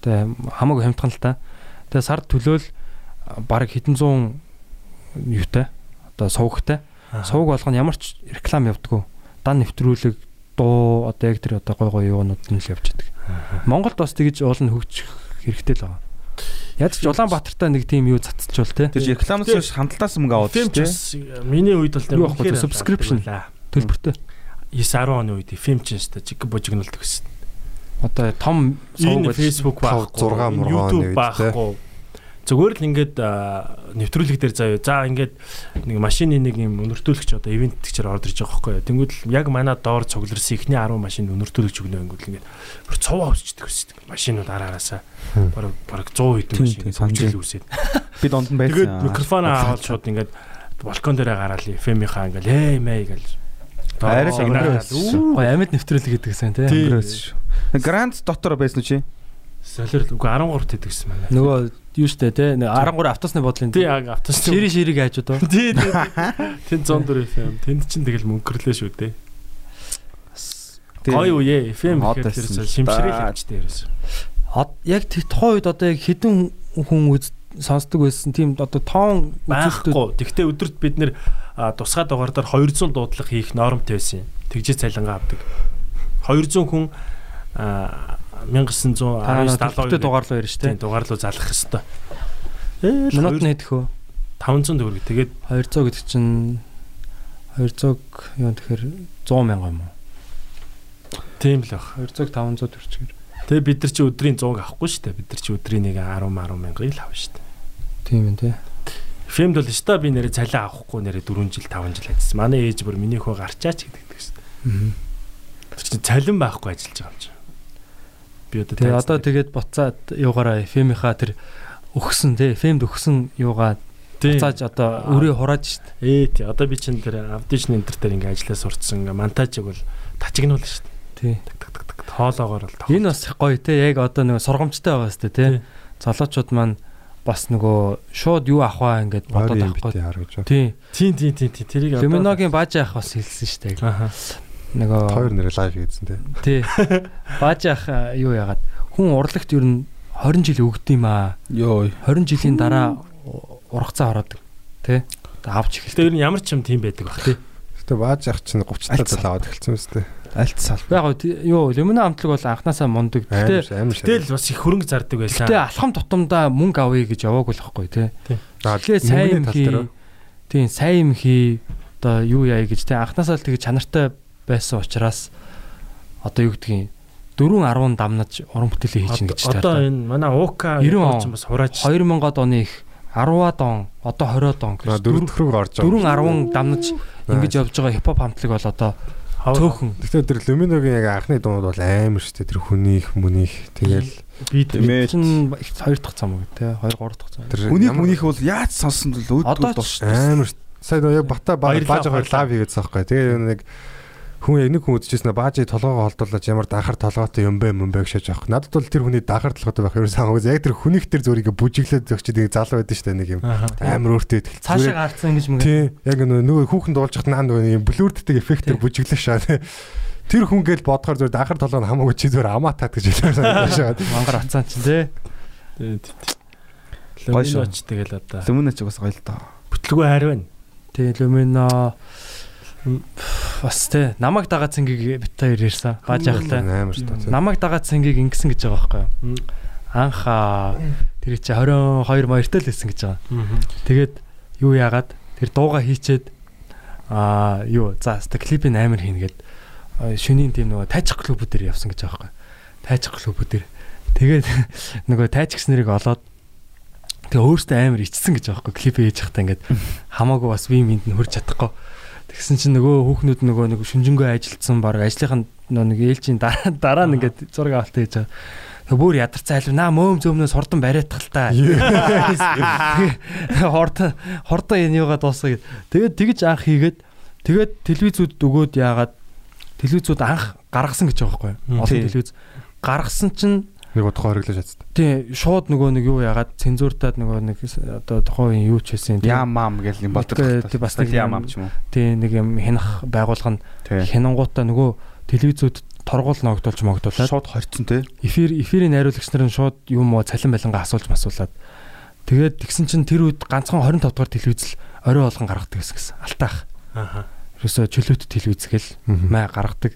Тэгээ хамаагүй хамтхан л та. Тэгээ сард төлөөл баг хэдэн зуун юутай одоо сувгтай. Сувг болгоно ямар ч реклам явдггүй. Дан нэвтрүүлэг дуу одоо яг тэр одоо гой гой юунууд нь л явж байдаг. Монголд бас тэгж уул нь хөгжих хэрэгтэй л байгаа. Яаж ч Улаанбаатартай нэг тийм юу цацчихвол те. Тэр рекламаас биш хамталтаас мөнгө аваад дээ. бас миний үед бол Юу ахгүй, subscription. Төлбөртэй. 9 10 оны үед фильм ч шүү дээ. Жиг божигнолдог гэсэн. Одоо том сувг Facebook байхгүй. YouTube байхгүй. Зүгээр л ингээд нэвтрүүлэг дээр заяа. За ингээд нэг машины нэг юм өнөртүүлэгч одоо ивент гэчээр орж ирж байгаа байхгүй юу. Тэнгүүд л яг манай доор цугларсан ихний 10 машин өнөртүүлэгч өгнө л ингээд бүр цов авчдаг гэсэн. Машинууд араараасаа бараг бараг 100 Тийм, хэдэн машин хөгжил үүсээд. Би донд нь байсан. Тэгээд микрофон аваад шууд ингээд балкон дээрээ гараал FM-ийнхаа ингээд ээ мэй гэж. Арай үү, гой амьд нэвтрүүлэг гэдэг сэн те. Тийм. Гранд дотор байсан чи? Солиор үгүй 13 т идэгсэн манай. Нөгөө юу штэ те 13 автобусны бодлын Тий яг автос. шири шириг хайж одоо. Тий тий. Тэнд 104 FM. Тэнд чинь тэгэл мөнгөрлөө шүү дээ. Гой үе FM гэхээр шимшрээл ерөөсөө. Од- Яг тухайн үед одоо яг хэдэн хүн үз сонсдог байсан тийм одоо тоон Байхгүй. Тэгвэл өдөрт бид нэр тусгай дугаар дээр 200 дуудлага хийх нормтой байсан юм. Тэгжээ цалингаа авдаг. 200 хүн 1919 төлбөртэй 72 дугаарлуу ирж тийм те. дугаар руу залах хэвээр. Ээ Минут нь хэдэх вэ? 500 төгрөг. Тэгээд 200 гэдэг чинь 200 юу тэгэхээр 100 мянга юм уу? тийм л баг. 200 500 төгрөг. Тэгээ бид нар чи өдрийн 100 авахгүй шүү дээ. Бид нар чи өдрийн нэг 10 10 мянган л авна шүү дээ. Тийм ээ те. Фэмд бол өстой би нэрээ цалин авахгүй нэрээ 4 жил 5 жил ажилласан. Манай ээж бүр миний хөө гарчаач гэдэг гэсэн. Тэр чинь цалин байхгүй ажиллаж байгаа юм чи. Би одоо Тэгээ одоо тэгээд буцаад юугаараа FM-ийнхаа тэр өгсөн те. FM-д өгсөн юугаа буцааж одоо өрөө хурааж штт. Ээ тий одоо би чинь тэр аудишн энтер дээр ингээ ажиллаа сурцсан ингээ монтажиг бол тачигнуул дээ. Тий. Тоолоогоор л Энэ бас гоё те. Яг одоо нэг сургамжтай байгаа сте те. Залуучууд маань бас нөгөө шууд юу авах вэ ингээд бодоод авахгүй. Тий. тийм тийм тийм тийм тэрийг одоо Люминогийн бааж ах бас хэлсэн штэ. Аха. Нөгөө Хоёр нэр лайв хийдсэн те. тий. Бааж ах юу яагаад хүн урлагт ер нь 20 жил өгд юм аа. Йоо. 20 жилийн дараа ургацаа ороод тий. Авч эхэлдэг. ер нь ямар ч юм тийм байдаг баг тий. Гэтэ бааж явах чинь 30 тал аваад эхэлсэн үстэй. Альт сал. Яг тий- юу люмино амтлаг бол анханасаа мундаг. Гэтэ Гэтэл бас их хөрөнгө зардаг байсан. гэтэ алхам тутамдаа мөнгө авъя гэж яваагүй л байхгүй тий. Тэгээ сайн юм мөнгөний тал дээр хий. Тийм сайн юм хий. Одоо юу яа гэж тий анханасаа л тэгээ чанартай байсан учраас одоо юу гэдгийг 4 10 дамнаж уран бүтээлээ хийж гин гэж Одоо- Одоо энэ манай уука 90 он. чинь бас хурааж 2000-ад оны их 10-аад он, одоо 20-аад он гэж дөрөв төхрөг орж байгаа. 4 10 дамнаж ингэж явж байгаа хипхоп хамтлаг бол одоо цөөхөн Гэхдээ тэр Люминогийн яг анхны дуунууд бол амар шүү дээ. Тэр хүнийх мүнийх тэгэл би Тэмээ. чинь их хоёр дахь цам үг те 2 3 дахь ямар- хүнийх бол яаж сонсон л Одоо өөдгөл ч амар нөө яг бата бааж баярлалаа. лав хийгээд заахгүй. Тэгээ нэг хүн яг нэг хүн үзчихсэн нь баажи толгоогоо холдуулаад ямар дахар толгоотой юм бэ юм бэ гэж аахгүй. Надад бол тэр хүний дахар толгойтой байх ерөөс хамаагүй. Яг тэр хүнийх тэр зүрийг бүжиглээд зөгчдөг нэг залуу байдсан шүү дээ нэг юм. Амар өөртөө итгэл. цаашаа гарцсан ингэж мэг. Тий. Яг нөгөө хүүхэн дуулж хат наа нөгөө юм блүрддэг эффектээр Тий. бүжиглээ шаа. тий. Тэр хүн гээл бодохоор зүгээр дахар толгой нь хамаагүй чи зүгээр амаа тат гэж хэлсэн шаа. Мангар те. Гоё шүү. Ломиноч тэгэл одоо Лүмүнэ ч бас гоё л доо. бүтлгүй хайр байна. Тэ люмино бас те намайг дагаа цэнгийг бит хоёр ярьсан. Бааж дээ. Намайг дагаа цэнгийг ингэсэн гэж байгаа байхгүй юу? Анх тэр чи 22 моёртой л байсан гэж байгаа. Тэгээд юу яагаад тэр дууга хийчээд аа юу за ста клипийн амар хийнгээд шөнийн тийм нөгөө тайчих клубүүдээр явсан гэж байгаа байхгүй. Тайчих клубүүдээр. Тэгээд нөгөө тайчгс нарыг олоод тэгээ өөртөө амар ичсэн гэж байгаа байхгүй. Клип хийж байхдаа ингээд хамаагүй бас вим минд нь хурж чадахгүй. Тэгсэн чинь нөгөө хүүхнүүд нөгөө нэг шүнжэнгөө ажилтсан баг ажлынхаа нөгөө нэг ээлжийн дараа дараа нь ингээд зураг авалт хийж байгаа. Бүр ядарцаа алив наа мөөм зөөмнөөс хурдан бариадтал та. Хордон хордон энэ юугаа дуусгая гэд. Тэгээд тэгж анх хийгээд тэгээд телевизүүд өгөөд яагаад телевизүүд анх гаргасан гэж байгаа байхгүй юу? Олон телевиз гаргасан чинь Нэг удаа хориглож чадсан. тий шууд нөгөө нэг юу яагаад цензуртаад нөгөө нэг одоо тухайн юу ч хэлсэн тий. Ям мам гэл юм болдог. Тий, бас нэг ям юм- мам ч юм уу. тий нэг юм хянах байгуулга нь Тий. хянангуудаа нөгөө телевизүүд торгуул ногдуулж могдуулаад Шууд хорцсон те. эфир эфирийн найруулагч нар нь шууд юм уу цалин балангаа асуулж масуулаад тэгээд тэгсэн чинь тэр үед ганцхан 25 дугаар телевиз л орой болгон гаргадаг гэсэн гэсэн алтаах. Аха. Ерөөсө чөлөөт телевиз гэл маа гаргадаг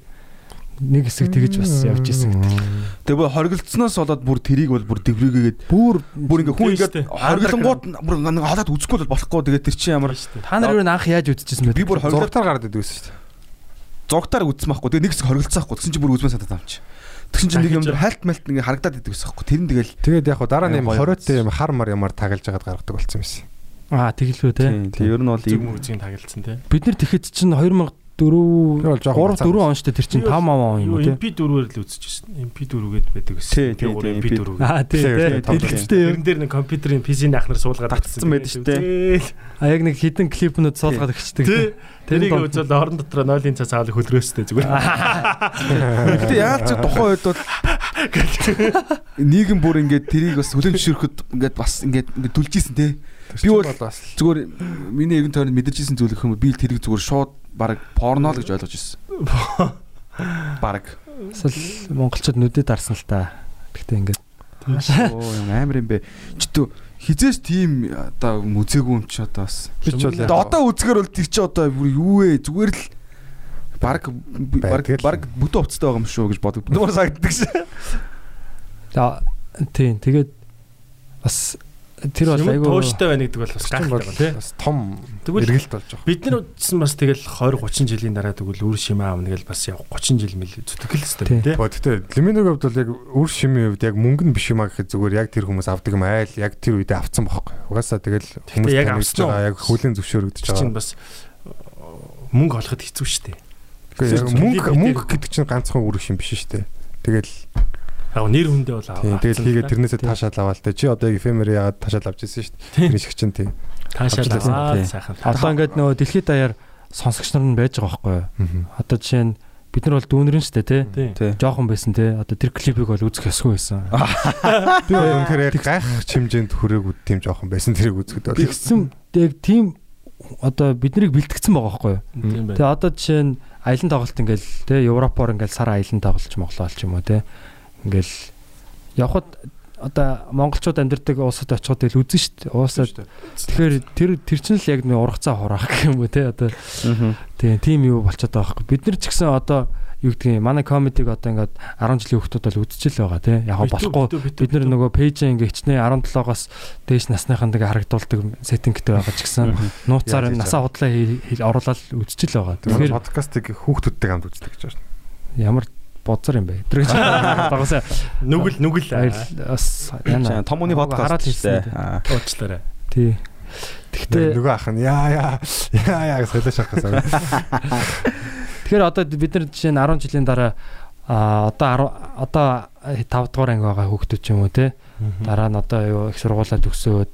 нэг хэсэг тэгэж бас явж исэн гэдэг. Тэгээ бүр хоригдсноос болоод бүр тэрийг бол бүр дэврээгээд бүр бүр ингээ хүн ингээ хоригдлонгууд бүр ингээ халаад үзэхгүй бол болохгүй тэгээ тэр чинь ямар та нар юу анх яаж үдчихсэн бэ? Би бүр хоригдлаар гараад идэвсэн шүү дээ. Зогтаар үдсэн байхгүй. Тэгээ нэг хэсэг хоригдсаахгүй. Тэгсэн чинь бүр үзмэн санаад авч. Тэгсэн чинь нэг юм хальт малт ингээ харагдаад идэвсэн байхгүй. Тэр нь тэгэл тэгээд яг хаа дараа нь юм хориотой юм хар мар ямар тагалж агаад гаргадаг болсон юм байна. Аа тэгэлгүй те. Тэг ер нь бол зөв мөрөгийн тагалцсан те. Бид нар тэгэхэд чинь 2000 4 3 4 он штэ тэр чин 5 аваа юм тий. MP 4-ээр л үзчихсэн. MP 4-гээд байдаг гэсэн. Тий, тий, MP 4. Аа тий, тий. Дэлгэцтэй. Тэрэн дээр нэг компьютерийн PC-ийн ахнаар суулгаад татсан байдаг штэ. А яг нэг хідэн клипнүүд суулгаад өгчдөг. Тий. Тэрийг үзэл орон дотор 0-ын цаас аавал хөлрөөстэй зүгээр. Гэтэ яалч тухайн үед бол нийгэм бүр ингээд тэрийг бас хүлэн зөвшөөрөхөд ингээд бас ингээд дүлжсэн тий. Би бол зүгээр миний эргэн тойронд мэдэрчсэн зүйл гэх юм бол би тэрийг зүгээр шууд баг порно л гэж ойлгож ирсэн. Баг. Эсвэл монголчууд нүдэд дарсан л та. Гэхдээ ингээд Оо юм амар юм бэ. Читүү хизээс тийм одоо мүзээгүй юм чи одоо бас. би ч бол Одоо үзгээр бол тэр чи одоо бүр юу вэ? Зүгээр л баг баг баг бүдэ уцтай байгаа юм шүү гэж боддог. Бүр санагддаг шээ. За тийм тэгээд бас тэр бол айгүй тууштай байна гэдэг бол бас чинь гайхалтай байна тий. бас том Тэгвэл эргэлт болж байгаа. бид нар үзсэн бас тэгэл 20 30 жилийн дараа тэгвэл үр шимээ аавна гэл бас яг 30 жил мэл зүтгэл Тий. өстэй тий. Бо тэгтээ лиминогийн хувьд бол яг үр шимийн хувьд яг мөнгө нь биш юм а гэхэд зүгээр яг тэр хүмүүс авдаг юм айл яг тэр үедээ авцсан байхгүй. Угаасаа тэгэл хүмүүс яг авсан яг хүлэн зөвшөөрөгдөж чинь байгаа. бас э, мөнгө олоход хэцүү яг зөв- мөнгө мөнгө гэдэг чинь ганцхан үр шим биш шүү дээ. Тэгэл Яг нэр хүндээ бол тийм тэгэл хийгээд тэрнээсээ таашаал аваал те. Чи одоо эфемер яагаад таашаал авч ирсэн шүү дээ. Тэр шиг чинь тийм. таашаал тий. сайхан. одоо ингээд нөгөө дэлхийд даяар сонсогч нар нь байж байгаа байхгүй юу? Одоо жишээ нь бид нар бол дүүнэрэн штэ тий. Тий. Жохон байсан тий. Одоо тэр клипийг бол үзэх ёсгүй байсан. Би бол үнэхээр яг гайх хэмжээнд хүрээг тийм жоохон байсан тэрийг үзэхэд бол. Тэгсэн яг тийм одоо биднийг бэлтгэсэн байгаа байхгүй юу? Тэгээ одоо жишээ нь аялын тоглолт ингээл тий Европоор ингээл сар аялын тоглолч Монголоо олч юм уу тий. Ингээл явхад одоо монголчууд амьдардаг улсад очиход ил үзэн шүү дээ. Уусаа тэгэхээр тэр тэр чинь л яг нэг ургацаа хураах гэх юм уу тий одоо тий тийм юу болчиход байгаа байхгүй. Бид нар ч гэсэн одоо юу гэдгийг манай комедиг одоо ингээд 10 жилийн хүмүүс бол үзчихэл байгаа тий. Яг болохгүй бид нар нөгөө пэйжээ ингээ хичнээн 17-оос дээш насныханд ингээ харагдуулдаг сеттингтэй байгаа ч гэсэн нууцаар насаа худлаа оруулаад үзчихэл байгаа. Тэгэхээр Тэгэхээр подкастыг хүүхдүүдтэй хамт үздэг гэж байна. ямар бозар юм бэ? Тэр гэж багасаа Нүгэл нүгэл бас яна Том үний подкаст хараад шүү дээ. уучлаарай. Тий. Тэгтээ нөгөө ах нь яа яа яа яа гэж солиош авах гэсэн. тэгэхээр одоо бид нар жишээ нь 10 жилийн дараа а одоо 10 одоо 5 дугаар анги байгаа хүүхдүүд ч юм уу те дараа нь одоо юу их сургуулаа төгсөөд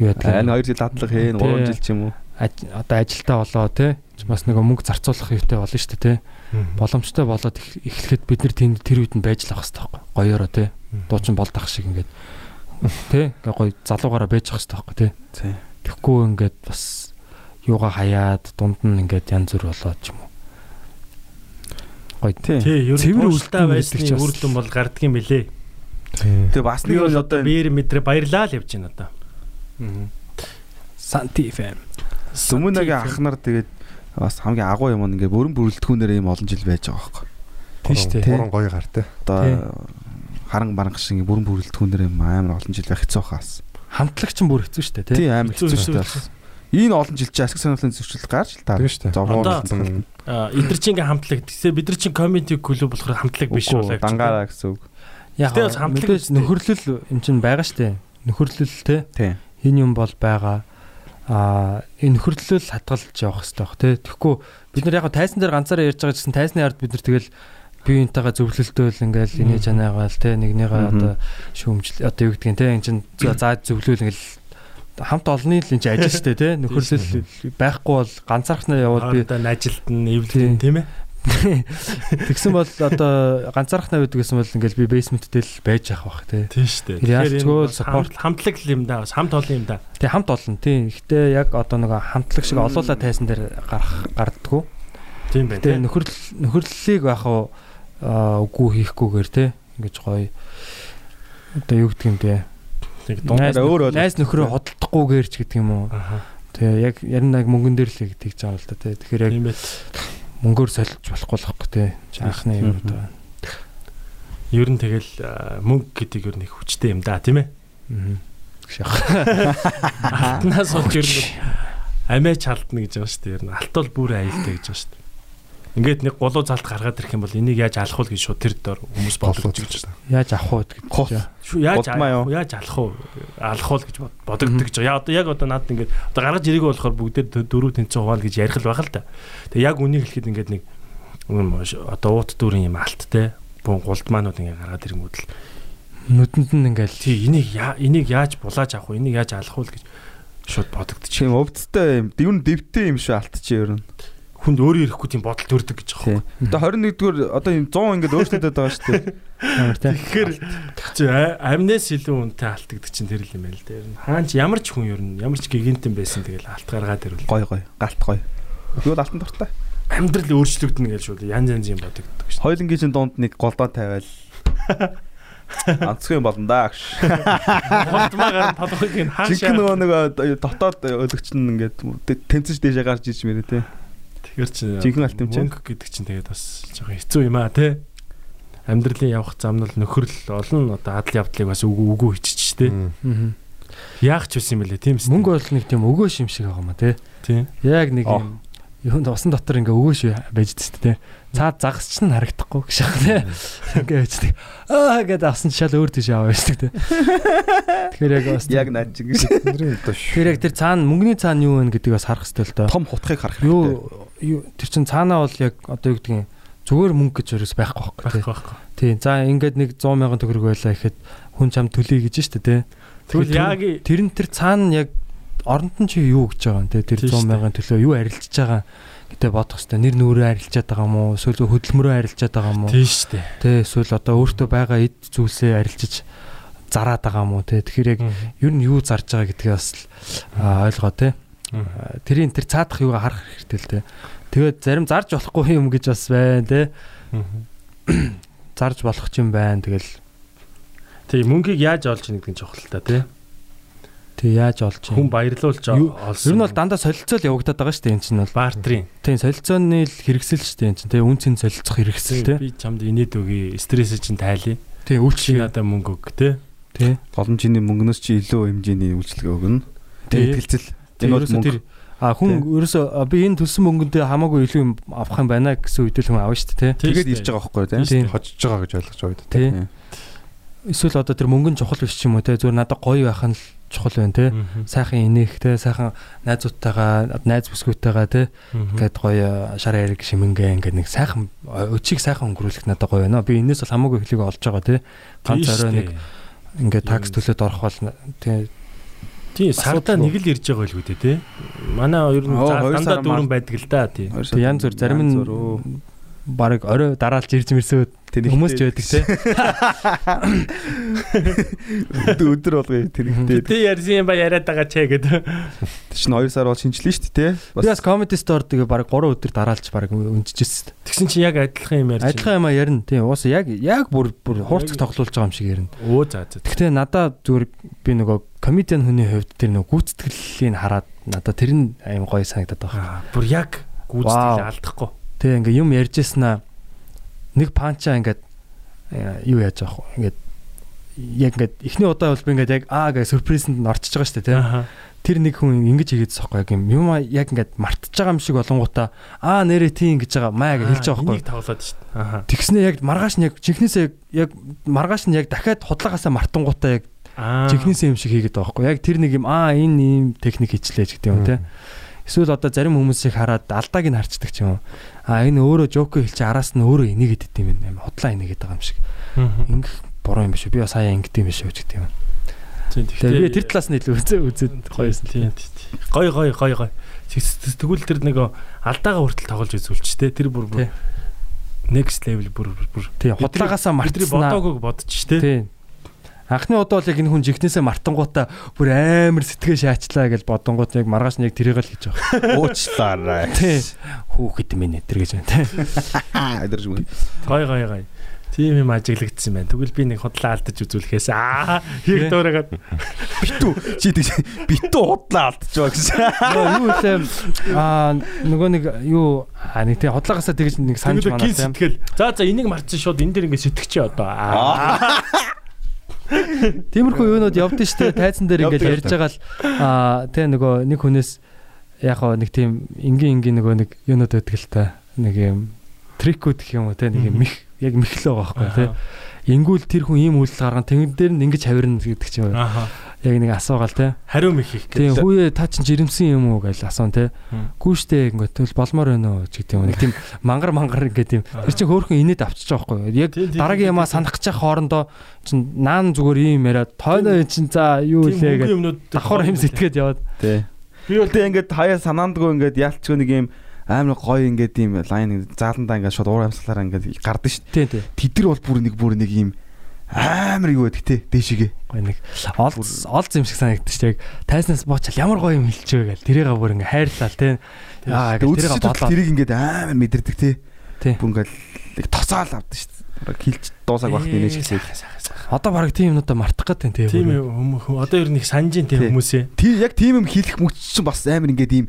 юу яадаг энэ 2 жил дадлага хийн Тий. 3 жил ч юм уу. одоо ажилтаа болоо те бас нөгөө мөнгө зарцуулах хэрэгтэй болно шүү дээ те боломжтой болоод их- эхлэхэд бид нар тэнд тэр үед нь байж л авах хэрэгтэй байхгүй гоёороо те дуучин болдох шиг ингээд ингээ гоё залуугаараа байж авах хэрэгтэй байхгүй Тий. Тэгэхгүй ингээд бас юугаа хаяад дунд нь ингээд янз бүр болоод ч юм уу. Гоё Тий. Тий, Цэвэр үлдэн байсны гэдэг ч бас- үр дүн бол гардгийн мөлий. Тэгээ бас нэг бол одоо биер мэдрэ баярлаа л явж байна одоо. Санти фэм. Сүмүнагийн ах нар тэгээд бас хамгийн агуу юм ингээ бүрэн бүрэлдэхүүнээр ийм олон жил байж байгаа байхгүй. Тийм шүү дээ. Гурван гоё гар те. Одоо харан баранг шиг бүрэн бүрэлдэхүүнээр ийм амар олон жил байх хэцүү хаас. Хамтлагч нь бүр хэцүү шүү дээ тий. Тий амар Хэцүү, шүү дээ. Энэ олон жил чи асар сонирхлын зөвшөлт гарч л таа. Тийм шүү дээ. Зовоон Аа, эдгэр чинь ингээ хамтлаг. Тэгсээ бид нар чинь комьюнити клуб болохоор хамтлаг биш болоо. Дангаараа гэсэн үг. Яг хамтлаг нөхөрлөл юм чинь байгаа шүү дээ. Нөхөрлөл тий. Тий. Энэ юм бол байгаа. Аа энэ нөхөрлөл хадгалж явах хэрэгтэй баг тий. Тэгэхгүй бид нар яг тайсан дээр ганцаараа ярьж байгаа гэсэн тайсны ард бид нар тэгэл биеинтэйгээ зөвлөлтөөл ингээл инээ чанаагаал тий нэгнийгээ одоо шүүмжил одоо юу гэдгийг тий эн чин заа зөвлөөл ингээл хамт олонний л энэ ажил шүү дээ тий нөхөрлөл байхгүй бол ганцаархнаа яваад би Хоорондоо ажилтан эвлэн тийм ээ. Тэгсэн бол одоо ганцаархнаа байдаг гэсэн бол ингээл би бейсменттэй л байж явах бах тий. Тийм шүү дээ. Тэгэхээр support- хамт- хамтлаг л юм да. бас Хамт олон юм да. Тэг хамт олон тий. Гэхдээ яг одоо нэг хамтлаг шиг олуулаа тайсан дээр гарах гардггүй. Тийм байна. Гэтэ тийм. нөхөрлөл нөхөрлөлийг яг уу үгүй хийхгүйгээр тий. Ингэж гоё одоо юу гэдэг юм бэ? Нэг Дундаа өөр өөр. найз нөхрөө хөдөлдохгүйгээр ч гэдэг юм уу. Аха. Тэгээ яг ярин яг мөнгөн дээр л тэгж байгаа л да тий. Тэгэхээр яг. Мөнгөөр солиж болохгүй л байхгүй тий. Жаахны юм одоо. Ер нь тэгэл мөнгө гэдэг ер нь их хүчтэй юм да тийм ээ. Аа. Алтнаас болж ер нь амиа чалдна гэж байгаа шүү дээ. Ер нь алт бол бүр аюултай гэж байгаа шүү дээ. Ингээд нэг голуу залт гаргаад ирэх юм бол энийг яаж алах вэ гэж шууд тэр дор хүмүүс бодож гэж байна. Яаж авах вэ. Шүү яаж яаж алах вэ? Алах уу гэж бод- бодогддог гэж. байгаа. Яа одоо яг одоо надад ингээд одоо гаргаж ирээг болохоор бүгдээр дөрөв тэнцэн хуваана гэж ярих л байгаа л да. Тэгээ яг үнийг хэлэхэд ингээд нэг одоо уут дүүрэн юм алт те. Бун гулдмаанууд ингээд гаргаад ирэнгүүт л Нүдэнд нь ингээл тий энийг энийг яаж булааж авах вэ? Энийг яаж алах вэ гэж шууд бодогдчих. Чи юм өвдөлттэй юм. Юу н дэвтэй юм шүү алт чи ер нь. Хүнд өөрөө ирэхгүй тийм бодол төрдөг гэж Тий. байгаа. Одоо 21-р одоо юм 100 ингээд өөрчлөгдөд байгаа шүү дээ. амар тий. Тэгэхээр чи амнаас илүү үнэтэй алтгдаг чинь тэр л юм байл дээр. Хаан ч ямар ч хүн ер нь ямар ч гигантэн байсан тэгэл алт гаргаад ирвэл Гой гой. Галт гой. Юу л алтан дуртай. амьдрал өөрчлөгдөнө гэж шууд янз янз юм бодогддог шүү. Хойлонгийн чин дунд нэг голдоо тавиал. Анцгүй болно да. Хортмаа гарын толгойг нь Жинхэнэ хаашаа. нөгөө нэг дотоод өлөгч нь ингээд тэмцэж дэжээ гарч иж мэрэ те. Тэгэхээр чи Жинхэнэ алт юм чинь. мөнгө гэдэг чинь тэгээд бас жоохон хэцүү юм аа те. Амьдралын явах зам нь нөхөрл олон одоо адал явдлыг бас үгүй үгүй хийчих те. Аа. Яах ч үсэн юм бэлээ тийм Мөнгө бол нэг тийм өгөө шим шиг байгаа маа тий. тийм. Яг нэг юм юунд усан дотор ингээ өгөө шив байж дээ тий. Цаад загас ч нь харагдахгүй гэж шах тий. Ингээ байждаг. Аа гэдэг авсан шал өөр тийш аваа байждаг тий. Тэгэхээр яг бас Яг наад чинь гэж. Тэгэхээр яг тэр цаана мөнгөний цаана юу вэ гэдгийг бас харах хэрэгтэй л доо. Том хутгыг харах хэрэгтэй. Юу тэр чин цаанаа бол яг одоо юу гэдгийг зүгээр мөнгө гэж ерөөс байхгүй байхгүй тий. Байхгүй. Тий. За ингээд нэг 100 мянган төгрөг байлаа гэхэд хүн чам төлөе гэж штэ тий. Тэгвэл яг тэр нь тэр цаана яг оронд нь чи юу гэж байгаа юм те тэр Тийм 100 шүү дээ. мянган төлөө юу арилжиж байгаа гэдэг бодох хэвээр нэр нүрээ арилжаад байгаа юм уу эсвэл хөдөлмөрөө арилжаад байгаа юм уу шүү дээ. те эсвэл одоо өөртөө байгаа эд зүйлсээ арилжиж зараад байгаа юм уу те тэгэхээр яг ер нь юу зарж байгаа гэдгийг бас ойлгоо Аа, тэрийн тэр цаадах юугаа харах хэрэгтэй л те тэгээд зарим зарж болохгүй юм гэж бас байна те зарж болох ч юм байна тэгэл Тийм мөнгийг яаж олж ийн гэдэг нь чухал та тий. тэг яаж олж Хүн юм баярлуулж Юу- олсон. ер нь бол дандаа солилцоол явагдаад байгаа шүү дээ энэ чинь бол бартрын. Тийм солилцооны л хэрэгсэл шүү дээ энэ чинь тийм үн цэн солилцох хэрэгсэл тийм Би чамд инээд өгье. Стрессээ чинь тайлъя. тийм үйлчлэг надад мөнгө өг тий. тийм Боломжийн мөнгнөөс чи илүү хэмжээний үйлчлэг өгнө. Ихэлцэл. тийм Энэ бол тэр а хүн ерөөсөө а, би энэ төлсөн мөнгөндөө хамаагүй илүү юм авах юм байна гэсэн үед л хүн авна шүү дээ Тэгээд ирж байгаа байхгүй тий. Тийм. хожиж байгаа гэж ойлгож байгаа үү. тийм Тий. эсвэл одоо тэр мөнгөн чухал биш ч юм уу те зүгээр надад гоё байх нь л чухал байна те сайхан инех те сайхан найзуудтайгаа найз бүсгүйтэйгаа те ингээд гоё шар яриг шимэнгээ ингээд нэг сайхан өчиг сайхан өнгөрүүлэх надад гоё байна. Би энэс бол хамаагүй эхлийг олж байгаа те ганц орой нэг ингээд такс төлөөд орох бол те тий сардаа нэг л ирж байгаа л үү те манай ер нь дандаа дүүрэн байдаг л да тий. Тэг янз бүр зарим нь баг орой дараалж ирж мэрсөө хүмүүс ч байдаг те өдөр болгоё тэр ихтэй. Тэ ярьсан юм ба яриад байгаа ч гэдэг. Чинь 2 сар бол шинжилнэ шүү дээ, тий? би бас comedy store тэгээ баг 3 өдөр дараалж баг өнчижсэн Тэгсэн чи яг адилхан юм ярьж адилхан юм ярина тийм уус яг яг бүр бүр хуурцаг тоглуулж байгаа юм шиг ярина Өө за за. Гэхдээ надаа зүгээр би нөгөө комедиан хүний хувьд тэр нөгөө гүйцэтгэлийг хараад надаа тэр нь аим гоё санагдаад байна. Аа, Бүр яг гүйцэтгэл Вау. алдахгүй. Тэгээ ингээ юм ярьжсэнаа нэг панча ингээд э, юу яаж байгаа вэ? Ингээд яг ингээд эхний удаа бол би ингээд яг аа гэж сюрпризэнд нь орчиж байгаа шүү дээ тийм. Тэр нэг хүн ингэж хийгээд байгаа юм. Юм а яг ингээд мартаж байгаа юм шиг болонгуудаа аа нэрээ тийм гэж байгаа маа гэж хэлж байгаа Энийг байхгүй. тоглоод шүү дээ. Тэгснээ яг маргааш нь яг чихнээсээ яг маргааш нь яг дахиад худлагаасаа мартангуудаа яг чихнээсээ юм шиг хийгээд байгаа байхгүй. Яг тэр нэг юм аа энэ ийм техник хийчлээ гэдэг юм те. Эсвэл одоо зарим хүмүүсийг хараад алдааг нь харцдаг ч юм уу. Аа энэ өөрөө жоко хэлчих араас нь өөрөө энийгээд идэм юм байна. Худлаа энийгээд байгаа юм шиг. Ингэх буруу юм биш үү? Би бас хаяа ингэдэм юм биш үү гэдэг юм. Тийм, Тэгээ би тэр талаас нь илүү үзээ үзээд гоёсэн. Тийм тийм. Гой гой гой гой. Тэгвэл тэр нэг алдаагаа хүртэл тоглож үзүүлч те. Тэр бүр бүр next level бүр бүр-. Тий Бидний мартснаа. бодоогүйг бодчих те. Анхны удаа бол яг энэ хүн жигнэсээ мартангуудаа бүр амар сэтгээ шаачлаа гэж бодонгууд яг маргааш нь яг тэрийг л хийж байгаа. Уучлаарай. Тий. Хүүхэд минь энэ гэж байна тий. Адэрж мөн. Гой гой гой. Тийм юм ажиглагдсан байна. Тэгвэл би нэг худлаа алдаж үзүүлэхээс аа хийх дуурайгаад Битүү чи тэг битүү худлаа алдчихваа гэсэн. Нөгөө юу вэ? Аа нөгөө нэг юу аа нэг тий хотлоогоосаа тэгж нэг санаж байна тийм. сэтгэл. За за энийг мартсан шууд энэ дэр ингэ сэтгэчээ одоо. Аа. Тиймэрхүү юунууд явдсан шүү дээ. Тайзан дээр ингээд ярьж байгаа л аа тий нөгөө нэг хүнээс яг хоо нэг тийм энгийн энгийн нөгөө нэг юунууд байдаг л та. Нэг юм трикүүд гэх юм уу тий нэг мих яг михлөө байгаа байхгүй тий. Ингүүл тэр хүн ийм үйлдэл гарган тэнгэр дээр нь ингэж хавирна гэдэг ч юм уу. Яг нэг асуугаал тий. Хариу мэх их Тийм гэж. хүүе та чинь жирэмсэн юм уу гэж асуун те. Хм. Гүү штэ ингээд тэгэл болмоор байна уу ч гэдэг юм. Нэг тийм мангар мангар ингээд тийм. Тэр чинь хөөхөн инээд авчиж байгаа байхгүй юу? Яг Тийм, тийм, дараагийн тийм, ямаа тийм. санах гэж хоорондоо чинь наан зүгээр ийм яриад тойноо чинь за юу Тийм илээ гэж давхар юм сэтгээд яваад. Тий. Би бол Тэ ингээд хаяа санаандгүй ингээд яалтчгүй нэг юм амар гоё ингээд ийм лайн зааландаа ингээд шууд уур амьсгалаараа ингээд гардаг шүү Тийм тийм. дээ. Тэдэр бол бүр нэг бүр нэг ийм амар юу байдаг те дээшигээ. Гой нэг олз олз юм шиг санагдчих дээ. Яг тайснаас буучаал ямар гоё юм хэлчихвэ гэл. Тэрийг бүр ингээд хайрлал те. Аа тэрийг болоо. тэрийг ингээд амар мэдэрдэг те. Бүр ингээд нэг тоцоол авдаг шүү. Бараг хилж дуусаг багт нэнэж гэсэн. Одоо баг тийм юмнуудаа мартах гэдэг тийм. Тийм юм хүмүүс одоо ер нь их санаж ин тийм Тий. хүмүүсээ. Тийм яг тийм юм хийх мөч чинь бас амар ингээд ийм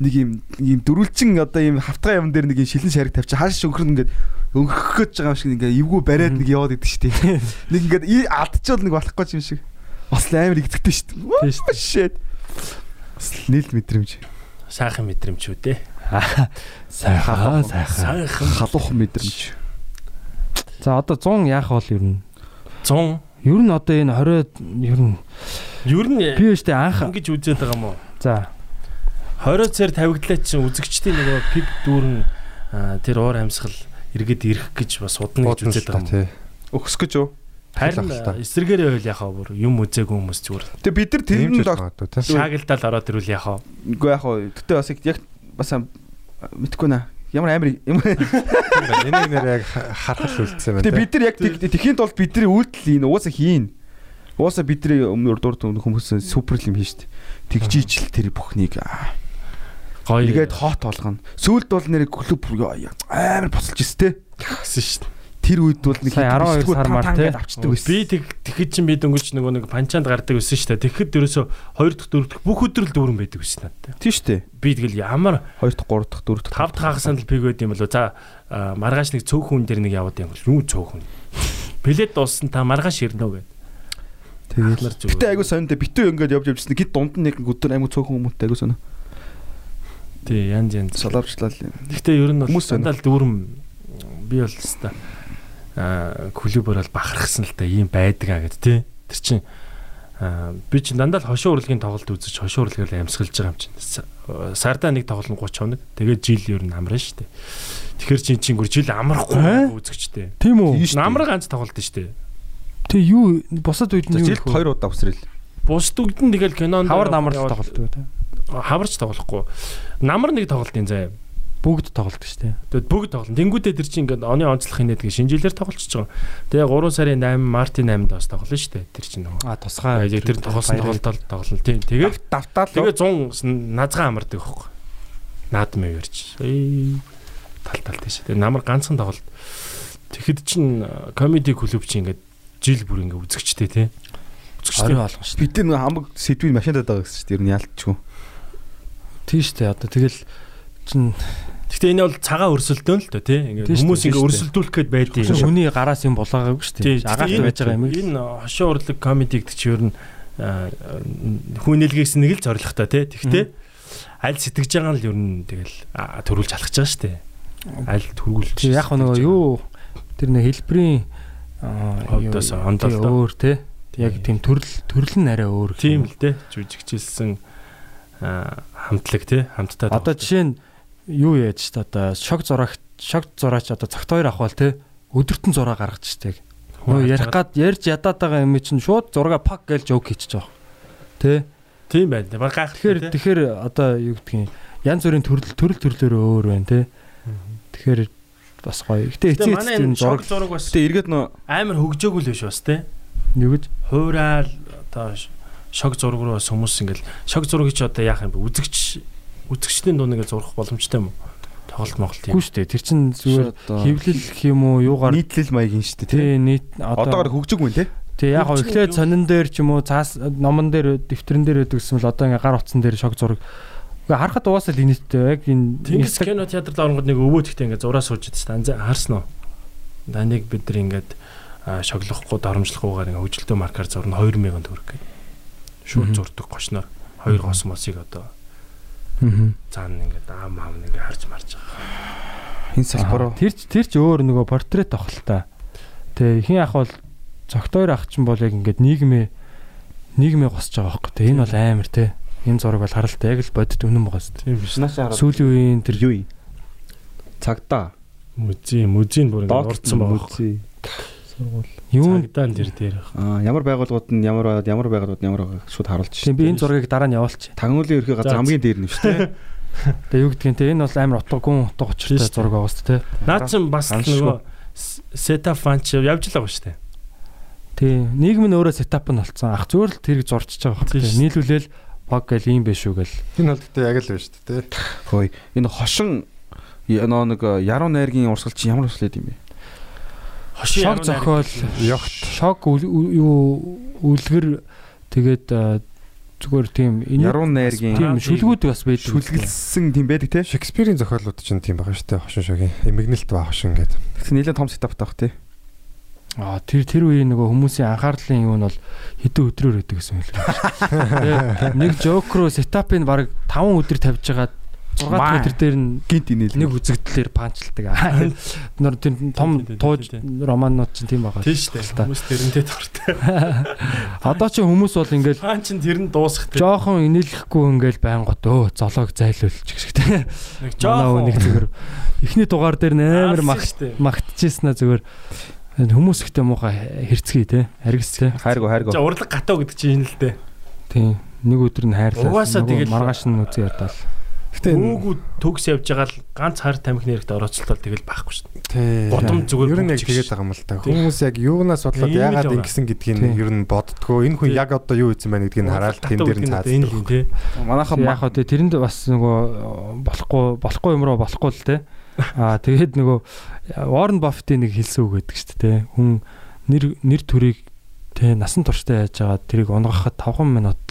нэг ийм ийм дөрүлчин одоо ийм хавтгай юм дээр нэг ийм шилэн шарик тавьчих хааш өнгөрн ингээд өнгөрөх гэж байгаа юм шиг ингээд эвгүй бариад нэг яваад идэг шүү дээ. Нэг ингээд алдчихвал нэг болохгүй юм шиг. Бас л амар игдэгтэй шүү дээ. Тийм шүү. Бас нийл мэдрэмж. Сайхан мэдрэмж үү те. Сайхан сайхан. Сайхан Халуух мэдрэмж. За одоо 100 яах бол ер нь 100 Ер нь одоо энэ 20 ер нь ер нь би өштэй анх ингэж үзээд байгаа юм уу? за 20 цаар тавигдлаа чинь үзэгчдийн нөгөө пип дүүрэн тэр уур амьсгал эргээд ирэх гэж бас удна гэж үзээд байгаа юм. Өгс гэж юу? Харин эсэргээрээ байл яхаа бүр юм үзээгүй хүмүүс зүгээр. Тэгээ бид нар тэр Тийм нь ч л магадгүй тий. Шаагилдаал ороод ирвэл яхаа. үгүй яг хоо гэтээ бас яг бас мэдхгүй наа. Ямар амар юм. Энийг нэр яг ха- харах л үлдсэн байна. Тэгээ бид нар яг тэхийн тулд бидний үйлдэл энэ уусаа хийн. Уусаа бидний өмнө урд урд хүмүүс супер юм хийн штт. Тэгжижил тэр бүхнийг Гоё. нэгээд хот болгоно. Сүүлд бол нэр клуб бүр амар боцолж ирсэн те. гэсэн дээ. Тэр үед бол нэг Сая 12 сар мар, те. авчдаг байсан. Би тэг тэгэхэд чинь би дөнгөж нөгөө нэг панчаанд гардаг байсан шүү дээ. Тэгэхэд ерөөсө 2 дахь 4 дахь бүх өдрөл дүүрэн байдаг байсан надад. Тийм штэ. Би тэгэл ямар 2 дахь 3 дахь 4 дахь 5 дахь хагасанд л пиг байд юм болоо. За маргааш нэг цөөхөн дээр нэг яваад юм бол юу цөөхөн. Билет дууссан та маргааш ирнэ гэд. Ахнаар зүгээр. Гэтэ айгу сонинд битүү ингээд явж явжсэн. Гид дунд нь нэг өдөр аймаг цөөхөн хүмүүст айгу сонио. Тий, янз янз. Соловчлал. Гэхдээ ер нь бол Хүмүүс дандаа л дүүрэн би бол хэвээр аа клубээр бол бахархсан л та ийм байдаг аа гэд тий. Тэр чин аа би чи дандаа л хошуу урлагийн тоглолт үзэж хошуу урлагаар амьсгалж байгаа юм чинь. Сардаа нэг тоглолт нь 30 хоног. Тэгээд жил ер нь амраа шүү дээ. Тэгэхээр чин чин гүр жил амрахгүй үзэгчтэй. Тийм үү? Намар ганц тоглолт шүү дээ. Тэг юу бусад үед нь юу Жилд 2 удаа усрэл. Бус дүгдэн тэгэл кинонд хавар намар л тоглолдог те. Хаварч тоглохгүй. Намар нэг тоглолтын заяа. Бүгд тоглолдог шүү дээ. Тэгэд бүгд тоглолт. Тэнгүүдээ тэр чинь ингээд оны онцлох хийнэ тэгээ шинжилээр тоглолцож байгаа. Тэгээ 3 сарын 8 мартын 8-д бас тоглоно шүү дээ. Тэр чинь нөгөө. А тусгай тэр тоглосон тоглолтод тоглоно. Тийм. Тэгээд давтаал тэгээ 100 назгаа амардаг байхгүй. Наадмын ярьж. Эй тал тал тийш. Тэгээ намар ганцхан тоглолт. Тэгэхэд чинь комеди клуб чинь ингээд жил бүр ингээд үзэгчтэй тий. Үзэгчтэй. Орой болгон шүү дээ. бид тэр нэг хамаг сэдвийн машиндаа байгаа гэсэн чинь ер нь ялтчгүй. Тийм шүү дээ. Одоо тэгэл чин Гэхдээ энэ бол цагаан өрсөлдөөн л доо тий. Шүү хүмүүс шүү өрсөлдүүлэх гээд байдیں۔ хүний гараас юм болоогаагүй шүү Тий. дээ. Агаарт байж байгаа юм. Энэ хошоо урлаг комеди гэдэг чинь ер нь аа, хүн нэлгээс нэг л зоригтой тий. Тэгтээ аль сэтгэж байгаа нь л ер нь тэгэл төрүүлж алхаж байгаа шүү дээ. Аль төрүүлж. Тий яг нөгөө юу тэр нэг хэлбэрийн юу- тий, л доо. өөр те. Яг тийм төрөл төрөл нь арай өөр. Тийм л дээ. Жүжигчилсэн хамтлаг тий. Хамтдаа. Одоо жишээ нь юу яаж ч одоо шок зурагт шок зураач одоо цагт хоёр авахвал те өдөртөн зураг гаргаж штеп. Хөө ярих гад ярьж ядаад байгаа юм чинь шууд зурага пак гэж жоок хийчих жоох. Тэ. тийм байна. Баг гайх. Тэгэхээр тэгэхээр одоо юу гэдгийг янз бүрийн төрөл төрөл төрлөөр өөр байна те. Тэгэхээр бас гоё. Гэтэ эцээ эцээ энэ зураг шог зураг бас Гэтэ эргээд нөө амар хөгжөөгүй л биш бас тий. юу гэж Хуурал одоо шог зураг руу бас хүмүүс ингээл шог зургийг чи одоо яах юм бэ? Үзэгч үзэгчдийн дунд ингээд зурах боломжтой юм уу? Тоглолт үгүй юм. шүү дээ. Тэр чин зүгээр одоо хөвлөл гэх юм уу юугаар нийтлэл маягийн шүү дээ тий. нийт Одоогоор одоо хөгжиг мөн тий. тий яг эхлээд юу? сонин дээр ч юм уу цаас номон дээр дэвтэрэн дээр гэсэн л одоо ингээ гар утсан дээр шог зураг Гэхдээ харахад угаасаа л инээдтэй яг энэ Тэнгис кино театрт оронгод нэг өвөө тэгтээ ингээд зураа идсэн. Анзаа харсан уу? Даныг бид нар ингээд шоглохгүй доромжлохгүйгээр ингээд хөгжилтөө маркаар зурна 2000 төгрөг. Шууд зурдаг гошноор хоёр космосыг одоо Мгм. Цаана ингээд аав маав нэг харж марж байгаа. Энэ салбараа Тэр ч- тэр ч өөр нөгөө портрет авах л та. Тэ хин ах бол цогтойр ах чинь бол яг ингээд нийгмээ нийгмээ госч байгаа байхгүй. Тэ энэ бол амар те. Энэ зураг бол харалтай яг л бодит үнэн байгаа шүү дээ. Тийм биш. наашаа хараад Сүүлийн үеийн тэр юу юм? Цагдаа. Музей, музейн бүр ингээд урдсан байгаа. Музей. Юу Цагдаа нэр дээр. Аа ямар байгууллагууд нь ямар байгаад ямар байгууллагууд нь ямар байгааг шууд харуулж тийм би энэ зургийг дараа нь явуулчих. Тагнуулын ерхий газар За, хамгийн дээр нь шүү дээ. Тэгээ юу гэдгийг те энэ бол амар утга гүн утга учиртай Тийм зураг байгаа шүү дээ. Наад чинь бас нөгөө сета фанч явж л байгаа шүү дээ. Тий. Нийгэм нь өөрөө сетап нь болцсон. Ах зүгээр л тэрийг зурчиж байгаа Тийм байхгүй. шүү. Нийлүүлэл баг гэл ийм биш үү гэл. Энэ бол гэдэг яг л байна шүү дээ. тий. Хөөе. Энэ хошин нөө нэг яруу найргийн урсгал чи ямар урсгал юм бэ? Шог зохиол Ягт. шок юу үлгэр тэгээд зүгээр тийм энэ Яруу найргийн тийм шүлгүүд бас байдаг. шүлгэлсэн тийм байдаг те. Шекспирийн зохиолууд ч юм тийм байгаа шүү дээ. Хошин шогийн. Эмгэнэлт ба хошин гэдэг. Тэгсэн нэлээд том сетап таах те. Аа тэр тэр үеийн нөгөө хүмүүсийн анхаарлын юу нь бол хэдэн өдрөөр өгдөг гэсэн юм л. Нэг жок руу сетапыг баг 5 өдөр тавьж байгаа 6 Маа. өдөр дээр нь Гинт инээл. нэг үзэгдлэр панчилдаг. Нөр тэр том Тийм, тийм, тууж тийм, тийм. романууд чинь тийм байгаа. Тийм шүү дээ. Хүмүүс тэрнтэй дуртай. Одоо чи хүмүүс бол ингээл Фан чин тэр нь дуусахтай. жоохон инээлэхгүй ингээл байнгут өө золоог зайлуулчих гişгтэй. Нэг Манай өө нэг зүгээр эхний дугаар дээр нээр магтчихсэн зүгээр хүмүүс ихтэй муухай хэрцгий те аргис те хайргу хайргу. За урлаг гатаа гэдэг чинь энэ л дээ. тийм нэг өдөр нь хайрлаа Угаасаа тэгэл- маргааш нь үзээ ярдаа Гэтэ энэ Өөгүү төгс явж байгаа л ганц хар тамхи нэрэгт орооцолтол тэгэл байхгүй шүү дээ. тий. Гудам зүгээр Ер нь яг тэгээд байгаа юм л та. Тийм. Хүмүүс яг юунаас бодлоод Тийм яагаад ингэсэн гэдгийг Тийм. ер нь боддгоо. Энэ хүн Тийм. яг одоо юу хийсэн байна гэдгийг нь хараад тэн дээр нь энэ цааздаг. л тий. Манайхан яг тэ тэрэнд бас нөгөө болохгүй болохгүй юм руу болохгүй л те аа тэгээд нөгөө Warren Buffett-ийн нэг хэлсэн үг гэдэг шүү дээ хүн нэр нэр төрийг те насан туршдаа яаж байгаа тэрийг унгахад 5 минут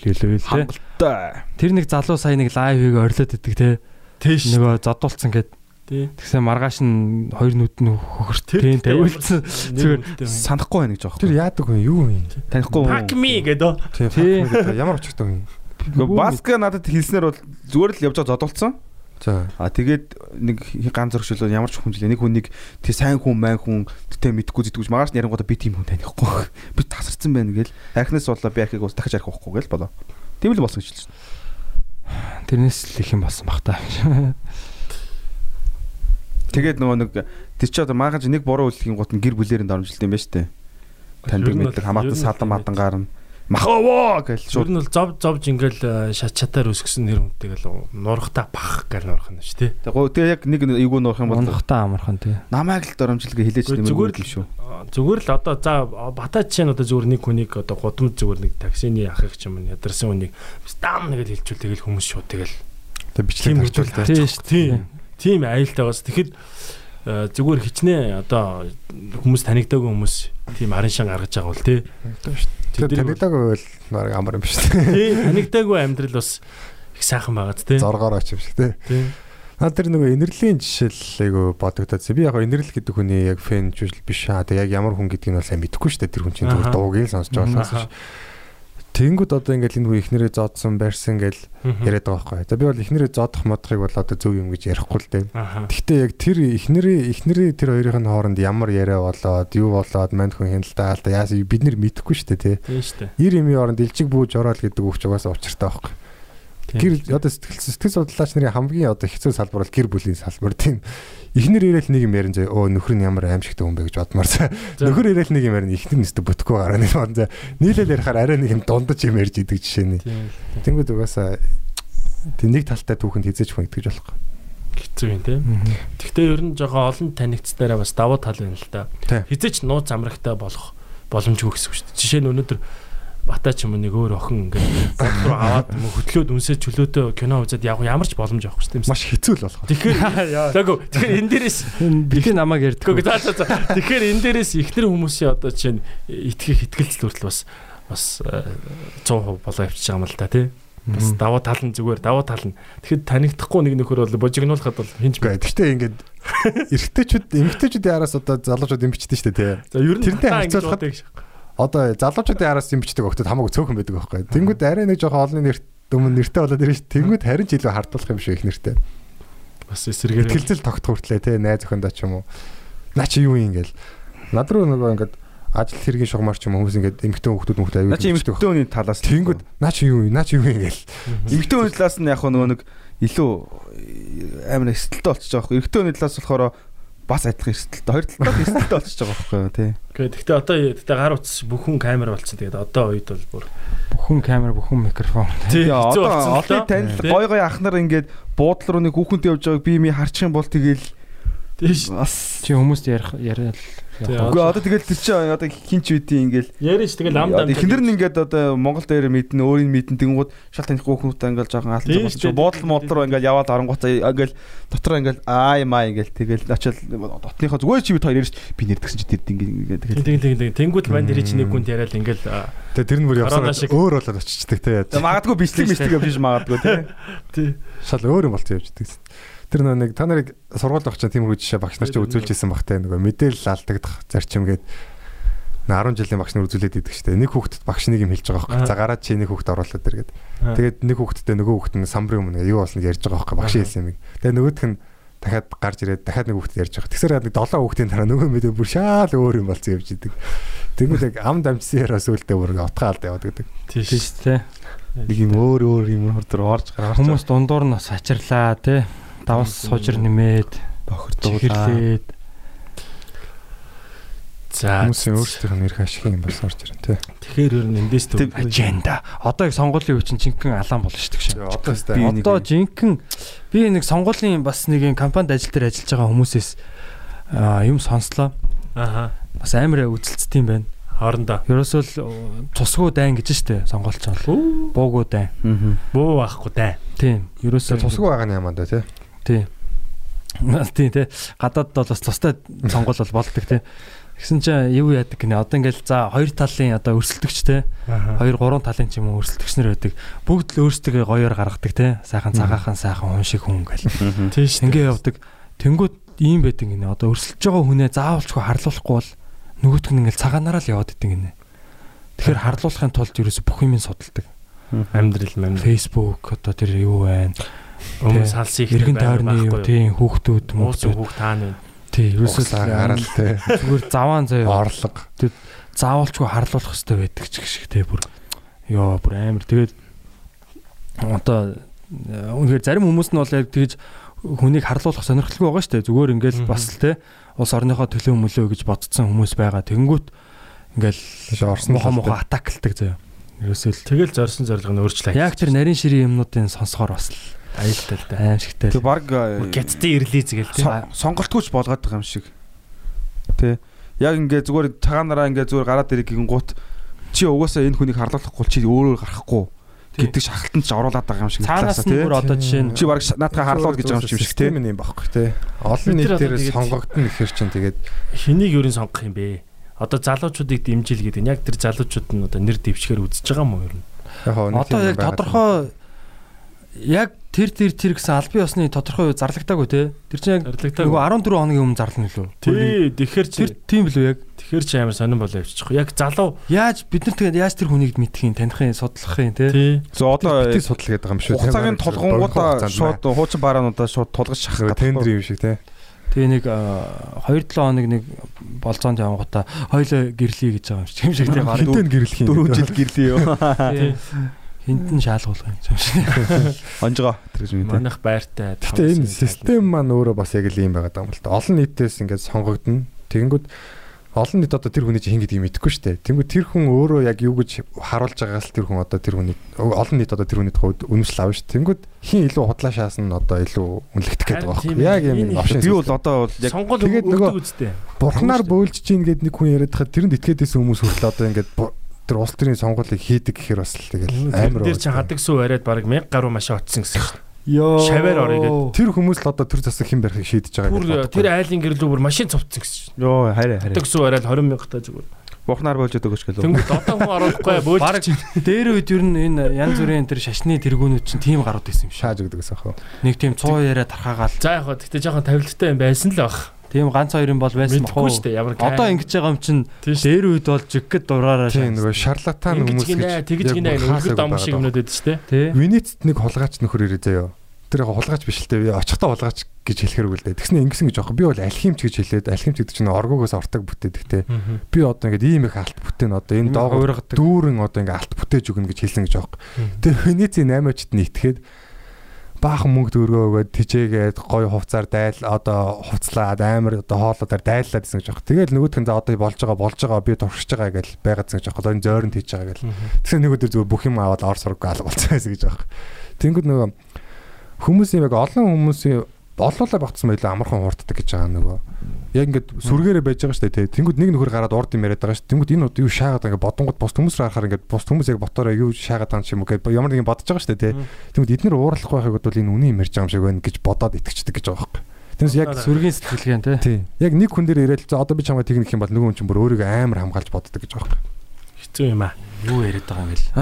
л илүү л те дуртай. Тэр нэг залуу сая нэг лайвыг орилоод идэг те. Тийш. Нөгөө задуулцсан гэд. Тэгсэн маргааш нь хоёр нүд нь хөхөрт тийм тавиулсан. Зүгээр санахгүй байна гэж аахгүй. Тэр яадаг хүн юу юм? Танихгүй хүн. Fuck me гэдэг. Тийм. Ямар очигддаг юм? Баска надад хэлснээр бол зүгээр л явж байгаа зодолцсон. За. А тэгээд нэг ганц зөрөгчлөө ямар ч хүмжил нэг хүн нэг тий сайн хүн мань хүн тэтэ мэдхгүй зэдгүүж магаш нэрнгуудаа би тийм хүн танихгүй. Би тасарсан байна гээл. Архинаас болоо би архиг уус дахиж архихгүй гээл болоо. Тийм л болсон гэж хэлсэн. Тэрнээс л их юм болсон бах та. Тэгээд нөгөө нэг тэр чи одоо магаж нэг буруу үлдэхийн гут гэр бүлэрийн дарамжилт юм байна нь бол- мэддэг хамаатан ер нь садан махавоо гэж Шууд нь бол зов зовж ингээл шат чатаар өсгсөн нэр хүнтэйгэл нурахта бах гал нурах нь шүү дээ. Тэгээ яг нэг эйгүү нурах юм бол Унахтаа амархан тий. намайг л хилээч Зүгээр- нэмэргүй зүгээр юм шүү. Аа, Зүгээр л одоо за батаа жишээ нь одоо зүгээр нэг хүнийг одоо гудамж зүгээр нэг таксины ахыг ч юм ядарсан хүнийг стам нэгэл хэлчихвэл тэгэл хүмүүс шууд тэгэл Тэг бичлэг үү? тэ. Тийм. Тийм аюултайгаас тэгэхэд э, зүгээр хичнээн одоо хүмүүс танигдаагүй хүмүүс тийм арын шан гаргаж байгаа бол тий. Тэр танигдаагүй бол баг амар юм биш үү? тий танигдаагүй амьдрал бас их сайхан байгаа ч тий. Зоргоор оч юм шиг тэ. Тий. Наад тэр нөгөө инэрлийн жишээл айгу бодогдоод. Би яг инэрл гэдэг хүний яг фэн жишэл биш аа. Тэг яг ямар хүн гэдгийг нь бол сайн мэдэхгүй шүү дээ. Тэр хүн чинь зүгээр дуугийг л сонсож байгаа болохоос. Тэнгүүд одоо ингээл энэ хүн ихнэрээ зоодсон байрсан Мгм. яриад байгаа байхгүй. За би бол ихнэрээ зоодох модхыг бол одоо зөв юм гэж ярихгүй л дээ. Гэхдээ яг тэр ихнэрээ ихнэрээ тэр хоёрын хооронд ямар яриа болоод юу болоод манд хүн хяналтаа алдаа яасан бид нэр мэдэхгүй шүү дээ тий. Тийм шүү дээ. Ир имийн оронд илчиг бууж ороод гэдэг үгч угаасаа учиртай байхгүй. Гэр одоо сэтгэл сэтгэл судлаач нарын хамгийн одоо хэцүү салбар бол гэр бүлийн салбар тийм. Эхнэр ирээл нэг юм ярин зөө өө нөхөр нь ямар аимшигтай хүн бэ гэж цаа. За. Нөхөр ирээл нэг юм ярин ихнэр нэстэ бүтэхгүй гараа нэг бод заа. Нийлэл ярихаар арай нэг юм дундаж юм ярьж идэг жишээ нь. Тийм. Тэнгүүд угаасаа тэг нэг талтай түүхэнд хизээж хүн итгэж болохгүй. Хэцүү юм тий. Гэхдээ ер нь жоохон олон танигдсараа бас давуу тал байна л да. Хизээч нууц амрагтай болох боломжгүй гэсэн үг шүү дээ. Жишээ нь өнөөдөр Батаа ч юм уу нэг өөр охин ингээд бод руу аваад хөтлөөд үнсээ чөлөөтэй кино үзээд яг ямар ч боломж авахгүй шүү дээ. Маш хэцүү л болох. Тэгэхээр Тэгвэл тэгэхээр энэ дээрээс Битгий намайг ярьдаг. Тэгэхгүй за за за. Тэгэхээр энэ дээрээс ихнэр хүмүүсийн одоо жишээ нь итгэх итгэлцэл хүртэл бас бас э, 100% болоо явчихж байгаа юм л да тий. Бас даваа тал нь зүгээр даваа тал нь. Тэгэхэд танигдахгүй нэг нөхөр бол божигнуулахад бол хинж Гэхдээ гэхдээ ингээд эрэгтэйчүүд эмэгтэйчүүдийн араас одоо залуучууд бичдэг шүү дээ тий. За ер нь Тэрнтэй харьцуулахад-. Одоо залуучуудын араас юм бичдэг өгтөд хамаагүй цөөхөн байдаг байхгүй. Тэнгүүд арай нэг жоохон олон нэрт өмнө нэртэй болоод ирж. Тэнгүүд харин ч илүү хардуулах юм шиг их нэртэй. Бас эсрэгээр Итгэлцэл тогтох хүртлээ те найз охиндоо ч юм уу. Наа чи юу юм гээл. Над руу нөгөө ингээд ажил хэргийн шугамар ч юм хүмүүс ингээд эмгтэн хүмүүс хүмүүс аюул. Наа чи эмэгтэй хүний талаас Тэнгүүд наа чи юу юм наа чи юу юм гээл. эмэгтэй хүний талаас нь яг нөгөө нэг илүү амар эсэлттэй байгаа байхгүй. Эрэгтэй хүний талаас болохоор бас адилхан эсэлттэй. Хоёр талдаа эсэлттэй болчихж байгаа байхгүй тий. Гэхдээ одоо тэгтээ гар утас бүхэн камер болсон. Тэгээд одоо үед бол бүр Бүхэн камер, бүхэн микрофон. тий одоо олон танил гой гой ахнаар ингээд буудлын руу нэг хүүхэнтэй явж байгааг би ми харчих юм бол тэгэл Тийш. бас Чи хүмүүст ярих яриад Үгүй одоо тэгэл тэр чинь одоо хинч үдийн ингээл Яриш тэгэл ам дам. Эхнэр нь ингээд одоо Монгол дээр мэднэ өөрийн мэднэ тэгэнгүүт шал танихгүй хүмүүстээ ингээд жоохон чинь дээ. буудлын модлоор ингээд яваад оронгуудаа ингээд дотроо ингээд аа юм аа ингээд тэгэл очил дотныхоо зүгээр чи бид хоёр ярьж би нэрдгсэн чи тэр ингээд Тэг тэгэл тэг тэг тэнгуут манд ирээ чи нэг гүнд яриад ингээл Тэгээ тэр нь бүр шиг. өөр болоод очичдаг те. Магадгүй бичлэг мислэг явж магадгүй тий тий. Шал өөр юм болцсон явждаг. Тэр нөгөө нэг та нарыг сургууль авах чинь тиймэрхүү жишээ багш нар ч үзүүлж ирсэн багтай нөгөө мэдээлэл алдагдах зарчим гээд 10 жилийн багш нар үзүүлээд идэг штэ. Нэг хүүхдэд багш нэг юм хэлж байгаа байхгүй. За гараад чи нэг хүүхд оруулаад дэр гээд. Тэгээд нэг хүүхдтэй нөгөө хүүхд нь самбрын өмнө юу болсныг ярьж байгаа байхгүй багш хэлсэн юм. Тэгээд нөгөөх нь дахиад гарч ирээд дахиад нэг хүүхд ярьж байгаа. Тэгсээр нэг 7 хүүхдийн дараа нөгөө мэдээ бүр шаал өөр юм болсон явж идэг. Тэнгүүд яг ам дамжсан яраас үлдээ бүр утгаалд яваад гэдэг. Тийш. те. нэг юм өөр өөр юм хурд орж гараад Хүмүүс дундуур нь бас ачирлаа те. Давс сужир нэмээд бохирдуулаа чихэрлээд За Хүмүүсийн өөрсдийнх нь эрх ашиг юм бас орж ирэн тий. тэгэхээр ер нь эндээс төв. Аженда. Одоо их сонгуулийн үе чинь жинхэнэ алаан болно шүү дээ. Одоо Би Одоо жинхэнэ би нэг сонгуулийн бас нэг юм компанид ажил дээр ажиллаж байгаа хүмүүсээс аа, юм сонслоо. Аха. Бас амар үзэлцдэг юм байна. Хоорондоо. Ерөөсөө л цусгуу дайн гэж штэ сонголч бол. Буугуу дайн. Аа. Буу байхгүй даа. Тийм. Ерөөсөө Тусгүй байгаа нь ямаа да тий. Тийм. Тийм тий. Гадаад бол бас тустай сонгол бол болдог тий. Тэгсэн чинь юу яадаг гинэ одоо ингээл за хоёр талын одоо өрсөлдөгчтэй Аха. хоёр гурван талын ч юм уу өрсөлдөгч нар байдаг. Бүгд л өөрсдөө гоёор гаргадаг тий. Сайхан цагаахан сайхан хүн шиг хүн гэл. Тийш. Ингээ явдаг. Тэнгүүд ийм байдаг гинэ. Одоо өрсөлдөж байгаа хүнээ заавалчгүй харлуулахгүй бол нөгөөтг нь ингээл цагаанаараа л яваад идэг гинэ. Тэгэхээр харлуулахын тулд ерөөсө бүх юм судалдаг. амьдрал мэн. Facebook одоо тэр юу байна? Өмнө салсан их Иргэн тойрны юу? тийм хүүхдүүд муусан хүүхд тааны. тий ерөөсөө Уусаа гарал те. зүгээр заваан заяа. Орлого. заавалчгүй харлуулах хэрэгтэй байдаг ч гэх шиг те бүр. Ёо бүр амар. Тэгээд одоо э, үнэхээр зарим хүмүүс нь бол яг тэгж хүнийг харлуулах сонирхолтой байгаа шүү дээ зүгээр ингээл бас л те улс орныхоо төлөө мөлөө гэж бодсон хүмүүс байгаа. Тэгэнгүүт ингээл орсон мохо мохо атаклдаг заяа. Ерөөсөө л Тэгэл зорсон зорилго нь өөрчлөө. яг тэр нарийн ширийн юмнуудын сонсохоор бас л аюултай л да. аимшигтай Тэг баг Гэттэй ирлээ згээл тий. Сон- сонголтгүйч болгоод байгаа юм шиг. Тэ. Яг ингээ зүгээр цагаанараа ингээ зүгээр гараад ирэх гингуут чи угаасаа энэ хүнийг харлуулахгүй чи өөрөө гарахгүй гэдэг шахалтанд ч оруулаад байгаа юм шиг талаасаа, нь бүр одоо жишээ нь чи баг наадхаа харлуул гэж байгаа юм шиг систем юм багхгүй те. Олон нийтээр сонгогдно гэхэр чинь тэгээд Хэнийг ерөн сонгох юм бэ? Одоо залуучуудыг дэмжил гэдэг нь яг тэр залуучууд нь одоо нэр дэвчгээр үзэж байгаа юм уу хоо одоо яг тодорхой яг тэр тэр тэр гэсэн албан ёсны тодорхой зарлагдаагүй те тэр чинь яг нөгөө 14 хоногийн өмнө зарлана лөө Тий, тэгэхээр чи тэр тийм билүү яг тэгэхээр чи амар сонирн болоо явчихчих. Яг залуу Яаж бид нар тэгээд яаж тэр хүнийг мэдхийн, таних, судлахын те. тий. За одоо битгий судал гэдэг юм шүү. хугацаагийн толгонгуудаа шууд хуучин бараануудаа шууд тулгаж шахах тендер юм шиг те. Тэгээ нэг 2-7 хоног нэг болцоонд явангуудаа хоёлоо гэрлэе гэж байгаа юм шиг. юм шиг тийм. Хинтэн гэрлэх юм. дөрөв жил гэрлээ юу. Тий. Хинтэн шаалгуулах юм шиг. Онжгоо тэр гэж юм те. Манайх байртай. Гэтэ энэ систем маань өөрөө бас яг л ийм байгаа юм л та. Олон нийтээс ингээд сонгогдно. Тэгэнгүүт олон нийт одоо тэр хүний чинь хин гэдгийг мэдэхгүй шүү дээ. Тэнгүүд тэр хүн өөрөө яг юу гэж харуулж байгаас л тэр хүн одоо тэр хүний олон нийт одоо тэр хүний тухайд үнэмшил авна шүү. Тэнгүүд хин илүү худлаа шаасан нь одоо илүү үнэлэгдэх гэдэг байгаа байхгүй. Яг юм энэ- опшн. Би бол одоо бол яг сонгол тэгээд өгдөг нөгөө- үстэй. бурхнаар бөөлж чинь гэд нэг хүн яриад хахад тэрэнд итгээдээс хүмүүс хүртэл одоо ингээд тэр улс төрийн сонгуулийг хийдэг гэхээр бас л тэгэл амар Тэр чи байгаа. хадаг сүү яриад баг 1000 гаруй машин отсон гэсэн шүү. Йоо. Шаваар орё гэдэг. Тэр хүмүүс л одоо тэр засаг хэн барихыг шийдэж байгаа гэж тэр айлын гэрлүү бүр машин цовцсон гэсэн шүү. ёо хараа хараа. Хадаг сүү яриад 20 мянга та зүгээр. Бухнаар болж өгөөч гэлөө. Тэнгүүд одоо хүн оруулахгүй бөөлж Бараг дээр үед ер нь энэ янз бүрийн тэр шашны тэргүүнүүд чинь тийм гарууд байсан юм шиг. шааж өгдөг гэсэн хөө. Нэг тийм 100 яриа тархаагаал. За яг хөө тэгтээ жоохон тавилттай юм байсан л баг. Тийм ганц хоёр юм бол байсан ямар Одоо ингэж байгаа юм чинь дээр үед бол жиггэд дураараа Тийм нөгөө шарлатан хүмүүс гинэ тэгж гинэ дам байгаа шиг юмнууд байдаг шүү дээ. тий. Венецд нэг хулгайч нөхөр ирээ заяа. Тэр яг хулгайч биш л дээ. Очихта хулгайч гэж хэлэхэрэг л дээ. Тэгснэ ингэсэн гэж аахгүй. Би бол алхимч гэж хэлээд алхимч гэдэг чинь оргоогоос ортог бүтээдэг те. Би одоо ингээд ийм их алт бүтээн одоо энэ уургадаг. дүүрэн одоо ингээд алт бүтээж өгнө гэж хэлсэн гэж аахгүй. Тэгээ Венецийн 8-ачд нь итгээд баахан мөнгө төгрөгөө өгөөд тижээгээд гоё хувцаар дайл одоо хувцлаад амар одоо хоолуудаар дайллаад гэсэн гэж аахгүй. Тэгэл нөгөөх нь за одоо болж байгаа болж байгаа би туршиж байгаа гэж байгаадсэн гэж аахгүй. Энэ зойронд хийж байгаа гэл. Тэгсэн нэг өдөр зүгээр бүх юм аваад ор сураг алга болцсон байсан гэж аахгүй. Тэнгүүд нөгөө хүмүүсийн яг олон хүмүүсийн олоолаа багтсан байлаа амархан хуурддаг гэж байгаа нөгөө. Яг ингээд сүргээрээ байж байгаа шүү дээ. тий. Тэнгүүд нэг нөхөр гараад урд юм яриад байгаа шүү. Тэнгүүд энэ удаа юу шаагаад ингээд бодонгод бус хүмүүс рүү харахаар ингээд бус хүмүүс яг ботороо юу шаагаад байгаа юм юм гэдэг ямар нэгэн бодож байгаа шүү дээ. тий. Тэнгүүд эднэр ууралахгүй байхыг бол энэ үнэн юм ярьж байгаа юм шиг байна гэж бодоод итгэждэг гэж байгаа байхгүй. Тэрнээс яг Сүргийн сэтгэлгээм тий. Яг нэг хүн дээр ирээл за одоо би чамайг тэгнэх юм бол нөгөө хүн чинь бүр өөрийгөө амар хамгаалж боддог гэж байгаа байхгүй. Хэцүү юм аа. Юу яриад байгаа юм гээл.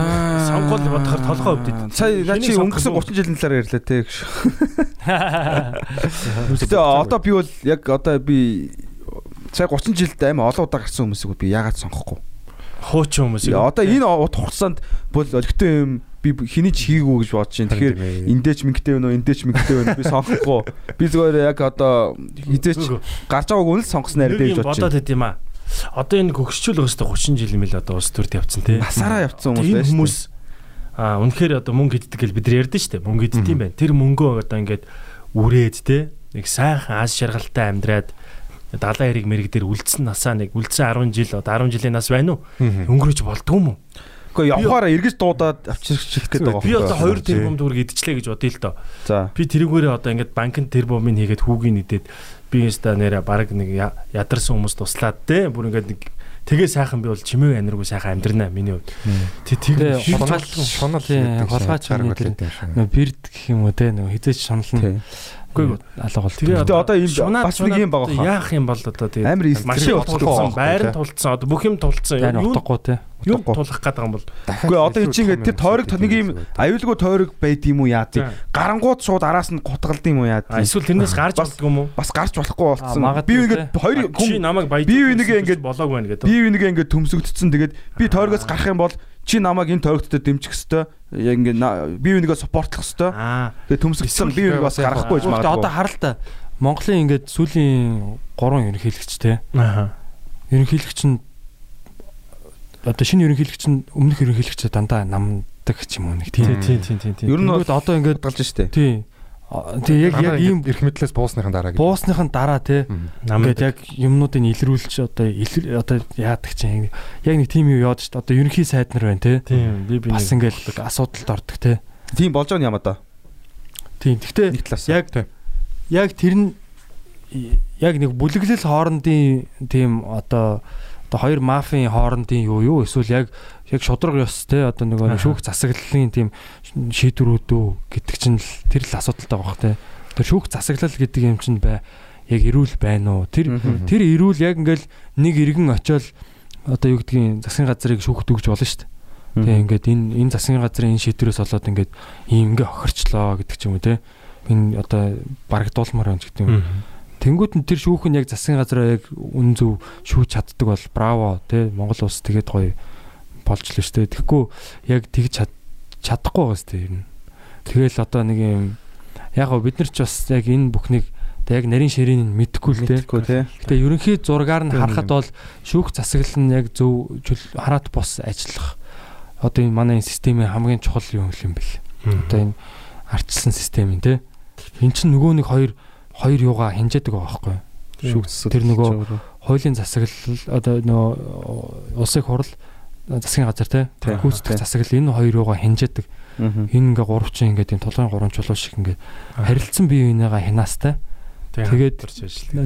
Сонгол бодохоор толгой өвдөд. Сая наа чи өнгөрсөн сонгох 30 жилийн талаар ярьлаа те. Гэтэ одоо би бол яг одоо би сая 30 жилд аим олон удаа гарсан хүмүүсийг би яагаад сонгохгүй. Хуучин хүмүүс. Одоо энэ урт хугацаанд бол олигтой юм би хэний ч хийгээгүй гэж бодож байна. Тэгэхээр эндээч мингтэй байна уу, эндээч мингтэй байна уу би сонгохгүй. Би зүгээр яг одоо хизээч гарч байгааг үнэл сонгосноо ярьдээ гэж бодож бодоод байна. байд юм аа. Одоо энэ хөгсчүүл өстө 30 жил юм л одоо улс төрд явцсан тий. Насаараа явцсан хүмүүс байна шүү. хүмүүс аа үнэхээр одоо мөнгө иддэг гэл бид нар ярьдэн штэ. Мөнгө иддэг юм байна. Тэр мөнгөө одоо ингээд үрээд тий. Нэг сайхан аз жаргалтай амьдраад далайн хэрэг мэрэг дээр үлдсэн насаа нэг үлдсэн 10 жил одоо 10 жилийн нас байна уу? Өнгөрөөж болдгоо юм уу? Гэхдээ явхаараа эргэж дуудаад авчирчих гээд байгаа Би одоо байхгүй юу? 2 тэрбум төгрөг идчихлээ гэж бодъё л доо. Би тэрүүгээрээ одоо ингээд банкнд тэрбумыг хийгээд хүүгийн идээд би инста нэрэ баг нэг ядарсан хүмүүс туслаад те бүр ингээд нэг тэгээ сайхан би бол чимээ аниргүй сайхан амьдрнаа миний хувьд. Тэг Тэгээ тэгээ хулгайч шунал хүний тэр нөгөө бирд гэх юм уу те нөгөө хизээч шанална. Тий. Үгүй алга бол. Тэгээ Гэтэ одоо ийм бас нэг юм байгаа хаа. Яах юм бол одоо тэгээ Амар машин тулцсан, байр тулцсан, одоо бүх юм тулцсан. Юу утгагүй те. юу тулах байгаа юм бол Үгүй одоо энэ чинь ингээд тэр тойрог нэг юм аюулгүй тойрог байд юм уу яа тий. За. Гарангууд шууд араас нь гутгалд юм уу яа а, тий. эсвэл тэрнээс гарч болдгоо юм уу? Бас гарч болохгүй болцсон. Би ингээд хоёр хүн намайг баяж би үнийг ингээд- болоог байна гэдэг. би үнийг ингээд төмсөгдсөн. Тэгээд би тойрогоос гарах юм бол чи намайг энэ тойрогтод дэмжих хэвээр яг ингээ бие бинийгээ суппортлох хэвээр тэгээ төмсгсөн бие бинийг бас гаргахгүй гэж Гэхдээ одоо магадгүй. харал та Монголын ингээд сүүлийн 3 ерөнхийлөгч те. Аа. Ерөнхийлөгч нь одоо шинэ ерөнхийлөгч нь өмнөх ерөнхийлөгч дандаа намдаг ч юм уу нэг Тийм тийм. тийм тийм тийм. Ер нь бол одоо ингээд гадгалж штэ. тий. Тий яг яг ийм эрх мэдлээс буусныхан дараа гэж. буусныхан дараа те. Ингээд яг юмнуудыг илрүүлж одоо одоо яадаг чинь яг нэг тийм юу яваад шүү дээ. Одоо ерөнхий сайд нар байна те. тийм би би Бас ингээд асуудалд ордог те. Тийм болж байгаа юм одоо. Тийм. Гэхдээ яг яг тэр нь яг нэг бүлэглэл хоорондын тийм одоо одоо хоёр мафийн хоорондын юу юу эсвэл яг яг шудраг ёс те одоо нөгөө нэг шүүх засаглалын тийм шийдвэрүүд үү гэдэг чинь л тэр л асуудалтай байгаа бох те тэр шүүх засаглал гэдэг юм чинь бай яг эрүүл байна уу тэр тэр эрүүл яг ингээл нэг иргэн очиод одоо юу гэдгийг засгийн газрыг шүүхт өгж болно шүү дээ Тэгээ ингээд энэ энэ засгийн газрын энэ шийдвэрээс болоод ингээд ийм ингээ охирчлоо гэдэг ч юм уу те. Энэ одоо барагдуулмаар байна гэдэг юм. Тэнгүүд нь тэр шүүх нь яг засгийн газараа яг үн зөв шүүж чаддаг бол браво те. Монгол улс тэгээд гоё болж л дээ. Тэгэхгүй яг тэгж чад чадахгүй байгаас те ер нь. Тэгэл одоо нэг юм яг бид нар ч бас яг энэ бүхнийг яг нарийн ширийн мэдхгүй л тий. Гэтэ ерөнхий зургаар нь харахад бол шүүх засаглал нь яг зөв хараат бос ажиллах одоо энэ манай энэ системийн хамгийн чухал юм юм бэл. Одоо энэ ардчилсан систем юм те. Эн чинь нөгөө нэг хоёр хоёр юугаа хинжээдэг байгаа байхгүй юу? Шүүх засаг. Тэр нөгөө хуулийн засаглал одоо нөгөө улсын хурал засгийн газар те гүйцэтгэх засаглал энэ хоёр юугаа хинжээдэг. Энэ ингээ гуравчин ингээ тийм толгойн гурван чулуу шиг ингээ харилцсан бие биенийгаа хянаастай. Тэгээд.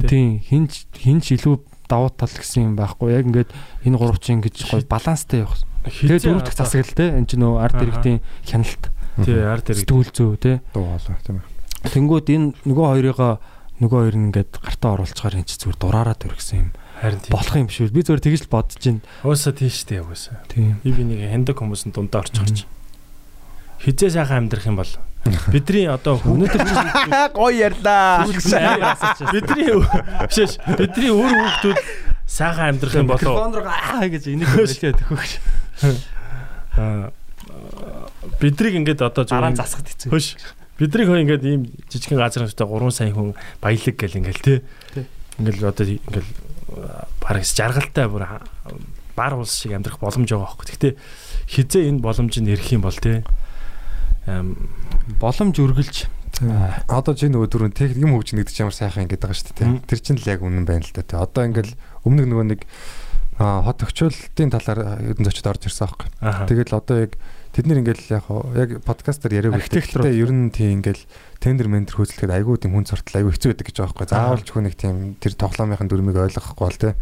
Тийм хинж хинж илүү давуу тал гэсэн юм байхгүй яг ингээд энэ гуравчин ингэж гоё баланстай явах. Тэгээд дөрөв дэх засаглал те энэ чинь нөгөө арт иргэдийн хяналт тий ард ирэх. сэтгүүл зөө те. дуу болоо тийм ээ. Тэнгүүд энэ нөгөө хоёрыгоо нөгөө хоёр нь ингээд гартаа оруулчихаар энэ зүгээр дураараа төргсөн юм Харин тий. болох юм биш үү? Би зүгээр тэгж л бодож байна. Ууса тийш дээ уусаа. Тийм. Би би нэг хэндэг хүмүүс нь дундаа орчих гарч. Хизээ сайхан амьдрах юм бол бидний одоо Өнөөдөр Гоё ярьлаа. бидний бишээш бидний өөр хүүхдүүд сайхан амьдрах юм болов микрофон руу аа гэж энийг хэлээ төхөж. аа бидрийг ингээд одоо зөв засахд хэцүү. хөш бидрийг хөө ингээд ийм жижигхэн газар нүстэй 3 сая хүн баялаг гэл ингээл тий Тий. ингээл одоо ингээл бараг жаргалтай бүр бар улс шиг амьдрах боломж байгаа хөөхгүй гэхдээ хизээ энэ боломж нь ирэх юм бол тий Боломж үргэлж Одоо чи нөгөө дөрөв техник юм хөгжинэ гэдэг чинь ямар сайхан ингэдэг байгаа шүү дээ. Тэр чинь л яг үнэн байна л да. тийм. Одоо ингээл өмнө нөгөө нэг хот төгчөлтийн талаар ердэн зочид орж ирсэн аахгүй. аа Тэгэл одоо яг тэд нэр ингээл яг яг подкастер яриаг гэхдээ ер нь тийм ингээл тендер мендер хөөцлөхэд айгүй тийм хүн цортол айгүй хэцүү байдаг гэж байгаа байхгүй. Заавалч хүн нэг тийм тэр тоглоомынхын дүрмийг ойлгохгүй бол тийм.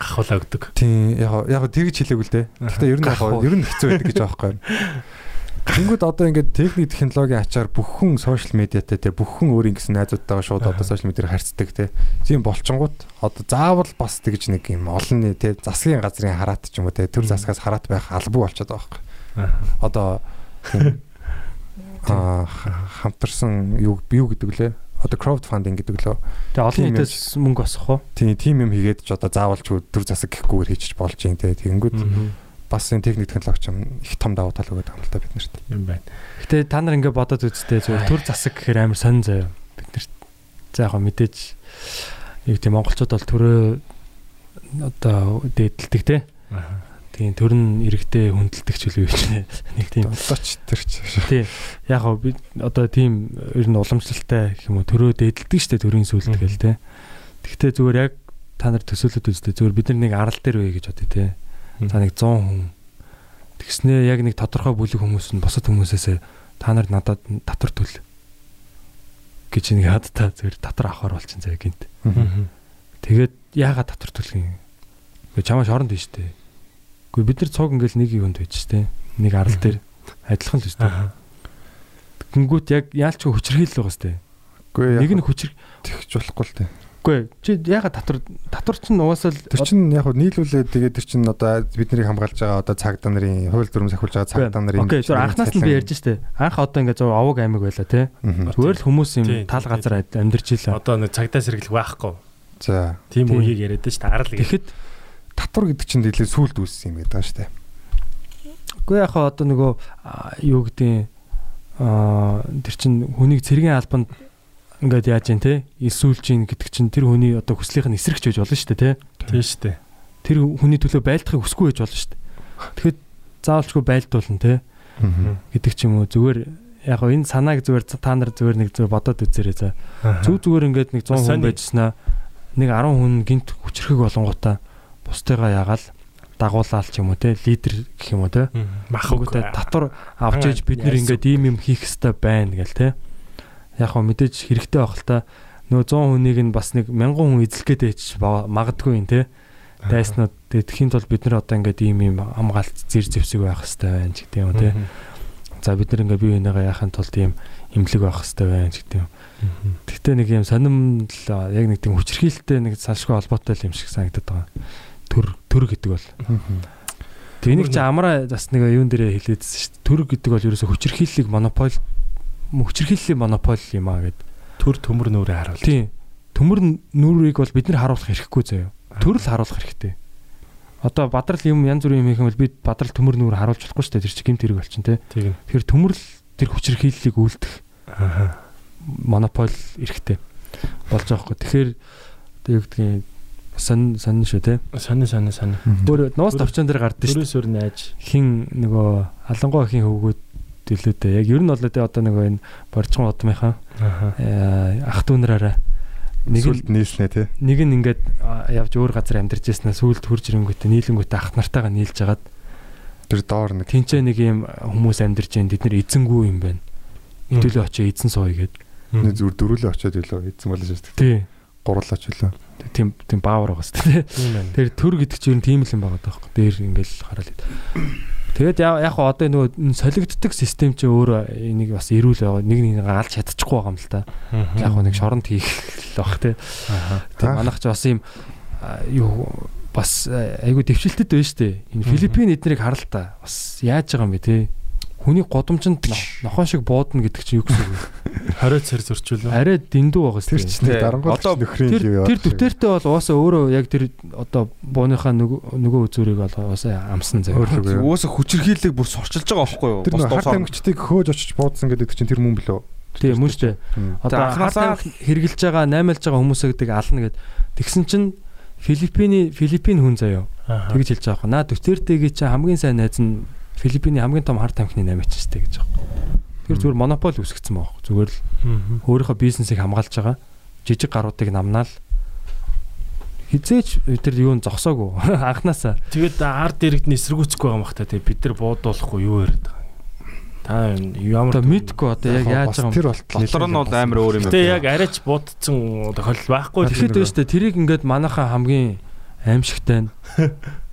ахвал өгдөг Тийм яг яг тэргэж хэлээгүй л дээ. Гэхдээ ер нь яг ер нь хэцүү байдаг гэж байгаа байхгүй. Тэнгүүд одоо ингээд техник технологийн ачаар бүх хүн сошиал медиатай те бүх хүн өөр ингэсэн найзуудтайгаа шууд одоо сошиал медиаар харьцдаг те. Тийм болчингууд одоо заавал бас тэгж нэг юм олон те засгийн газрын хараат ч юм уу те төр засгаас хараат байх албагүй болчиход байгаа байхгүй. Одоо аа ха- хамтарсан юу юу гэдэг лээ. Одоо crowdfunding гэдэг лөө. тэгээ олон нийтээс мөнгө осох уу? Тийм тийм юм хийгээд ч одоо заавалч төр засаг гэхгүйгээр хийчих болж юм те. Тэгэнгүүт бас энэ техник технологич юм их том давуу тал өгöd байгаа юм л да бид нарт. юм байна Гэтэ та нар ингээ бодоод үзтээ зүгээр төр засаг гэхээр амар сонь заяа. Бид нарт за яг мэдээж юу гэдэг монголчууд бол төрөө одоо дээдэлдэг те. Тийм төр нь иргэдээ хүндэлдэг ч үлээ гэж нэг тийм Одоо ч тэр ч. тий. Яг гоо бид одоо тийм ер нь уламжлалтай гэх юм уу төрөө дээдэлдэг штэ төрийн сүлд гээл те. Тэгтээ зүгээр яг та нар төсөөлөд үзтээ зүгээр бид нар нэг арал дээр вэ гэж бодъё те. За нэг 100 хүн. Тэгснээ яг нэг тодорхой бүлэг хүмүүс нь босод хүмүүсээс та нар надад татвар төл гэж нэг хад та зүгээр татвар авахар болчихсон заяа гинт. Тэгээд яагаад татвар төлөх юм? Чамаа шоронд биш үү? Гэхдээ бид нар цуг ингээл нэг юунд байж тээ. Нэг арал дээр адилхан л үү? Гингүүт яг яалч хүчрхийл байгаа сте. Үгүй Нэг нь хүчрх тэгж болохгүй л дээ. Үгүй чи яагаад татвар татвар чинь угаасаа л Тэр чинь яг хөө нийлүүлээд тэгээд тэр чинь одоо бид нарыг хамгаалж байгаа одоо цагдаа нарын хууль дүрм сахиулж байгаа цагдаа нарын Окей зөв анхнаас нь би ярьж штэ. Анх одоо ингээ зөв овог аймаг байла те. Мгм. Зүгээр л хүмүүс юм тал газар амьдарч илаа. одоо нэг цагдаа сэргэлэх байхгүй За тийм үеийг яриад дээ арал гэх Тэгэхэд татвар гэдэг чинь дэлээ сүулт үүссэн юм шүү дээ. Гэхдээ яг хаа одоо нөгөө юу гэдэг аа тэр чин хүнийг цэргийн албанд ингээд яаж юм те? Эсүүлж ийн гэдэг чин тэр хүний одоо хүслийнх нь эсрэгч байж болно шүү дээ те? Тийм шүү дээ. тэр хүний төлөө байлдахыг хүсгүй байж болно шүү дээ. Тэгэхэд заавалчгүй байлдуулна те? Гэдэг ч юм уу. Зүгээр яг энэ санааг зүгээр та нар зүгээр нэг зүгээр бодоод үзээрэй за. Зүг зүгээр ингээд нэг 100 хүн байжснаа нэг 10 хүн гинт хүчрхэг болонгуудаа бусдыгаа ягаал дагуулаал ч юм уу те лидер гэх юм уу те махаг Үгүйтэй татвар авч ээж бид нэр ингээд ийм юм хийх хэрэгтэй байна гэл те. Яг хөө мэдээж хэрэгтэй байх л та. Нөө 100 хүнийг нь бас нэг 1000 хүн эзлэхэд ээж магадгүй юм те. Дайснууд тэтгэхийн тулд бид нар одоо ингээд ийм ийм хамгаалт зэр зэвсэг байх хэрэгтэй байна ч гэдэг юм те. За бид нар ингээд бие бинийгаа яахын тулд ийм имлэг байх хэрэгтэй байна ч гэдэг юм. Гэхдээ нэг юм сонирмл яг нэг тийм хүчрхийлэлтэй нэг салшгүй холбоотой юм шиг санагдаад байгаа. Төр төр гэдэг бол. Тэнийг чи амраа бас нэг юун дээрээ хэлээдсэн шүү дээ. Төр гэдэг бол ерөөсө хүчирхийллийг монопол хүчирхийллийн монопол юм аа гэд. төр төмөр нүрээ харуул. Тийм. Төмөр нүрийг бол бид нэр харуулах хэрэггүй заяа. Төрөл харуулах хэрэгтэй. Одоо бадрал юм янз бүрийн юм хийх юм бол бид бадрал төмөр нүр харуулж болохгүй шүү дээ. Тэр чинь гэмт хэрэг болчин те. Тийм. Тэгэхээр төмөрл тэр хүчирхийллийг үлдэх Аа. монопол эрэхтэй болж байгаа хгүй. Тэгэхээр одоо юу гэдгийг сон сонн шүү те. Сони сони сони. Өөр нуус товчон дээр гардаг шүү. Төрөөс өр найж. хин нөгөө халангуй хин хөвгүүд дэлүүдээ яг ер нь бол тэ одоо нөгөө энэ борчгон удмынхаа Аа. э, ах дүүнэраараа нэг нь нийлснэ тий. нэг нь ингээд явж өөр газар амьдарч яснаа сүулт хурж ирэнгүүтээ нийлэнгүүтээ ах нартайгаа нийлж хагаад Тэр доор нэг тэнцээ нэг юм хүмүүс амьдарч जैन тэд нэр эзэнгүй юм байна. Хэдүүлээ очоо эзэн сууя гэд. нэг зүр дөрүлээ очиод илүү эзэн болж шүү дээ. Тий. Гурлаач үлээ. Тийм тийм баавар байгаа. Тийм байна. Тэр төр гэдэг чинь ер нь тийм л юм байгаа даахгүй. Дээр ингээл хараад. Тэгээд яг яг хаа одоо нөгөө солигддаг систем чи өөрөө энийг бас эрүүл байгаа. Нэг нэг алж чадчихгүй байгаа юм л та. Яг хаа нэг шоронд хийх л баг те. Тийм манайх ч бас юм юу бас а, айгу дэвшилтэд байна штэ. Энэ Филиппин эднэрийг харал та. Бас яаж байгаа юм бэ те. Хүний годомчонд но- нохоо шиг буудна гэдэг чинь юу гэсэн үг вэ? 20 цэр зөрчүүлөө. Арай дэндүү байгаа Тэр штэ. чинь нэг дарангуй Одоо нөхрийн Тэр юу яа. тэр дүтэртэй бол уусаа өөрөө яг тэр одоо бууныхаа нөгөө үзүүрийг бол уусаа амсан. Өөрлөгөө. Уусаа хүчирхийллийг бүр сорчилж байгаа байхгүй юу? Тэр харт дуусаа. амьгчдыг хөөж очиж буудсан гэдэг чинь тэр мөн билүү? Тийм мөн штэ. Одоо анханасаа- анхаасаа хэрглэж байгаа, наймаалж байгаа хүмүүсээ гэдэг ална гэд. Тэгсэн чинь Филиппины Филиппин хүн заяа. Тэгж хэлж байгаа юм. Наа Дүтертэгийн чинь хамгийн сайн найз нь Филиппины хамгийн том харт амхны наймаач штэ гэж байгаа. Тэр зүгээр монопол үүсгэсэн байгаа. Зүгээр л өөрийнхөө бизнесийг хамгаалж байгаа. Жижиг гаруудыг намнаал хизээч тэр юу н зогсоогүй анханасаа Тэгээд ард дэрэгд нь эсэргүүцэхгүй байгаа юм бах та. Тэгээд бид нар буудуулахгүй юу яриад байгаа. Та ямар одоо мэдгүй одоо яг яаж байгаа юм Тэр болтол Дотор нь бол амар өөр юм Гэтэ яг арайч буудцсан тохиол байхгүй. Тэгэхэд дээ штэ тэрийг ингээд манайхаа хамгийн аимшигтай нь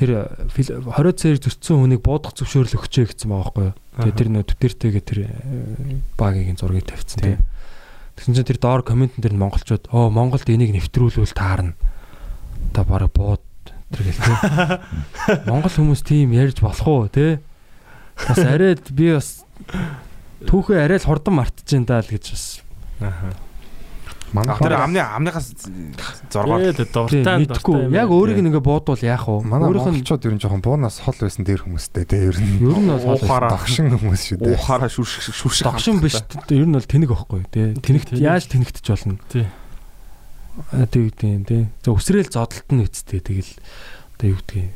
тэр фил- 20 цээр зүтсэн хүнийг буудах зөвшөөрөл өгчээ гэсэн байгаа байхгүй юу. Тэгээ тэр нөө төдөртэйгээ тэр э, багийн зургийг тавьчихсан тийм. Тэгсэн чинь тэр доор комментэн дээр нь монголчууд оо Монголд энийг нэвтрүүлвэл таарна. Одоо бараг бууд тэр гэл тийм. Монгол хүмүүс тийм ярьж болох уу те? Бас арай би бас түүхээ арай л хурдан мартчихээн даа л гэж бас Манай Тэр амны амныхаас Тэгээд тийм дуртай мэдгүй. Яг өөрийг нэг ингээ буудвал яах вэ? манай Өөрийнх нь монголчууд ер нь жоохон буунаас хол байсан дээр хүмүүстэй тий ер нь. ер нь бол. Дагшин хүмүүс шүү дээ. уухаараа шүршиг шүршиг догшин биш ер нь бол тэнэг байхгүй тий. Тэнэгт Тэнэг. яаж тэнэгтэж болно? Тий. Аа тий тийм тий. За өсрөөл зодолт нь үсттэй тэгэл одоо юу гэдгийг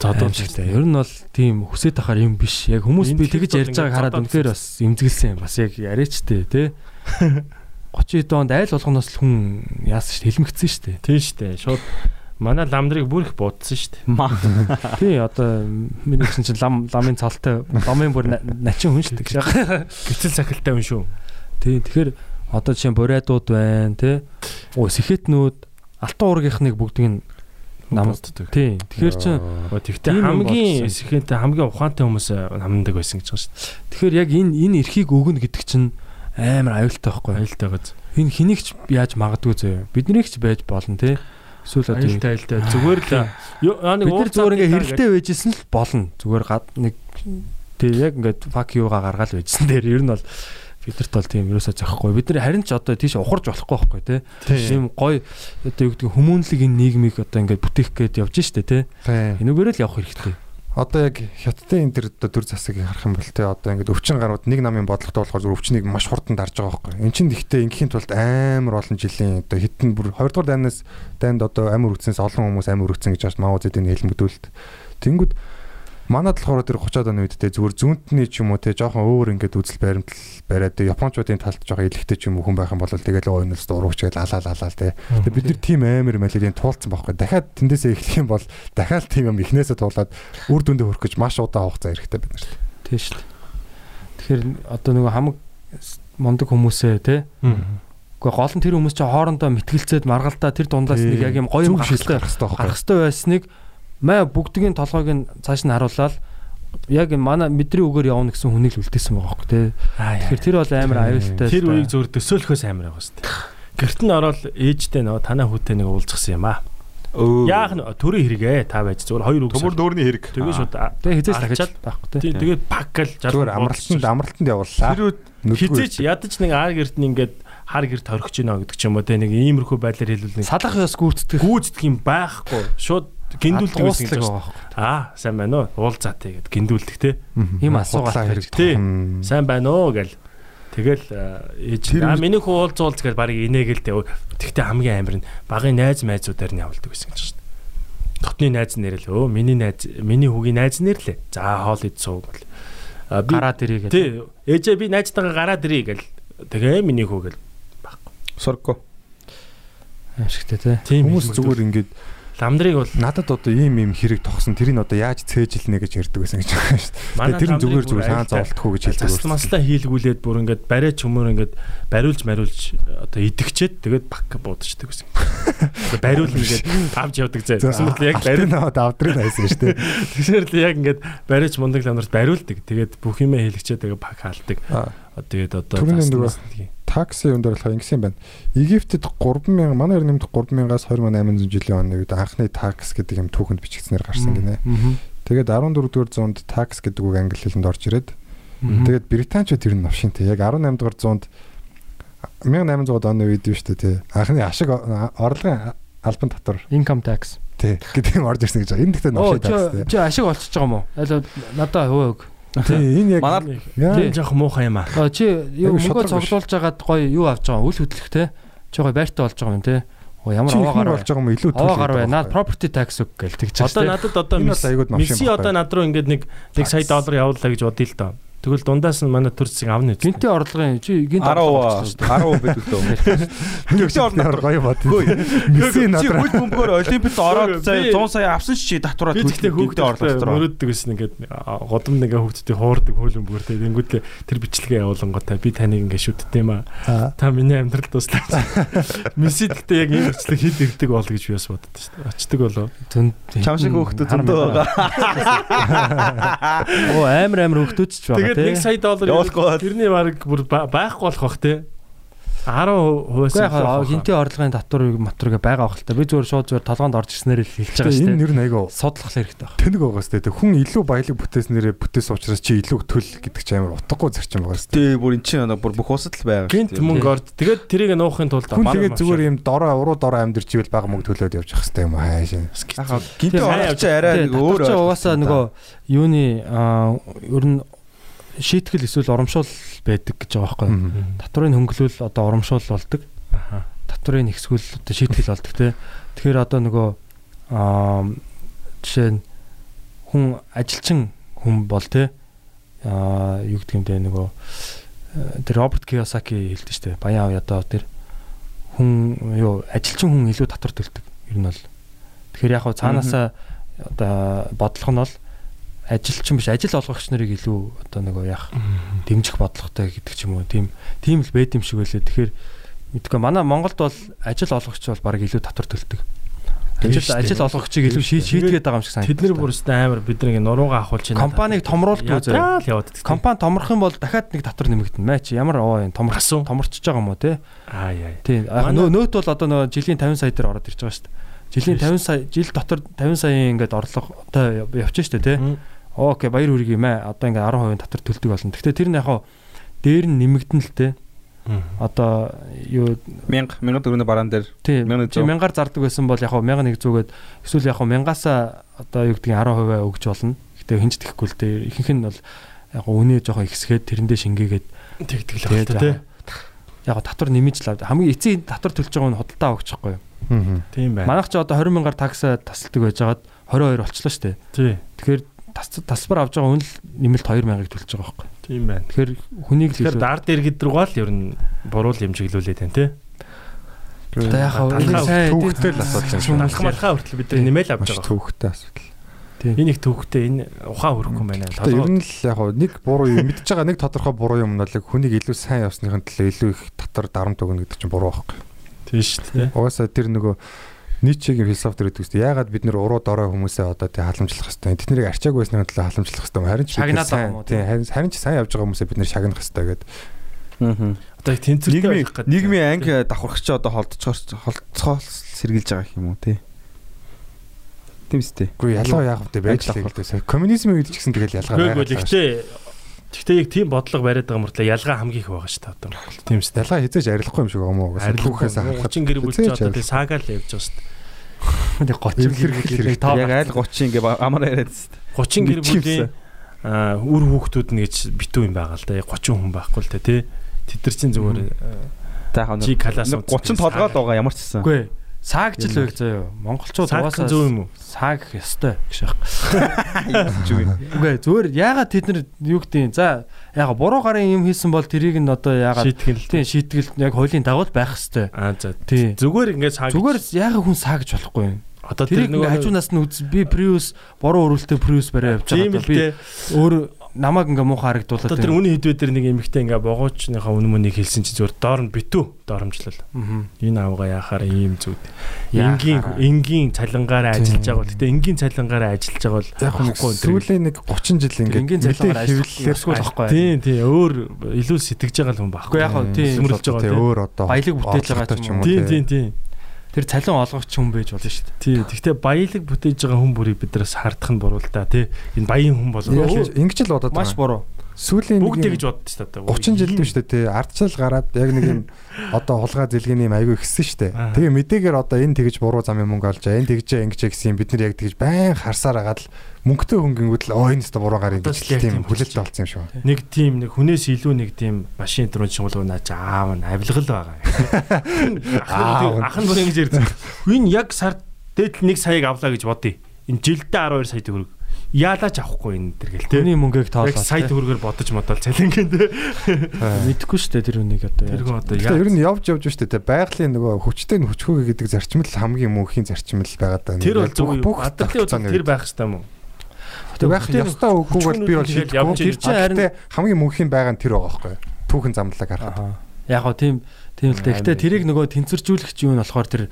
зодод аимшигтай. Ер нь бол тийм хүсэж тахаар юм биш. Яг хүмүүс би тэгж ярьж байгааг хараад үнэхээр бас имзгэлсэн юм. Бас яг яриачтэй тий. 30 донд айл болгоноос л хүн яасан шүү дээ. Хэлмэгдсэн шүү дээ. Тийм штэ. Шууд манай ламдрыг бүр их буудсан штэ. маа. Тий одоо миний гэсэн чинь лам ламын цалтай ламын бүр на- начин хүн шүү дээ. Гэтэл сахилтай хүн шүү. Тий тэгэхээр одоо жишээ бурайдууд байна тий. Оо сэхэтнүүд алтан уургийнхныг бүгдийг нь нам Намддаг. тий. Тэгэхээр чи Тэгтээ хамгийн болсон. эсрэхэнтэй хамгийн ухаантай хүмүүс намдаг байсан гэж байгаа штэ. тэгэхээр яг энэ энэ эрхийг өгнө гэдэг чинь амар аюултай байхгүй. Аюултай газ. Энэ хэнийг ч яаж магадгүй зөө. Биднийг ч байж болно тий. Эсвэл одоо Аюултай аюултай. Зүгээр л нэг бид зүгээр ингээ цаад хэрэгтэй байжсэн л болно. Зүгээр гад нэг тий яг ингээд fuck you-га гаргаал байжсэн дээр ер нь бол бидэрт бол тийм ерөөсөө зохихгүй. Бид нар харин ч одоо тийш ухарж болохгүй байхгүй тий. Тийм гой одоо юу гэдэг хүмүүнлэг энэ нийгмийг одоо ингээд бүтээх гээд явж штэ тий. Энүүгээр л явах хэрэгтэй. Одоо яг хятадын энэ төр төр засаг харах юм бол те одоо ингээд өвчин гарууд нэг намын бодлоготой болохоор зөв өвчнийг маш хурдан дарж байгаа байхгүй. Эн чинь гэхдээ ингээхийн тулд амар олон жилийн одоо хитэн бүр 2 дугаар дайнаас дайнд одоо амир үтсэнээс олон хүмүүс амир үтсэн гэж бас Мао Зэдийн хэлмэгдүүлэлт. Тэнгүүд манад болохоор тэр 30-аад оны үед те зүгээр зүүнтний ч юм уу те жоохон өөр ингээд үзэл баримтал бариад те японочдын талд жоохон илэгтэй ч юм уу хүн байх юм бол тэгэл л дурууч гэж алаал алаал те. Тэгээ бид нар тийм амар малэрийн туулцсан байхгүй. Дахиад тэндээсээ эхлэх юм бол дахиад тийм юм эхнээсээ туулаад үр дүндээ хүрэх гэж маш удаан хугацаа хэрэгтэй бид нарт. Тийм шүү дээ. Тэгэхээр одоо нөгөө хамаг мундаг хүмүүсээ те. Гэхдээ гол нь тэр хүмүүс чинь хоорондоо мэтгэлцээд маргалдаа тэр дундаас нэг яг юм гоё юм гарах хэрэгтэй гарах хэрэгтэй байсныг маа бүгдгийн толгойг нь цааш нь харуулаад яг энэ манай мэдрийн үгээр явна гэсэн хүнийг л үлдээсэн байгаа хөөе те. Тэгэхээр тэр бол амар аюултай. Тэр үеийг зөвөр төсөөлөхөөс амар байгаа шүү дээ. Гэрт нь ороод ээжтэй нөө танаа хүүтэй нэг уулзсан юм аа. Яах нь төрийн хэрэгээ та байж зөвөр хоёр үг. Төмөр дөрний хэрэг. Тэгээ шууд Тэгээ хизээс дахиж байхгүй тий тэгээд пак гэл Зүгээр амралтанд амралтанд явууллаа. Тэр үед хизээч ядаж нэг ар гэрт нь ингээд хар гэрт хоригч гинэ гэдэг ч юм уу те нэг иймэрхүү байдлаар хэлвэл нэг Салах яс гүйцэтгэх гүйцэтгэх юм байхгүй. Шууд гиндүүлдэг байсан гэж байна. Аа, сайн байна уу? Уулзаа тий гэд гиндүүлдэг те. Ийм асуугаал хэрэг Тий. Сайн байна уу гэл. Тэгэл э, ээж аа миний хуу уулзуулж гэж барыг инээгээл те. Тэгтээ хамгийн амар нь багын найз майзуудаар нь явуулдаг байсан гэж байна. Дотны найз нэрэл өө миний найз миний хүүгийн найз нэрлээ. За хоол ид сууг гэл. А би гараад ирээ гэдэг. тий ээжээ би найзтайгаа гараад ирээ гэл. Тэгээ миний хүү гэл. Сорко. Ашигтай те. Хүмүүс зүгээр ингээд ламдрыг бол надад одоо ийм ийм хэрэг тогсон тэрийг одоо яаж цээжилнэ гэж ярьдаг байсан гэж байгаа шүү дээ. Тэр нь зүгээр зүгээр саан зовлтгүй гэж хэлдэг Засал маслаа хийлгүүлээд бүр ингээд барай чөмөр ингээд бариулж мариулж одоо идэгчээд тэгээд пак буудчихдаг гэсэн. Бариул ингээд авч явдаг зэ. Гэсэн мэт яг бариул наваад авдрын хайсан шүү дээ. тэгэхээр л яг ингээд барайч мундаг ламнарт бариулдаг. Тэгээд бүх юмээ хийлгчээд тэгээд пак хаалдаг. Аа. Тэгээд одоо Такси өндөр болохоор ингэсэн юм байна. Египтэд 3000 манай нэмд 3000-аас 2800 жилийн оны үед анхны такс гэдэг юм түүхэнд бичигдсэнээр гарсан гинэ. Тэгээд 14 дугаар зуунд такс гэдэг үг англи хэлэнд орж ирээд тэгээд британчууд тэр нь новшинтэй. Яг 18 дугаар зуунд 1800 оны үед биш үү те. Анхны ашиг орлогын албан татвар Income tax. те гэдэг юм орж ирсэн гэж байгаа. Энэ гэхдээ Оо новшин такс те. чи ашиг болчихж байгаа юм уу? Аль надаа хөө. Тий энэ яг Манай яа, Тийм жоох муухай юм аа. Чи юу Айгу мөнгө шодрог биш. цогцолж хагаад гоё юу авч байгаа үл хөдлөх те. Чи гоё байртай болж байгаа юм те. Оо ямар чи аваа ихнэр гараа. болж байгаа юм илүү төлөв. байна. Наад property tax үг гэл тэгж Одоо надад одоо Месси одоо над руу ингээд нэг 1 сая доллар явууллаа гэж бодъё л доо. Тэгвэл дундаас нь манай төрсийг авна үү? гинтийн орлогын чи гинт 10 орлого болчихсон шүү дээ. 10 бид үлдээ. Тэгж орно гоё бод. Месси Чи надраа. хөл бөмбөгөөр олимпиад ороод заа Би- 100 сая авсан чи татвараа тэгтээ хөөгдөө орлоо. мөрөддөг гэсэн ингээд годом нэгэ хөөгддөг хуурдаг хөлөн бүртэй. Тэнгүүдлээ тэр бичлэгээ явуулангуудаа би таныг ингээд шүтдэг юм аа. Та миний амьдрал туслаач. Месси тэгтээ яг ийм бичлэг хэд ирдэг бол гэж би бас боддоо шүү дээ. Очдөг болоо. Чам шиг хөөхтө зөндөө байгаа. Оо амар амар хөвгтөөч ч байгаа Тэгээд 1 сая доллар тэрний баг бүр ба- байхгүй болох бах те. 10 хувиас Гэхдээ яг гинтийн орлогын татвар матурга байгаа байх л та. Би зүгээр шууд зүгээр толгоонд орж ирснээр л хэлж байгаа шүү Энэ дээ. нэр нь айгаа Судлах хэрэгтэй байна. тэнэг байгаа сте. Хүн илүү баялаг бүтээснээрээ бүтээсэн учраас чи илүү төл гэдэг чи амар утгагүй зарчим байгаа сте. Тий бүр эн чинь одоо бүр бүх усад л байгаа. гинт мөнгө орд. Тэгээд тэрийг нуухын тулд Хүн тэгээд зүгээр юм дороо уруу дороо амьдэрч ивэл бага мөнгө төлөөд явж явах хэрэгтэй юм хаашаа. Тийм, орох чи арай нэг өөр чи угаасаа нөгөө юуны аа ер нь шийтгэл эсвэл урамшуул байдаг гэж байгаа байхгүй? Татврын хөнгөлөл одоо урамшуул болдог. Аха. Татврын ихсгүүл одоо шийтгэл болдог те. Тэгэхээр одоо нөгөө аа жишээ нь хүн ажилчин хүн бол те аа юу гэдэг юм бэ нөгөө э, тэр Роберт Кiyosaki хэлдэг шүү дээ. Баян авь одоо тэр хүн юу ажилчин хүн илүү татвар төлдөг. Ер нь бол. Тэгэхээр яг хаа цаанаасаа одоо бодлого нь бол ажилчин биш ажил олгогч нарыг илүү одоо нөгөө яах дэмжих бодлоготой гэдэг ч юм уу тийм тийм л байд юм шиг байлээ. Тэгэхээр мэдгүй манай Монголд бол ажил олгогч бол баг илүү татвар төлдөг. Ажил ажил олгогчийг илүү шийд шийдгээд байгаа юм шиг санагдав. Тэд нар бүр өстэй амар бидний нуруугаа авахулж байна. компанийг томруулдаг байдаг. Компани томрох юм бол дахиад нэг татвар нэмэгдэнэ. Мэ чи ямар оо юм томрох томорчж байгаа юм уу те? Аа яа. Тийм. Нөөт бол одоо нөгөө жилийн 50 сая дээр ороод ирж байгаа шүү дээ. Жилийн 50 сая жил дотор 50 саяын ингээд орлоготой явчих шүү дээ те. Окей баяр хүргэе юм аа. Одоо ингээд 10% татвар төлдөг болно. Гэхдээ тэр нь яг хаа дээр нь нэмэгдэн л те. Одоо юу 1000 1000 төгрөгийн бараан дээр тийм 1100. чи мянгаар зардаг байсан бол яг хаа 1100-гээд эсвэл яг хаа мянгаасаа одоо юу гэдгийг 10% өгч болно. тэгээ хинж тэхгүй л дээ. Ихэнх нь бол яг гоо үнэ жоохон ихсгээд тэрэндээ шингээгээд тэгдэг л байна тий. яг гоо татвар нэмэж л авд. Хамгийн эцсийн татвар төлж байгаа нь худалдаа авахчихгүй юу? Аа. Тийм байна. Манайх ч одоо 20 мянгаар такса тасалдаг байжгаад 22 болчлоо шүү дээ. Тий. Тэгэхээр тасбар авж байгаа хүн л нэмэлт 2 мянгаыг төлж байгаа байхгүй. Тийм байна. Тэгэхээр хүнийг л Тэгэхээр илүү дар дээр гэдрүүгээ л ер нь буруу л хэмжиглүүлээд байна тий. Одоо яг хаа Талхаа сайн төвхтэй л асуудал юм шиг. Алхам алхаа хүртэл бид нэмэл авч байгаа. төвхтэй асуудал. Энэ их төвхтэй энэ ухаан хөрөхгүй байна. Ер нь л яг нэг буруу юм мэдж байгаа нэг тодорхой буруу юм нь бол хүнийг илүү сайн явсныхын төлөө илүү их татвар дарамт өгнө гэдэг чинь буруу байхгүй. тийм шүү дээ. Угаасаа тэр нөгөө Ницшегийн философи дээр гэдэг үстэй ягаад бид нэр уруу дорой хүмүүсээ одоо тий халамжлах хэвээр тэд нарыг арчаагүй байсны төлөө халамжлах хэвээр харин ч сайн- юм уу, тий харин харин ч сайн явж байгаа хүмүүсээ бид нар шагнах хэвээр гэдэг. Аа. Одоо тэнцвэртэй Нийгмийн байх гэдэг. нийгмийн анги давхарч одоо холдцохоор холцоол сэргийлж байгаа юм уу тий. Тийм үстэй. Үгүй ялгаа яах вэ байж л гэдэг. Коммунизм үед ч гэсэн тэгэл ялгаа Гэхдээ байгаа. ихтэй Гэхдээ яг тийм бодлого бариад байгаа мөртлөө ялгаа хамгийн их байгаа шүү дээ одоо Монголд. Тийм шүү дээ. Ялгаа хизээж арилахгүй юм шиг байгаа мó. Түүхээс харахад 30 гэр бүл ч одоо тийм саагаал явж байгаа шүү дээ. Тэг 30 Эвлэр гэх хэрэг тоо. Яг айл 30 ингээ амар яриад тест. 30 гэр бүлийн аа үр хүүхдүүд нь гэж битүү юм байгаа л да. Яг 30 хүн байхгүй л тэ тий. Тэд нар чинь зүгээр За хаа Чи калаас 30 толгойд байгаа ямар ч гэсэн. Үгүй ээ. Саагч л байг заяа. Монголчууд угаасаа зөв юм уу? саагах ёстой гэж байна. Үгүй ээ. Зүгээр ягаад тэд нар юу гэдэг за ягаад буруу гарын юм хийсэн бол тэрийг нь одоо ягаад Шийтгэл. тийм шийтгэл яг хуулийн дагуу байх хэвээр. Аа за. Тий. Зүгээр ингээд цаг Зүгээр ягаад хүн саагж болохгүй юм. одоо тэр ингээ хажуунаас нь үз би Prius буруу өрүүлтэй Prius бариа явж Тийм байгаа. Би өөр намайг ингээ муухай харагдуулаад. Тэр үний хэдвэ дээр нэг эмэгтэй ингээ богоочныхаа үн мөнийг хэлсэн чи зүгээр доор нь битүү доромжлол. Аа. Энэ авгаа яхаар ийм зүуд. Энгийн энгийн цалингаараа ажиллаж байгаа бол гэтээ энгийн цалингаараа ажиллаж байгаа бол Яг нэг сүүлийн нэг 30 жил Ингээ энгийн цалингаар хэвлэлээр ажиллахгүй байхгүй. Тийм тийм өөр илүү сэтгэж байгаа л хүн байхгүй. Яг тийм Сүмэрлж байгаа тий тийм. өөр одоо баялаг бүтээж байгаа юм уу. Тийм тийм тийм. Тэр цалин олгогч хүн байж болно шүү дээ. Тий. Гэхдээ баялаг бүтээж байгаа хүн бүрийг биднээс хардах нь буруу л да тий. Энэ баян хүн. Яг ингэж л бодоод Маш байгаа. буруу. Сүүлийн Бүгд тэгж боддоо шүү дээ. 30 жил шүү дээ тий ардчил гараад яг нэг юм одоо хулгай зэлгэний юм айгүй ихсэн шүү дээ. Тэгээ мэдээгээр одоо энэ тэгж буруу замын мөнгө олж энэ тэгжээ ингэж гэсэн бид нар яг тэгж байн харсаар агаад л мөнгөтэй хүн гингүүд л оо энэ өстө буруу гарын гэж тийм хүлээлт болсон юм байна. нэг тийм нэг хүнээс илүү нэг тийм машин дөрөв чиглэл наач аав нь авилгал байгаа. Аав нь. Ах нь бүр ингэж ярьдаг. Энэ яг сард дээд нэг саяг авлаа гэж бодъё. Энэ жилдээ 12 сая төгрөг. Яалаач авахгүй энэ төр гэл те. Хүний мөнгөийг тоолоод. сая төгрөгөөр бодож модол цалингийн те. Мэдхгүй шүү дээ тэр үнийг одоо. Тэр одоо яа. нь явж явж шүү дээ байгалийн нөгөө хүчтэй нь хүчхүүгээ гэдэг зарчим л хамгийн мөнхийн зарчим л байгаа даа. Тэр бол зөв. бүх Бадрлын тогтцооны тэр байх хэрэгтэй юм уу? Тэр байх ёстой үгүй бол би бол шийдэхгүй. Тэр чинь харин- хамгийн мөнхийн байгаа нь тэр байгаа байхгүй юу? Түүхэн замлаг харахад. Яг гоо тийм тийм л дээ. Гэтэ тэрийг нөгөө тэнцвэржүүлэх юм нь болохоор тэр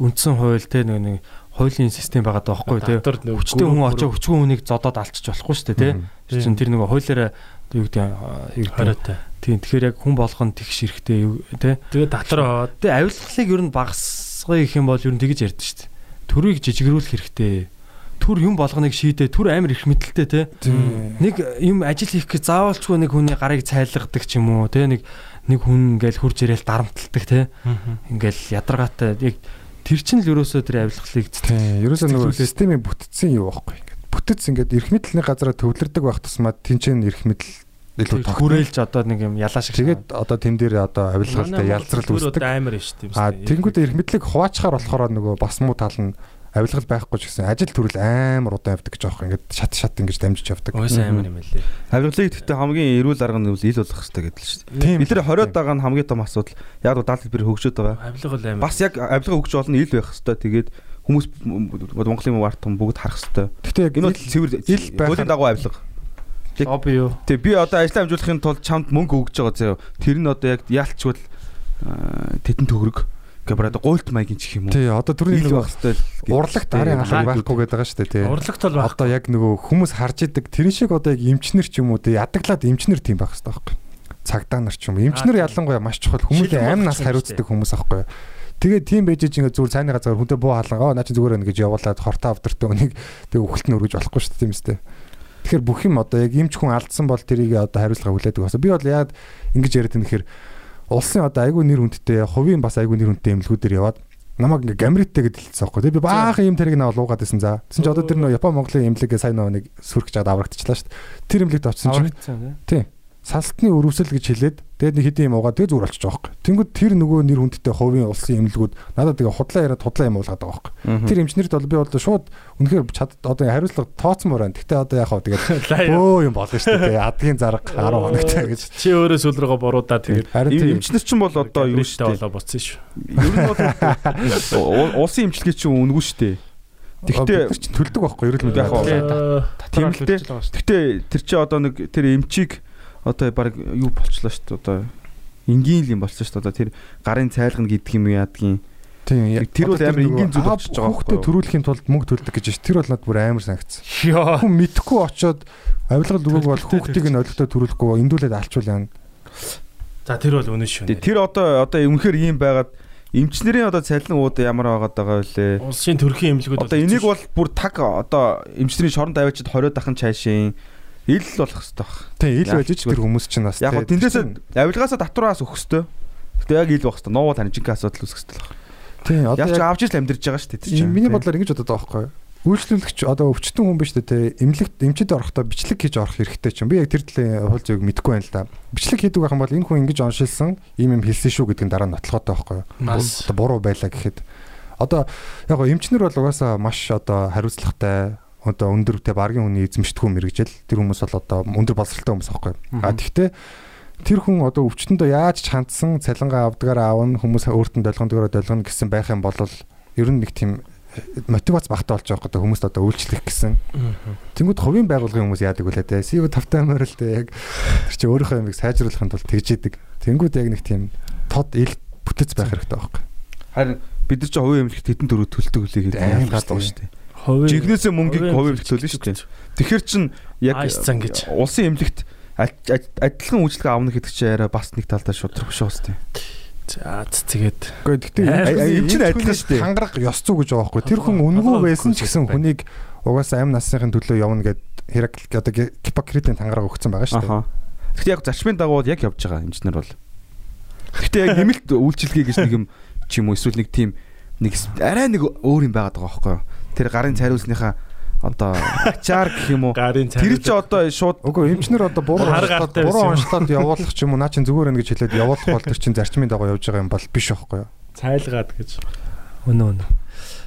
үндсэн хууль те нөгөө нэг хуулийн систем байгаа даахгүй нэг Хүчтэй хүн очоо хүчгүй хүнийг зодоод алчиж болохгүй шүү дээ те. Тэр чинь тэр нөгөө хуулиараа юу гэдэг хориотой. тийм тэгэхээр яг хүн болгоно тэгш эрэхтэй те. Тэгээ аваад Тэгээ авилгалыг ер нь багасгах их юм бол ер нь тэгж ярьдэн шүү дээ. Төрийг жижигрүүлэх хэрэгтэй. Түр юм болгоныг шийдээ. Түр амар их мэдлэлтэй те. Нэг юм ажил хийх гэж заавалчгүй нэг хүний гарыг цайлгадаг ч юм уу те нэг нэг хүн ингээл хурж ирээл дарамталдаг те. Ингээл ядаргаатай яг тэр чинь л ерөөсөө тэр авилгалыг Тийм. Ерөөсөө нөгөө системийн бүтцийн юу байхгүй. Ингээд бүтц ингээд эрх мэдлэлний газараа төвлөрдөг байх тусмаа тэнцэн эрх мэдэл илүү тогтно. хүрээлж одоо нэг юм ялаа шиг Тэгээд одоо тэн дээр одоо авилгалтай ялцрал үүсдэг. амар шүү дээ. А тэнгууд эрх мэдлэг хуваачхаар болохоор нөгөө бас муу тал нь авилгал байхгүй ч гэсэн ажил төрөл амар удаан явдаг гэж аахгүй ингээд шат шат ингэж дамжиж явдаг. Ойс амар юм лээ. Авилгалыг гэхдээ хамгийн эрүүл арга нь ил болох хэрэгтэй гэдэг л шүү дээ. Бид нар 20 байгаа нь хамгийн том асуудал. Яг л даалт хэлбэр хөгжөөд байгаа. Авилгал амар. Бас яг авилгаа хөгжиж болно ил байх хэрэгтэй. Тэгээд хүмүүс Монголын ард том бүгд харах хэрэгтэй. Гэхдээ яг Энэ бол цэвэр ил байх- хуулийн дагуу авилга. Лобби юу? Тэгээ би одоо ажиллаа амжуулахын тулд чамд мөнгө өгж байгаа заяа. Тэр нь одоо яг яалтчвал аа, тетэн төгрөг. Гэвэр одоо гуйлт маягийн чих юм уу? Тий одоо түрүүний нөгөө байх хэрэгтэй. урлагт арын алга байхгүй гэдэг байгаа шүү дээ тий. Урлагт бол байх. Одоо яг нөгөө хүмүүс харж идэг тэрэн шиг одоо яг эмчнэр ч юм уу тий ядаглаад эмчнэр тийм байх хэрэгтэй байхгүй. Цагдаа нар ч юм уу. Эмчнэр ялангуяа маш чухал хүмүүсийн амнаас болох хариуцдаг хүмүүс байхгүй. Тэгээд тийм байж чинь зүгээр цайны газар хүнтэй буу хаалгаа наа чи зүгээр байна гэж явуулаад хортоо авдартаа үнийг тэг үхэлт нь өргөж болохгүй шүү дээ тийм үстэй. Тэгэхээр бүх юм одоо яг эмч хүн алдсан бол тэрийг одоо хариуцлага хүлээдэг басна. Би бол яг ингэж яриад байна гэхээр улсын одоо айгүй нэр хүндтэй хувийн бас айгүй нэр хүндтэй эмнэлгүүдээр яваад намайг ингээ гамриттэй гэдэл хэлсэн байхгүй. Тэгээ би баахан юм тэрийг наваа луугаад байсан за. Тэсэн чи одоо тэр нөө Япон Монголын имлэгээ сайн нөө нэг сүргэж чад аврагдчихлаа шүү дээ. Тэр имлэгт очсон чинь Аврагдсан тий. тий. Салтны өрөвсөл гэж хэлээд тэгээд нэг хэдийн юм уугаад тэгээ зүгээр болчих жоох. Тэнгүүд тэр нөгөө нэр хүндтэй хувийн улсын имлэгүүд надад тэгээ худлаа яриад худлаа юм уулгаад байгаа байхгүй. Тэр эмчнэрд бол би бол шууд үнэхээр чад одоо хариуцлага тооцсон мөрөн. Гэтэ одоо яг хаа тэгээд өө юм болно шүү дээ. Адгийн зарга 10 хоногтай гэж. Чи өөрөө сүүл рүүгээ буруудаа тийм Эмчнэр чинь бол одоо юу шүү дээ. болоо буцсан шүү. Ер нь бол улсын эмчилгээ чинь үнэгүй шүү дээ. Тэгтээ төлдөг байхгүй ерөөл мэд Яг хоо. Тийм л Тэмдэлтэй. Тэгтээ тэр чи одоо нэг тэр эмчийг одоо баг юу болчлоо шүү дээ. Одоо энгийн л юм болчихсон шүү дээ. Одоо тэр гарын цайлгана гэдэг юм яадгийн. Тийм Тэр бол амар энгийн зүйл болчихж байгаа Хүүхдээ байхгүй юу? төрүүлэхийн тулд мөнгө төлдөг гэж байна. Тэр бол надад бүр амар санагдсан. Хүн мэдхгүй очоод авилгал өгөөг бол хүүхдийг нь олигтой төрүүлэхгүй эндүүлээд алчвал яана. За тэр бол үнэн шүү. Тэ- Тэр одоо одоо үнэхээр ийм байгаад эмчнэрийн одоо цалин ууд ямар байгаад байгаа вэ? улсын төрхийн эмнэлгүүд Одоо энийг бол бүр таг одоо эмчнэрийн шоронд аваачид 20 дахин цаашийн ил болох хэрэгтэй баг. Тийм ил байж ч тэр хүмүүс чинь бас Яг тий, гоо тэндээсээ авилгаасаа татвараас өгөхөстэй. Гэтэ яг ил байх хэрэгтэй. Ноо таньжинхаа асуудал үүсэх хэрэгтэй л баг. тийм одоо Яг ч авч ил амьдэрж байгаа шүү дээ. миний бодлоор ингэж бодоод байгаа байхгүй юу? Үйлчлүүлэгч одоо өвчтөн хүн биш үү те эмнэлэгт эмчэд орохдоо бичлэг хийж орох хэрэгтэй чинь би яг тэр талын хууль зүйг мэдэхгүй байна л да. Бичлэг хийдэг байх юм бол энэ хүн ингэж оншилсан ийм юм хэлсэн шүү гэдгийг дараа нь нотлохотой байхгүй юу? Буруу байлаа гэхэд одоо яг гоо эмчнэр бол угаасаа маш одоо хариуцлагатай одоо өндөр те баргийн хүний эзэмшдэггүй мэрэгжил тэр хүмүүс бол одоо өндөр боловсралтай хүмүүс байхгүй юу? А тэгвэл тэр хүн одоо өвчтөндөө яаж хандсан цалингаа авдгаар аавн хүмүүс өөртөө долгондгороо долгоно гэсэн байх юм бол ер нь нэг тийм мотивац багтаа болж байгаа гэдэг хүмүүст одоо үйлчлэх гэсэн. Тэнгүүд хувийн байгууллагын хүмүүс яадаг вүлээ те. СИВ тавтай морил те яг тэр чи өөрийнхөө юмыг сайжруулахын тулд тэгж идэг. Тэнгүүд яг нэг тийм тод ил бүтэц байх хэрэгтэй байхгүй. Харин бид нар ч хувийн эмнэлэгт хэдэн төгрөг төлдөг үлээ гэдэг гадаа гадаг шүү дээ. Хувийн Жинхнээсээ мөнгийг хувийн төлнө шүү дээ. Тэгэхээр чин яг Айс зан гэж. улсын эмнэлэгт адилхан үйлчлэг аавна гэдэг чинь арай бас нэг талдаа шудрах шүү дээ. За тэгээд Гэхдээ гэтээ чинь адилхан шүү дээ. Хангарах ёс зүй гэж байгаа байхгүй. Тэр хүн үнгүй байсан ч гэсэн хүнийг угаасаа амь насныхын төлөө явна гэд Херакл одоо Гиппокритийн тангараг өгсөн байгаа шүү дээ. Гэхдээ яг зарчмын дагуу бол яг явж байгаа эмчнэр бол. Гэхдээ яг нэмэлт үйлчлэгээ гэж нэг юм ч юм уу эсвэл нэг тийм нэг арай нэг өөр юм байгаад байгаа байхгүй юу? Тэр гарын цариусныхаа одоо ачаар гэх юм уу? Тэр чи одоо шууд Үгүй эмчнэр одоо буруу буруу онцлоод явуулах ч юм уу наа чин зүгээр байна гэж хэлээд явуулах бол тэр чин зарчмын дагуу явж байгаа юм бол биш байхгүй юу? цайлгаад гэж. Өнөө өнөө.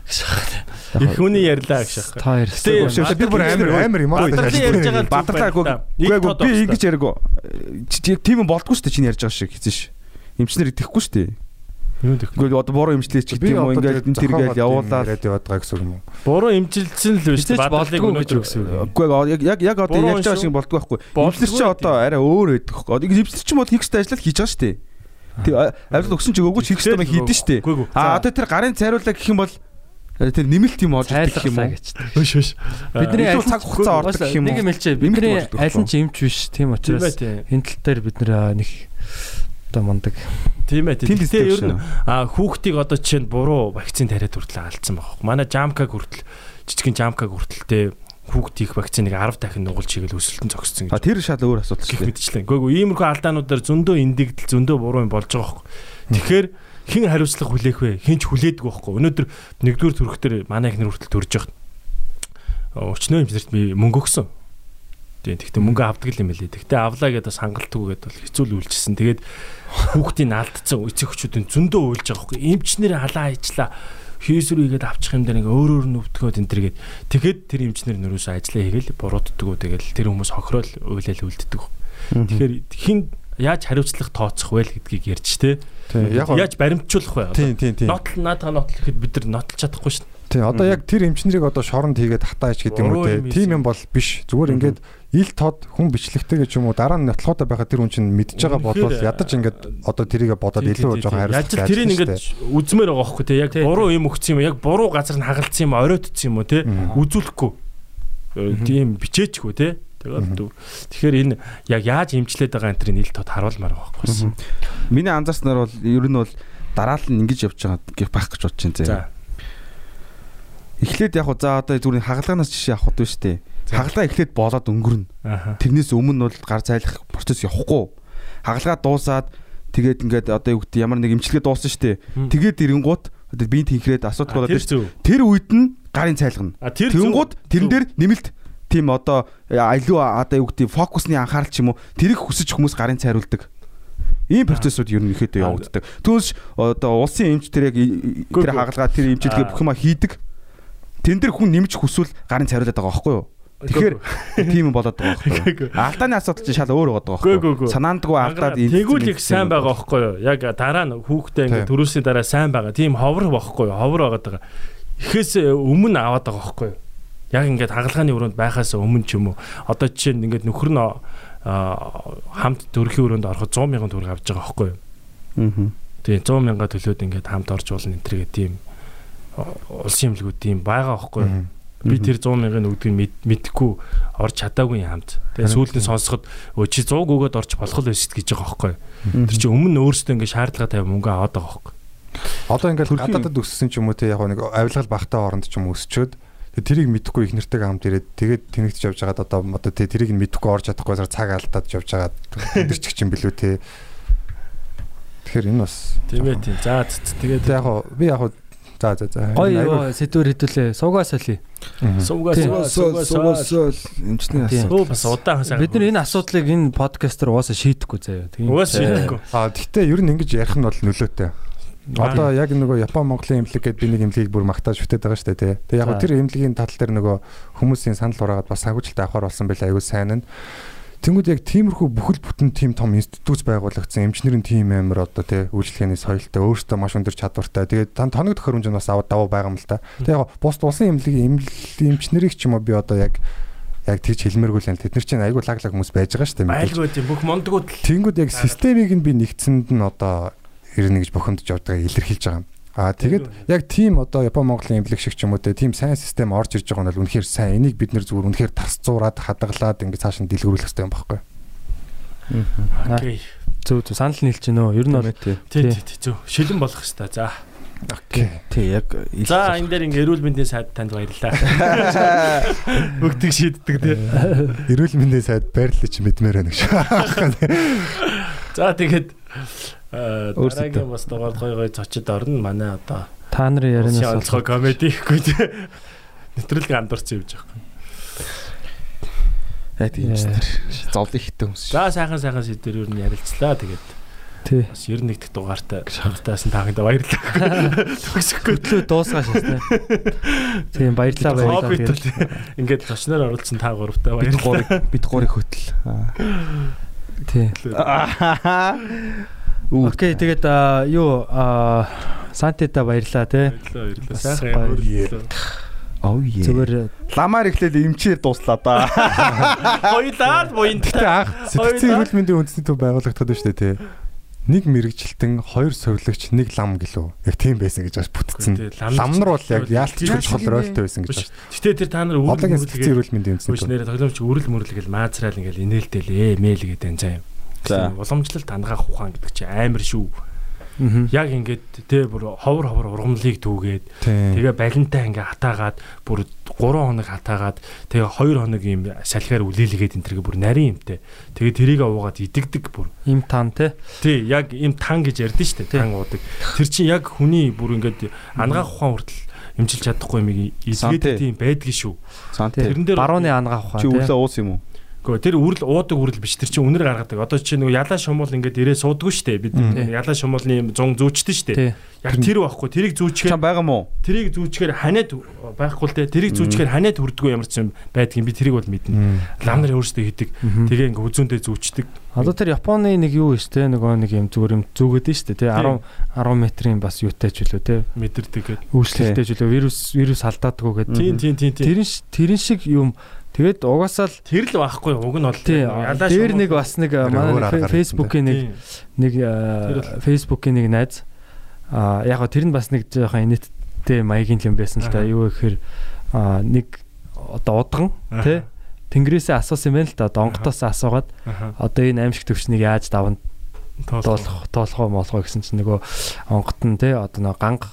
Их хүний ярьлаа гэж аахгүй. Та хоёр. Гэтэ би бүр амар амар юм аа. Баатарлаагүй үгүй би ингэж яриаг. Тийм юм болдгоо шүү дээ чинь ярьж байгаа шиг хэзээ ш. Эмчнэр идэхгүй шүү дээ. Үгүй одоо буруу эмчлээ ч гэдэг юм уу ингээд энэ тэргээл явуулаад яриад яваад байгаа гэсэн юм уу? буруу имжилсэн л биш гэж өнөөдөр өгсөн үг. Үгүй яг яг яг одоо ярьж байгаа шиг болдгоо байхгүй. Эмчлэр чи одоо арай өөр байдаг хөөх. Одоо эмчлэр чи бол хийх ёстой ажлаа хийж байгаа шүү дээ. Тэг авил өгсөн чи өгөөч хийх ёстой юм хийдэн шүү дээ. А одоо тэр гарын цайруулаа гэх юм бол э, тэр нэмэлт юм олж идэх юм уу? Хөш хөш. Бидний аль цаг хугацаа ордог гэх юм уу? Нэг юм хэлчихэ. Нэмэлт Бидний аль нь ч эмч биш. Тийм учраас энэ тал дээр бид нэг одоо мундаг. Тийм ээ тийм. Гэтэ ер нь а хүүхдийг одоо чинь буруу вакцин тариад хүртэл алдсан байгаа хөө. Манай жамкаг хүртэл жижигэн жамкаг хүртэлтэй хүүхдийн вакциныг 10 дахин нугалж игээл өсөлтөн зогссон А гэж тэр шал өөр асуудал шүү дээ. мэдчлээ. Гэхдээ иймэрхүү алдаануудаар зөндөө эндэгдэл зөндөө буруу юм болж байгаа хөө. Тэгэхээр хэн хариуцлага хүлээх вэ? Хэн ч хүлээдэг байхгүй. Өнөөдөр нэгдүгээр төрөх дээр манай ихнэр хүртэл төрж байгаа. Өчнөө хэмжээрт би мөнгө өгсөн. Тийм. Тэгтээ мөнгө авдаг юм байлээ. Тэгтээ авлаа гэдээ бас хангалтгүй гэдээ бол хэцүү л үйлчилсэн. Тэгээд хүүхдийн алдсан эцэг хүчүүдийн зөндөө уйлж байгаа байхгүй. Эмчнэр халаа хийчлаа. Хийсрүүгээд авчих юм дээр ингээ өөр өөр нүвтгөөд энэ төргээд тэгэхэд тэр эмчнэр нөрөөсөө ажиллаа хийгээл бурууддггүй тэгэл тэр хүмүүс хохирол уйлал үлддэг. Тэгэхээр хин яаж хариуцлага тооцох вэ гэдгийг ярьж тэ. Тийм яг Яаж баримтжуулах вэ? Нотл наадаа нотл гэхэд бид нар нотолж чадахгүй дээ. Тийм одоо яг тэр эмчнэрийг одоо шоронд хийгээд хатааж гэдэг юм уу Буруу те. хийсэн. юм бол биш. Зүгээр ингээд ил тод хүн бичлэгтэй гэж юм уу дараа нь нотлохотой байхад тэр хүн чинь мэдж байгаа Үнэхээр, ядаж ингээд одоо тэрийгэ бодоод илүү жоохон Яаж хариуцлага л тэрийг ингээд үзмээр байгаа хөөхгүй те. Яг буруу юм өгсөн юм, яг буруу газар нь хагалцсан юм, оройтцсан юм уу те. Үзүүлэхгүй. Э, Тийм бичээчгүй те. Тэгээд. Тэгэхээр энэ яг яаж имчлээд байгаа энэ тэрийг ил тод харуулмаар байгаа байхгүй. Миний анзаарснаар бол ер нь бол дараал нь ингэж явж байгаа гэх байх гэж бодож байна. За. Эхлээд яг хуу за одоо зүгээр хагалгаанаас жишээ авах уу шүү дээ. Хагалгаа эхлээд болоод өнгөрнө. Тэрнээс өмнө бол гар зайлах процесс явахгүй. Хагалгаа дуусаад тэгээд ингээд одоо юу гэдэг ямар нэг имчилгээ дууссан шүү дээ. Тэгээд ирэнгуут одоо биеийн тэнхрээд асуудал болоод зөв. Тэр үед нь гарын цайлгана. А тэр зөв. Тэнгууд тэрэн дээр нэмэлт тийм одоо айлуу одоо юу гэдэг фокусны анхаарал ч юм уу тэрийг хүсэж хүмүүс гарын цайруулдаг. Ийм процессыг ер нь ихэдээ явагддаг. Түүнээс одоо улсын эмч тэр яг тэр хагалгаа тэр эмчилгээ бүх юма хийдэг. Тэн дээр хүн нэмж хүсвэл гарын цайруулдаг байгаа байхгүй юу? Тэгэхээр тийм болоод байгаа байхгүй юу? Алдааны асуудал чинь шал өөр байгаа Гү, гү, байхгүй гү. юу? Санаандгүй алдаад Тэгвэл их сайн байгаа байхгүй юу? Яг дараа нь хүүхдээ ингээд төрүүлсний дараа сайн байгаа. Тийм ховор байхгүй юу? Ховор байгаа. Эхээс өмнө аваад байгаа байхгүй юу? Яг ингээд хагалгааны өрөөнд байхаас өмнө ч юм уу. Одоо жишээ нь ингээд нөхөр нь хамт төрхийн өрөөнд ороход 100 мянган төгрөг авч байгаа байхгүй юу? Аа. Тийм 100 мянга төлөөд ингээд хамт орж болно энэ төргээ тийм улсын эмнэлгүүд тийм байгаа байхгүй юу? Би тэр 100 мянган өгдгийг мэд- мэдэхгүй орж чадаагүй хамт. Тэгээ сүүлдээ сонсоход өө чи 100 өгөөд орж болох л байсан гэж байгаа байхгүй. Тэр чинь өмнө нь өөрсдөө ингээд шаардлага тавь мөнгө аваад байгаа байхгүй? Одоо ингээд Төрхийн- гадаадад өссөн ч юм уу те яг нэг авилгал багтаа оронд ч юм өсчөөд тэрийг мэдхгүй их нэртэйг хамт ирээд тэгээд тэнэгдэж явж байгаад одоо одоо тэрийг нь мэдхгүй орж чадахгүй цаг алдаад явж байгаад өндөрчих чинь билүү те Тэгэхээр энэ бас Тийм ээ тийм. За тэгээд яг би яг за за за Гоё юу сэдвэр хэдүүлээ. Суугаа соли. суугаа суугаа суугаа суугаа эмчний асуудал. Бас удаан хасаа. Бид нар энэ асуудлыг энэ подкастер угаасаа шийдэхгүй заяа. Тийм. угаас шийдэхгүй. А тэгтээ ер нь ингэж ярих нь бол нөлөөтэй. Одоо яг нөгөө Япон Монголын имлэг гэдэг би нэг имлэгийг бүр магтааж шүтээд байгаа шүү дээ тий. Тэгээ яг тэр имлэгийн тал дээр нөгөө хүмүүсийн санал ураагаад бас санхүүжилт авахар болсон байлаа аюул сайн нь. Тэнгүүд яг тиймэрхүү бүхэл бүтэн тим том институт байгуулагдсан эмчнэрийн тим амир одоо тий үйлчлэгээний соёлтой өөртөө маш өндөр чадвартай. Тэгээд тань тоногдох хөрөмж нь бас аваад даваа байгаа юм л та. Тэгээ яг бус улсын имлэлийн эмчнэрийг ч юм уу би одоо яг яг тэгж хэлмээргүй л энэ тэд нар чинь аюул лаглаг хүмүүс байж байгаа шүү дээ. Айлгүй тийм бүх мондгууд л Тэнгүүд яг системийг нь би нэгцэнд нь одоо ирнэ гэж бухимдаж явдгааг илэрхийлж байгаа юм. Аа тэгээд яг тийм одоо Япон Монголын имлэг шиг ч юм уу те тийм сайн систем орж ирж байгаа нь бол үнэхээр сайн. Энийг бид нэр зүгээр үнэхээр тарс зуураад хадгалаад ингээд цааш нь дэлгэрүүлэх хэрэгтэй юм баггүй. окей. Зөв зөв санал нийлж гэнэ үү? Ер нь бол Тий, Тий. зөв. Шилэн болох хэвээр. За. Окей. Тий яг За энэ дээр ингээ эрүүл мэндийн сайд танд баярлалаа. Өгдөг шийддэг тий. Эрүүл мэндийн сайд байрлал чи мэдмээр байна гэж. За тэгээд Өөрсдөө. Дараагийн бас дугаар гой гой цочод орно. Манай одоо та нарын ярианаас онцгой комеди ихгүй тий. Нэвтрүүлэг андуурсан юм жаа. яг тийм эмчнэр. Зовлон ихтэй хүмүүс. За сайхан сайхан сэдвэр юу ярилцлаа. Тэгээд тий. бас 91 дэх дугаартай хамтаасан таахында баярлалаа. Төгсөхгүй. Хөтлөө дуусгаш шээ. Тийм баярлалаа баярлалаа. Тэгээд ингээд зочноор оролцсон та гуравтай Бид баярлалаа. гурыг бид гурыг хөтл. тий. Окей тэгээд юу аа, Сантита баярлалаа тий. Баярлалаа баярлалаа. Бас Сайхан баяр. баярлалаа. Oh yeah. Зүгээр ламаар ихлээл эмчээр дуслаа да. Хоёлаа буйн. Гэтэ анх сэтгцэн эрүүл мэндийн үндэсний төв байгуулагдаад байна шүү дээ те. Нэг мэрэгчлэлтэн, хоёр сувилагч, нэг лам гэлөө. Яг тийм байсан гэж бас бүтцэн. Лам нар бол яг яалтч чухал ройлтой байсан гэж бас. Гэтэ тэр та нар Одоогийн сэтгцэн эрүүл мэндийн үндэсний төв. нэр тоглоомч үрэл мөрлөгөл маазраал ингээл инээлтэл эмэйл гэдэг заа юм. За. Уламжлалт тангаах ухаан гэдэг чи амар шүү. Яг ингээд тэ бүр ховор ховор ургамлыг түүгээд тэгээ балентай ингээ хатаагаад бүр 3 хоног хатаагаад тэгээ 2 хоног юм салхиар үлээлгээд энэ тэргээ бүр нарийн юмтэй. Тэгээ тэрийг уугаад идэгдэг бүр. им тан тий. Тий, яг им тан гэж ярьдэн штэ тан уудаг. Тэр чинь яг хүний бүр ингээд ангаах ухаан хүртэл эмчилж чадахгүй юм илгээд тийм байдгийн шүү. Тэрэн дээр Барууны ангаа ухаан Чи тий. өглөө уус юм уу? Гэхдээ тэр үрэл уудаг үрэл биш. Тэр чинь үнэр гаргадаг. Одоо чи нөгөө ялаа шумуул ингээд ирээ суудгүй штэ. Бид Мм. ялаа шумуулны 100 зүүчтэй штэ. Тий. Яг тэр байхгүй. Тэрийг зүүчгээр Чам байгаа мó? тэрийг зүүчгээр ханиад байхгүй л те. Тэрийг зүүчгээр ханиад хүрдгүү ямар ч юм байдгийг би тэрийг бол мэднэ. Лам нар өөрсдөө хийдэг. Тэгээ ингээ үзүүндээ зүүчдэг. Одоо тэр Японы нэг юу вэ те нөгөө нэг юм зүгээр юм зүгээд нь штэ тий 10 10 метрийн бас юутай ч үлээ те мэдэрдэг гэдэг. үйлчлэлтэй ч үлээ вирус вирус алдаадгүй гэдэг. Тийм тийм тийм. Тэрэн тэрэн шиг юм тэгээд угаасаа л Тэр л байхгүй. Уг нь бол тий дээр нэг бас нэг манай фейсбુકийн нэг нэг бол- фейсбુકийн нэг найз. А яг гоо тэр нь бас нэг жоохон инэттэй маягийн юм байсан л та. Юу гэхээр нэг одоо удган тий? Тэнгэрээсээ асуусан юм байна л да донготоос асуугаад одоо энэ аимшиг төвчнийг яаж давна Тоолох. тоолох тоолохоо молгоо гэсэн чинь нөгөө онгот нь тий? Одоо нөгөө ганг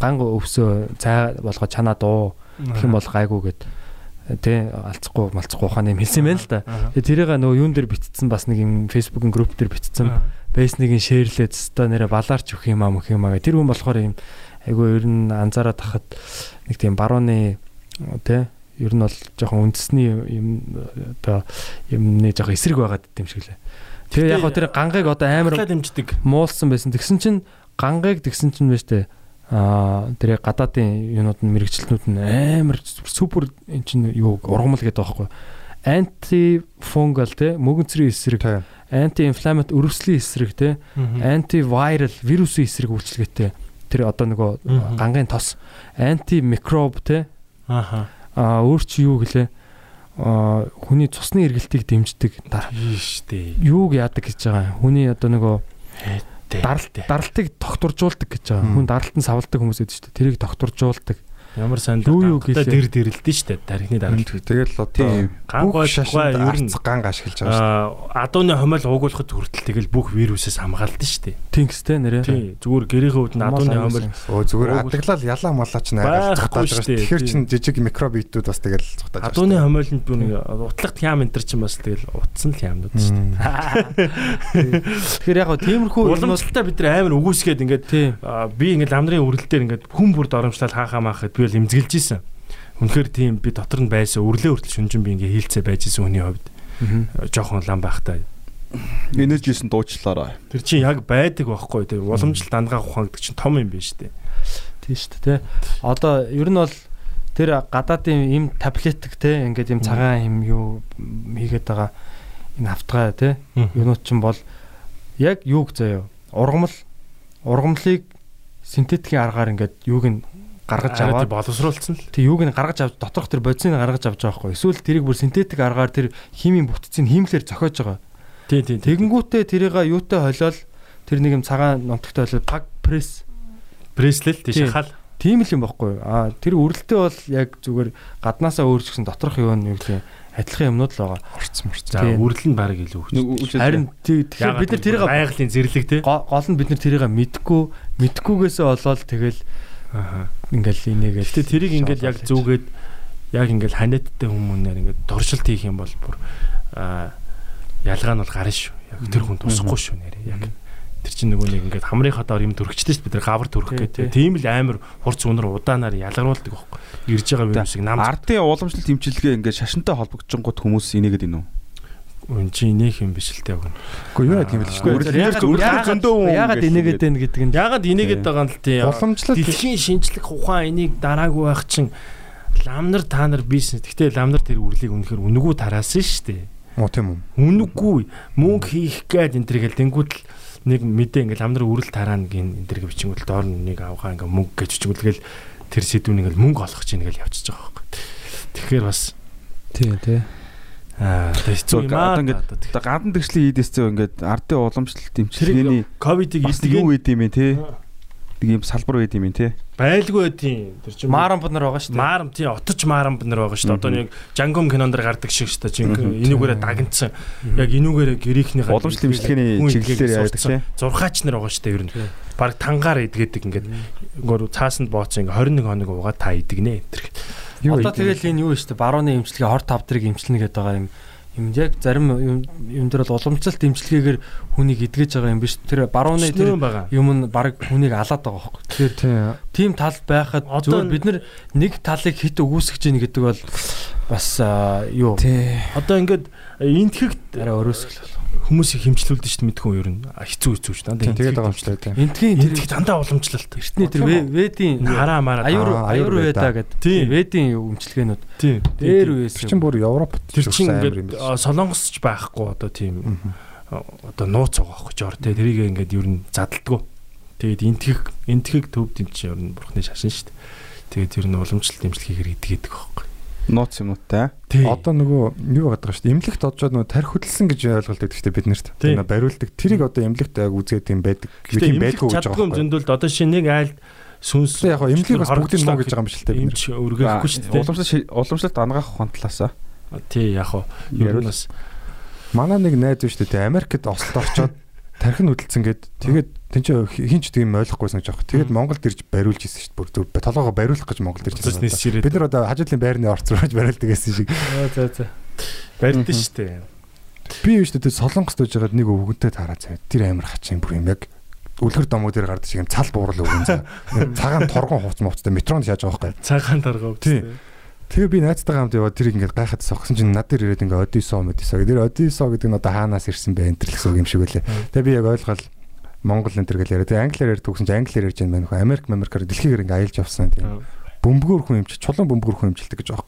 ганг өвсөө цай болгоо чанаа дуу гэх юм бол гайгүй гэд тий алцахгүй малцахгүй ухааны юм хэлсэн байна л да. Тэрийг нөгөө юун дээр битцсэн бас нэг юм фейсбુકийн групп дээр битцсэн нь шеэрлээд өстой нэрэ балаарч өгөх юм аа мөх юм аа тэр хүн болохоор юм айгүй ер нь анзаараад тахад нэг тийм барууны тий ер нь бол жоохон үндэсний юм одоо юмны жоохон эсрэг байгаад идэм шиг лээ. Тэгээ яг гоо тэр гангыг одоо амар муулсан байсан. Тэгсэн чинь гангыг тэгсэн чинь байж тээ аа тэр гадаадын юунууд нь мэрэгчлэнүүд нь амар супер эн чинь юу ургамал гэдэг байхгүй. Анти фунгал те мөгөнцрийн эсрэг анти инфламат өрөвслийн эсрэг те анти вирал вирусын эсрэг үйлчлэгээтэй. Тэр одоо нөгөө гангын тос. Анти микроб те. Ааха. а өөр чи юу гэлээ? А хүний цусны эргэлтийг дэмждэг да- Штэ. юуг яадаг гэж байгаа хүний одоо нөгөө даралт Даралт. даралтыг докторжуулдаг гэж байгаа хүн даралтан савладаг хүмүүс байдаг шүү дээ тэрийг докторжуулдаг Ямар сайн Юу дэр дэрэлдэн штэ. Тархины даралт. Тэгэл одоо Тийм. Ганг бүх гой шашинд ер нь ганг ашиглаж байгаа аа адууны хомол уугуулахад хүртэл тэгэл бүх вирусээс хамгаалдаг штэ. тинкстэй нэрээ Тий. Зүгээр гэрийн өвд нь адууны хомол. Өө зүгээр адаглал ялаа малаа ч Байхгүй цухтааж байгаа. Тэгэхээр Тийм. чин жижиг микроб итүүд бас тэгэл цухтааж байгаа. адууны хомоолнд бүр нэг утлагт хям энэ төр чинь бас тэгэл утсан л хямнууд штэ. тэгэхээр яг гоо тиймэрхүү Уламжлалтаа бид нар амар үгүйсгээд ингээд би ингээд ламдрын үрэл дээр ингээд хүн бүр доромжлал хаахаа маахад бол имзгэлж исэн. Үнэхээр тийм би дотор нь байсан өрлөө хүртэл шүнжин би ингээд хилцээ байж исэн хүний хувьд. Э, жоохон лам байхтай. Энержисэн дуучлаараа. Тэр чинь яг байдаг байхгүй тэр уламжлалт дангаа ухаан гэдэг чинь том юм байна шүү дээ. тий шүү дээ одоо ер нь бол тэр гадаадын им таблетик тий ингээд юм цагаан юм юу хийгээд байгаа энэ автгаа тий. Юунууд чинь бол яг юуг заяа ургамал? Ургамлыг синтетикийн аргаар ингээд юуг нь гаргаж аваад боловсруулсан л. тэг юуг нь гаргаж авч доторх тэр бодисыг гаргаж авч байгаа байхгүй эсвэл тэрийг бүр синтетик аргаар тэр химийн бүтцийг хиймлэр зохиож байгаа Тий тий. тэгэнгүүтээ тэрийг юутай холиол тэр нэг юм цагаан номтогтой холиол пак пресс Брэслет тий Тий. шахал. тийм л юм байхгүй а тэр үрэлтээ бол яг зүгээр гаднаасаа өөрчлөсөн доторх юу нь юу гэдэг адилхан юмнууд л байгаа Орцсон морцсон. За үрэл нь баг илүү хүч. харин тий- тэгэхээр бид нар тэрийг байгалийн зэрлэг тий. го- гол нь бид нар тэрийг мэдгүй мэдгүйгээсээ болоод тэгэл Аха. ингээл инээгээл Гэтэ тэрийг ингээл яг зүгээд яг ингээл ханиадтай хүмүүнээр ингээд дуршилт хийх юм бол бүр аа ялгаа нь бол гарна шүү. Яг тэр хүн тусахгүй шүү нэрээ. Яг тэр чинь нөгөө нэг ингээд хамрын хадаар юм төрөгчтэй шүү бид нар гавар төрөх гэдэг. Тийм л амар хурц үнэр удаанаар ялгаруулдаг байхгүй. Ирж байгаа вирусыг нам Ардын уламжлалт имчилгээ ингээд шашинтай холбогдсонгууд хүмүүс инээгээд ийнү. Үн чи нөх юм биш л дээ өгнө. Гэхдээ юу яа тийм л шүү. Ягаад Үргэлж зөндөө хүн ягаад ингээд инээгээд байна гэдэг нь Ягаад инээгээд байгаа юм л тий. Уламжлалт Дэлхийн шинжлэх ухаан энийг дараагүй байх чинь ламнар та нар бизнес. Гэхдээ ламнар тэр үрлийг үнэхээр үнгүү тараасан шүү дээ. Оо тийм үү. Үнэгүй мөнгө хийх гээд энэ төр гэл тэнгууд л нэг мэдээ ингээл амнар үрэл тараана гин энэ төр бичингүүл доор нь нэг авгаа ингээ мөнгө гэж бичингүүл тэгэл тэр сэдвүүн ингээл мөнгө олох чинь ингээл явчихж байгаа байхгүй. Тэгэхээр бас тий тий аа хэцүү юм аа. Одоо ингээд одоо гадна тэгшлийн хийдээсээ ингээд ардын уламжлалт имчилгээний ковидыг юу эдгээр байд юм бэ те? Нэг юм салбар байд юм те? байлгүй байдیں۔ Тэр чинь Маарам бид нар байгаа шүү дээ. Маарам тий отож маарам бид нар байгаа шүү дээ. Одоо нэг Жангом кинонд дэр гардаг шиг шүү дээ. Жинг энүүгээрээ дагнцсан. Яг энүүгээрээ гэрийнхнийхээ Уламжлалт хүн чиглэлээр ингээд яадаг те? зурхаач нар байгаа шүү дээ ер нь. Бараг тангаар идгээдэг ингээд гоор цаасанд бооцсон ингээд 21 хоног угаа та идэгнэ энэ. Юу Одоо тэгэл энэ юу вэ шүү дээ. Барууны имчилгээ хор тавдрыг имчилнэ гэдэг байгаа юм. Юм яг зарим юм дээр бол уламжлалт имчилгээгээр хүнийг идгэж байгаа юм биш. Тэр барууны тэр юм нь баг хүнийг алаад байгаа хөөхгүй. Тэгэхээр Тийм. тал байхад зүгээр бид нэг талыг хит өгөөсгөж ийн гэдэг бол бас юу. Одоо ингээд энтхэгт арай өрөөсгөл. Хүмүүсийг хэмжлүүлдэг шүү дээ мэдгүй юу ер нь А, хэцүү хэцүү дээ. Тийм тэгээд байгаа юм шиг тийм. Энтгийн Энтхэг дандаа уламжлалт. эртний тэр ве- ведийн Хараа мараа. аюур аюур веда гэдэг Тийм. ведийн имчилгээнүүд Тийм. дээр үеэс чинь бүр Европ Тэр чинь ингээд солонгосч байхгүй одоо тийм одоо нууц байгаа байхгүй жор те тэрийг ингээд ер нь задалдгүй. Тэгээд энтхэг төвд юм чи ер нь бурхны шашин шүү дээ. Тэгээд ер нь уламжлалт имжлэгээр идгээд байхгүй. Нууц. Тий. Одоо нөгөө юу гадаг шүү дээ. Имлэгт одожоод нөгөө тарих хөдөлсөн гэж ойлголт өгдөг шүү дээ бид нарт. Тийм бариулдаг. Тэрийг одоо имлэгт яг үзээд юм байдаг. Тийм имлэг байдгүй гэж чадгүй юм байгаа юм. зөндөлд одоо шинэ нэг айл сүнс Яг хоо имлэг бас бүгдийг нуу гэж байгаа юм биш л дээ. Имч өргөхгүй шүү дээ. Уламжлалт уламжлалт ангаах ухаан талаасаа. Тий яг хоо ер нь бас Манай нэг найз шүү дээ. Америкт ослоо очоод тарих нь хөдөлсөн гээд тэгээд тэн чи хинч тийм ойлгохгүйсэн гэж аах. Тэгээд Монголд ирж бариулж исэн шүү дээ. Бүр толгоогоо бариулах гэж Монголд ирж ширээд. Бид нар одоо хажуудлын байрны орц рууж бариулдаг гэсэн шиг. за за барьдсан шүү дээ. Би юу шүү дээ солонгост байж байгаад нэг өвгөнтэй тараа цаа. Тэр амар хачин бүр юм яг үлгэр домог дээр гардаг шиг юм цал буурал өгөн цаа. Цагаан торгон хувц мовцтой метронд шааж байгаа байхгүй. Цагаан дарга Тий. Тэгээ би найзтайгаа хамт яваад тэрийг ингээд гайхаад сохсон чинь над дээр ирээд ингээд Одисо гэдэг. Тэр Одисо гэдэг нь одоо хаанаас ирсэн бэ энэ төр гэсэн үг юм шиг үлээ. Тэгээ би яг ойлгол Монгол энэ төр гэл яриа. Тэгээ англиар ярьдаг гэсэн чинь англиар ярьж байгаа юм байна. Америк Америкаар дэлхийгээр ингээд аялж явсан тийм. Бөмбөгөр хүн юмч чулуун бөмбөгөр хүн юмчилдэг гэж юм.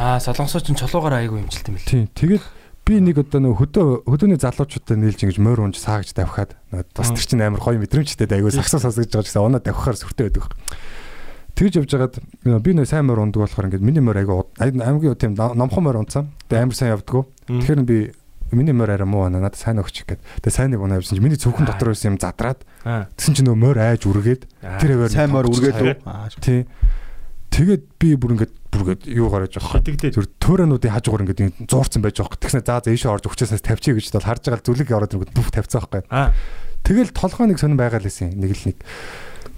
Аа солонгосоо ч чулуугаар айгүй юмжилт юм бэл. Тийм. Тэгээд би нэг одоо нөө хөдөө хөдөөний залуучуудтай нийлж ингэж морь унж саагж давхаад бас тэр чинь амар гоё мэдрэмжтэй айгүй сагсаа сасгаж байгаа гэсэн унаа давхаар сүртэй байдаг. Тэгж явж байгаад би нөө сайн морь ундаг болохоор ингээд миний морь айгүй аймгийн тийм номхон морь унцсан. Тэгээ амар сайн явдггүй. Тэгэхээр би миний морь арай муу байна надад сайн өгч гээд. Тэгээ сайныг унаа явсан чинь миний цөвхөн дотор байсан юм задраад. Тэгсэн чинь нөө морь айж үргээд тэр хэвээр сайн морь үргээд үү? Тий. Тэгээд би бүр ингээд бүр ингээд юу гараж. Хитэгдээ. Зүр төөрөнүүдийн хажуугаар ингээд зуурцсан байж байгаа. Тэгснэ заа заа ийшээ орж өгчөөсөөс тавьчих гэж бол харж байгаа зүлэг ороод ингээд бүх тавьцсан байхгүй. Тэгэл толгойныг сонирн байгаа л байсан нэг л нэг.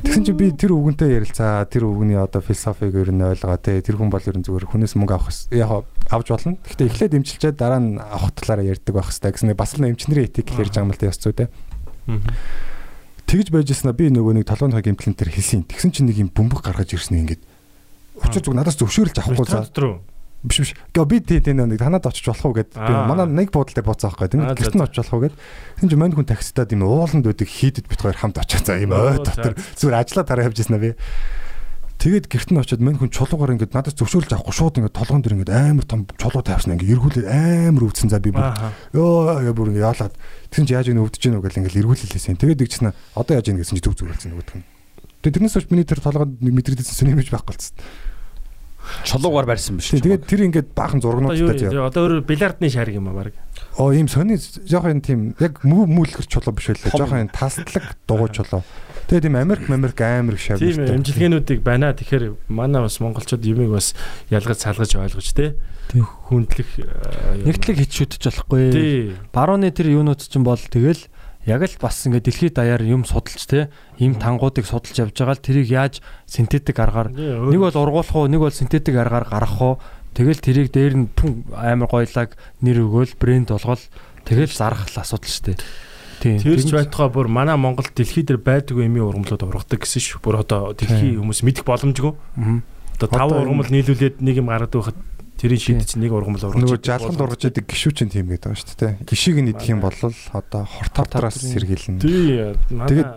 Тэгсэн чинь би тэр үгэнтэй ярилцаа тэр үгний одоо философиг ер нь ойлгоо те тэр хүн бол ер нь зүгээр хүнээс мөнгө авах яг авч болно. Гэхдээ эхлээд эмчилчээд дараа нь авах талаараа ярьдаг байх хэвээр гэсэн бас л эмчнэрийн этик ярьж байгаа юм л те яс зүй те. Тэгж байж яснаа би нөгөө нэг толгойн гимплэн тэр хэлсэн. Тэгсэн чинь нэг юм бөмбөг гаргаж ирсэн ингээд Учир зүг надаас зөвшөөрөлж авахгүй за. Биш биш. Гэхдээ би тий тий нэг танад очиж болох уу гэд би манай нэг буудлын дээр бууцаа байхгүй Аа, гэрт нь очиж болох уу гэд. Тэгин чи мань хүн такситад юм ууланд байдаг хийдэд бит хоёр хамт очиж за юм ой дотор зүгээр ажиллаа тараа явж яснаа би. Тэгээд гэрт нь очиод мань хүн чулуугаар ингээд надаас зөвшөөрөлж авахгүй шууд ингээд толгоон дээр ингээд амар том чулуу тавьсан ингээд эргүүлээд амар өвдсөн за би бүр ёо бүр ингээд яалаад тэгсэн чи яаж ингэ өвдөж гэнэ үгээл ингээд эргүүлэлээсэн. Тэгээд игчнэ одоо яаж ингэ гэсэн чи зүг зүгэлсэн нөгөөдг нь. Тэгээд тэрнээс хойш миний тэр толгойд нэг мэдрэгдсэн сүнэ имиж байхгүй болсон. Чулуугаар барьсан биш. Тэгээд тэр ингээд баахан зургнуудтай заяа. одоо өөр бильярдны шарг юм аа баг. Оо ийм сони жоох юм тийм яг мүү мүлгэр чулуу биш байлаа. Том Жоох юм таслаг дугуй чулуу. Тэгээд тийм Америк Америк амар их шав. Тийм эмчилгээнүүдийг байна. Тэгэхээр манай бас монголчууд юмыг бас ялгаж салгаж ойлгож. Тийм. Хүндлэх э, юм. Нэгтлэг хит шүтэж болохгүй. Барууны тэр юунууд чинь бол тэгэл яг л бас ингээд дэлхийд даяар юм судалж те ийм тангуудыг судалж явж байгаа л тэрийг яаж синтетик аргаар нэг бол ургуулах уу нэг бол синтетик аргаар гаргах уу тэгэл тэрийг дээр нь пүн амар гойлаг нэр өгөөл брэнд болгол тэгэл зарах л асуудал шүү дээ. Тийм. Тэрч байтугай бүр манай Монголд дэлхий дээр байдаг эмийн ургамлууд ургадаг гэсэн шүү. Бүр одоо дэлхий хүмүүс мэдэх боломжгүй. Мгм. Одоо тав ургамал нийлүүлээд нэг юм гаргадаг байхад тэрийн шийдэж нэг ургамал ургаж. Нөгөө жалганд ургаж идэг гişүү чинь тийм гэдэг байгаа шүү дээ. Гişийг нь идэх юм бол одоо хортавтраас сэргийлнэ. Тий. Тэгээд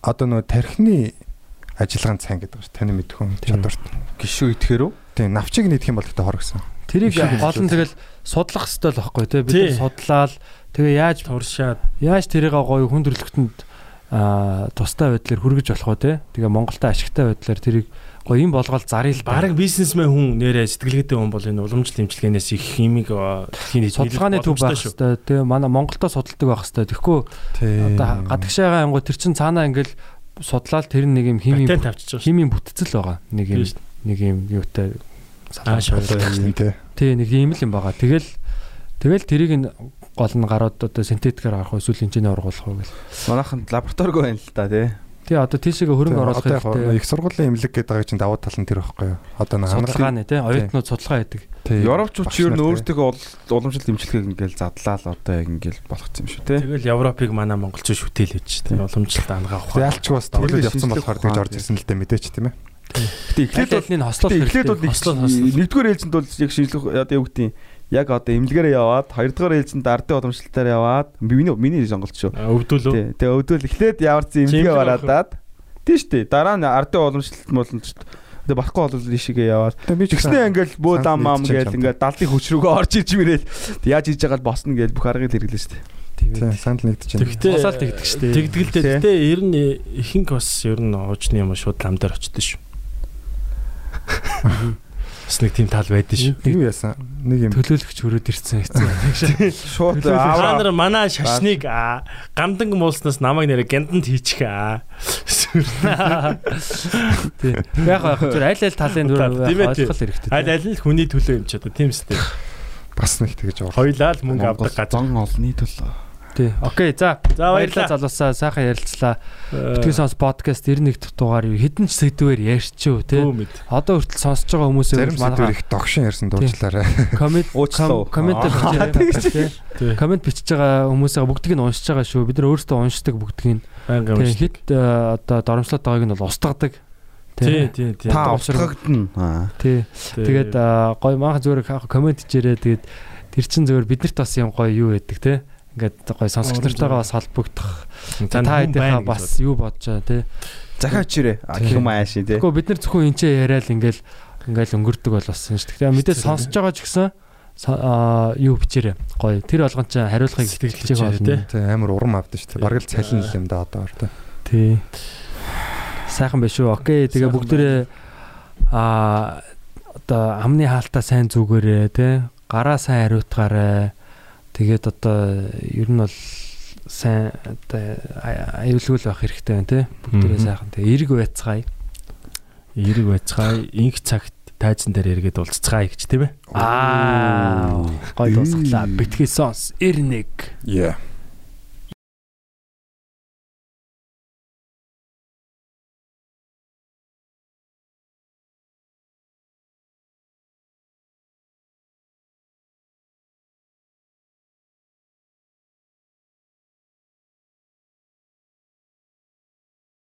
Одоо нөгөө тархины ажиллагааны цайн гэдэг шүү. Таны мэдэх хүн Тийм. чадварт. гişүү итгэхэрүү. Тийм навчийг нь идэх юм бол гэдэг хор гэсэн. Тэрийг гол нь тэгэл судлах хэрэгтэй л байхгүй бид Тий. нар судлаад тэгээ яаж туршаад яаж тэрийг гоё хүндрэлтэнд аа тустай байдлаар хүргэж болох вэ те тэгээ Монголтай ашигтай байдлаар тэрийг гоё юм болгоод заръя л Бараг бизнесмен хүн нэрээ сэтгэлгээтэй хүн бол энэ уламжлалт имчилгээнээс их химиг дэлхийн судалгааны төв байх хэрэгтэй тэгээ манай Монголдо судалдаг байх хэрэгтэй тэгэхгүй одоо гадагшаага ангуу тэр чин цаанаа ингээл судлаад тэр нэг юм химийн химийн бүтцэл байгаа. Нэг юм нэг юм юутай Аа, шууд. Тийм тий. тий нэг юм л юм байгаа. Тэгэл тэгэл тэрийг нь гол нь гараад одоо синтетикээр гарах эсвэл хэмжээний ургуулах уу гэл? Манайхан лабораторигүй байна л да тий. Тий одоо тийшээгээ хөрөнгө оруулах хэрэгтэй их сургуулийн имлэг гэдэг байгаа чинь давуу тал нь тэр байхгүй юу? Одоо нэг хангалын судалгааны тий оюутнууд судалгаа хийдэг тий. Европчууд чи ер нь тий. өөртөө уламжлалт имчилгээг ингээл задлаа л одоо ингээл болгоцсон юм шүү тий. Тэгэл Европыг манай монголчууд шүтээлж шүү дээ. Уламжлалт ангаа авах. алч бас Тэглээ явсан болохоор тэгж орж ирсэн л дээ мэдээч тийм ээ. Гэтэ эхлээд бол эхлээд хослол эхлээд бол нэгдүгээр ээлжинд бол яг шинжлэх одоо юу гэдэг яг одоо эмнэлгээрээ яваад хоёрдугаар ээлжинд ардын уламжлалтаар яваад миний миний сонголт шүү. Өвдөлөө. Тий. Тэгээ өвдөл эхлээд яварсан эмнэлгээ Чимлэг бараадаад тий штэ дараа нь ардын уламжлалт боломжт Тэгээ барахгүй бол ийшээгээ яваад Тэгснээ ингээл бөө дам мам гээл юм. ингээд далдын хүч рүүгээ орж иж мэрэл яаж хийж байгаа босно гээл бүх аргыг хэрэглэн штэ. тий санд нэгдэж байна. Тэгтээ Усаал тэгдэг шүү дээ. Тэгдгэлтэй. Тий. Гэтэ ер нь ихэнх бас ер нь уучны юм шууд лам дээр очдөг шүү. Бас нэг тийм тал байдаг шүү. Юу яасан? Нэг юм төлөөлөгч хөрөөд ирсэн хэвчээ. Шууд аваа нар манай шашныг аа, гандан муулснаас намайг нэрэ гянданд хийчих аа. Тий. Яг яг зөв аль аль талын дүр Тийм тийм. ойлгох хэрэгтэй. Аль аль нь хүний төлөө юм ч одоо тийм үстэй. бас нэг тэгэж уур. Хоёлаа л мөнгө авдаг газар. зон олны төлөө. Тий. Окей. За. За Баярлалаа залуусаа. Сайхан ярилцлаа. Э, Битгий сонс подкаст 91 дахь дугаар юу хэдэн ч сэдвээр ярьчихв мэд. Одоо хүртэл сонсож байгаа хүмүүсээ Зарим сэдвэр их догшин ярьсан дуучлаарай. коммент коммент бичиж Тий. коммент бичиж байгаа хүмүүсээ бүгдийг нь уншиж байгаа шүү. Бид нар өөрсдөө уншдаг бүгдийг нь. Хит э, одоо доромжлоод байгааг нь бол устгадаг. Тий, тий, тий. Та устгагдана. Тий. Тэгээд а, гоё маах зүгээр коммент хийжээрээ тэгээд тэр чин зүгээр биднэрт бас юм гоё юу байдаг те. Ингээд гоё сонсогч нартайгаа бас холбогдох. та Та хэдийнхаа бас юу бодож байгаа те. Захаа чирээ. Тий. Хэм ааши тий. Тэгэхгүй бид нар зөвхөн энэ ч яриад ингээл ингээл өнгөрдөг бол бас юм шүү. Тэгээ мэдээ сонсож байгаа ч гэсэн юу бичээрэй. Гоё. Тэр болгон ч хариулахыг Сэтгэл хэлчих бичээрэй, болно. Тэ амар урам авдаг шүү дээ. Бараг л цалин л юм да одоо ортой. Тий. Сайхан байна шүү. Окей. Тэгээ бүгдээрээ а одоо амны хаалтаа сайн зүгээрээ те гараа сайн хариутгаарай. Тэгээд одоо ер нь бол сайн одоо аюулгүй л байх хэрэгтэй байна те. Бүгдээрээ сайхан те. Эрг байцгаая. Эрэг байцгаая. Инх цагт тайзан дээр эргээд уулзцгаая гэж тийм ээ. Аа. Гой дуусглаа. Битгий сонс 91. Yeah.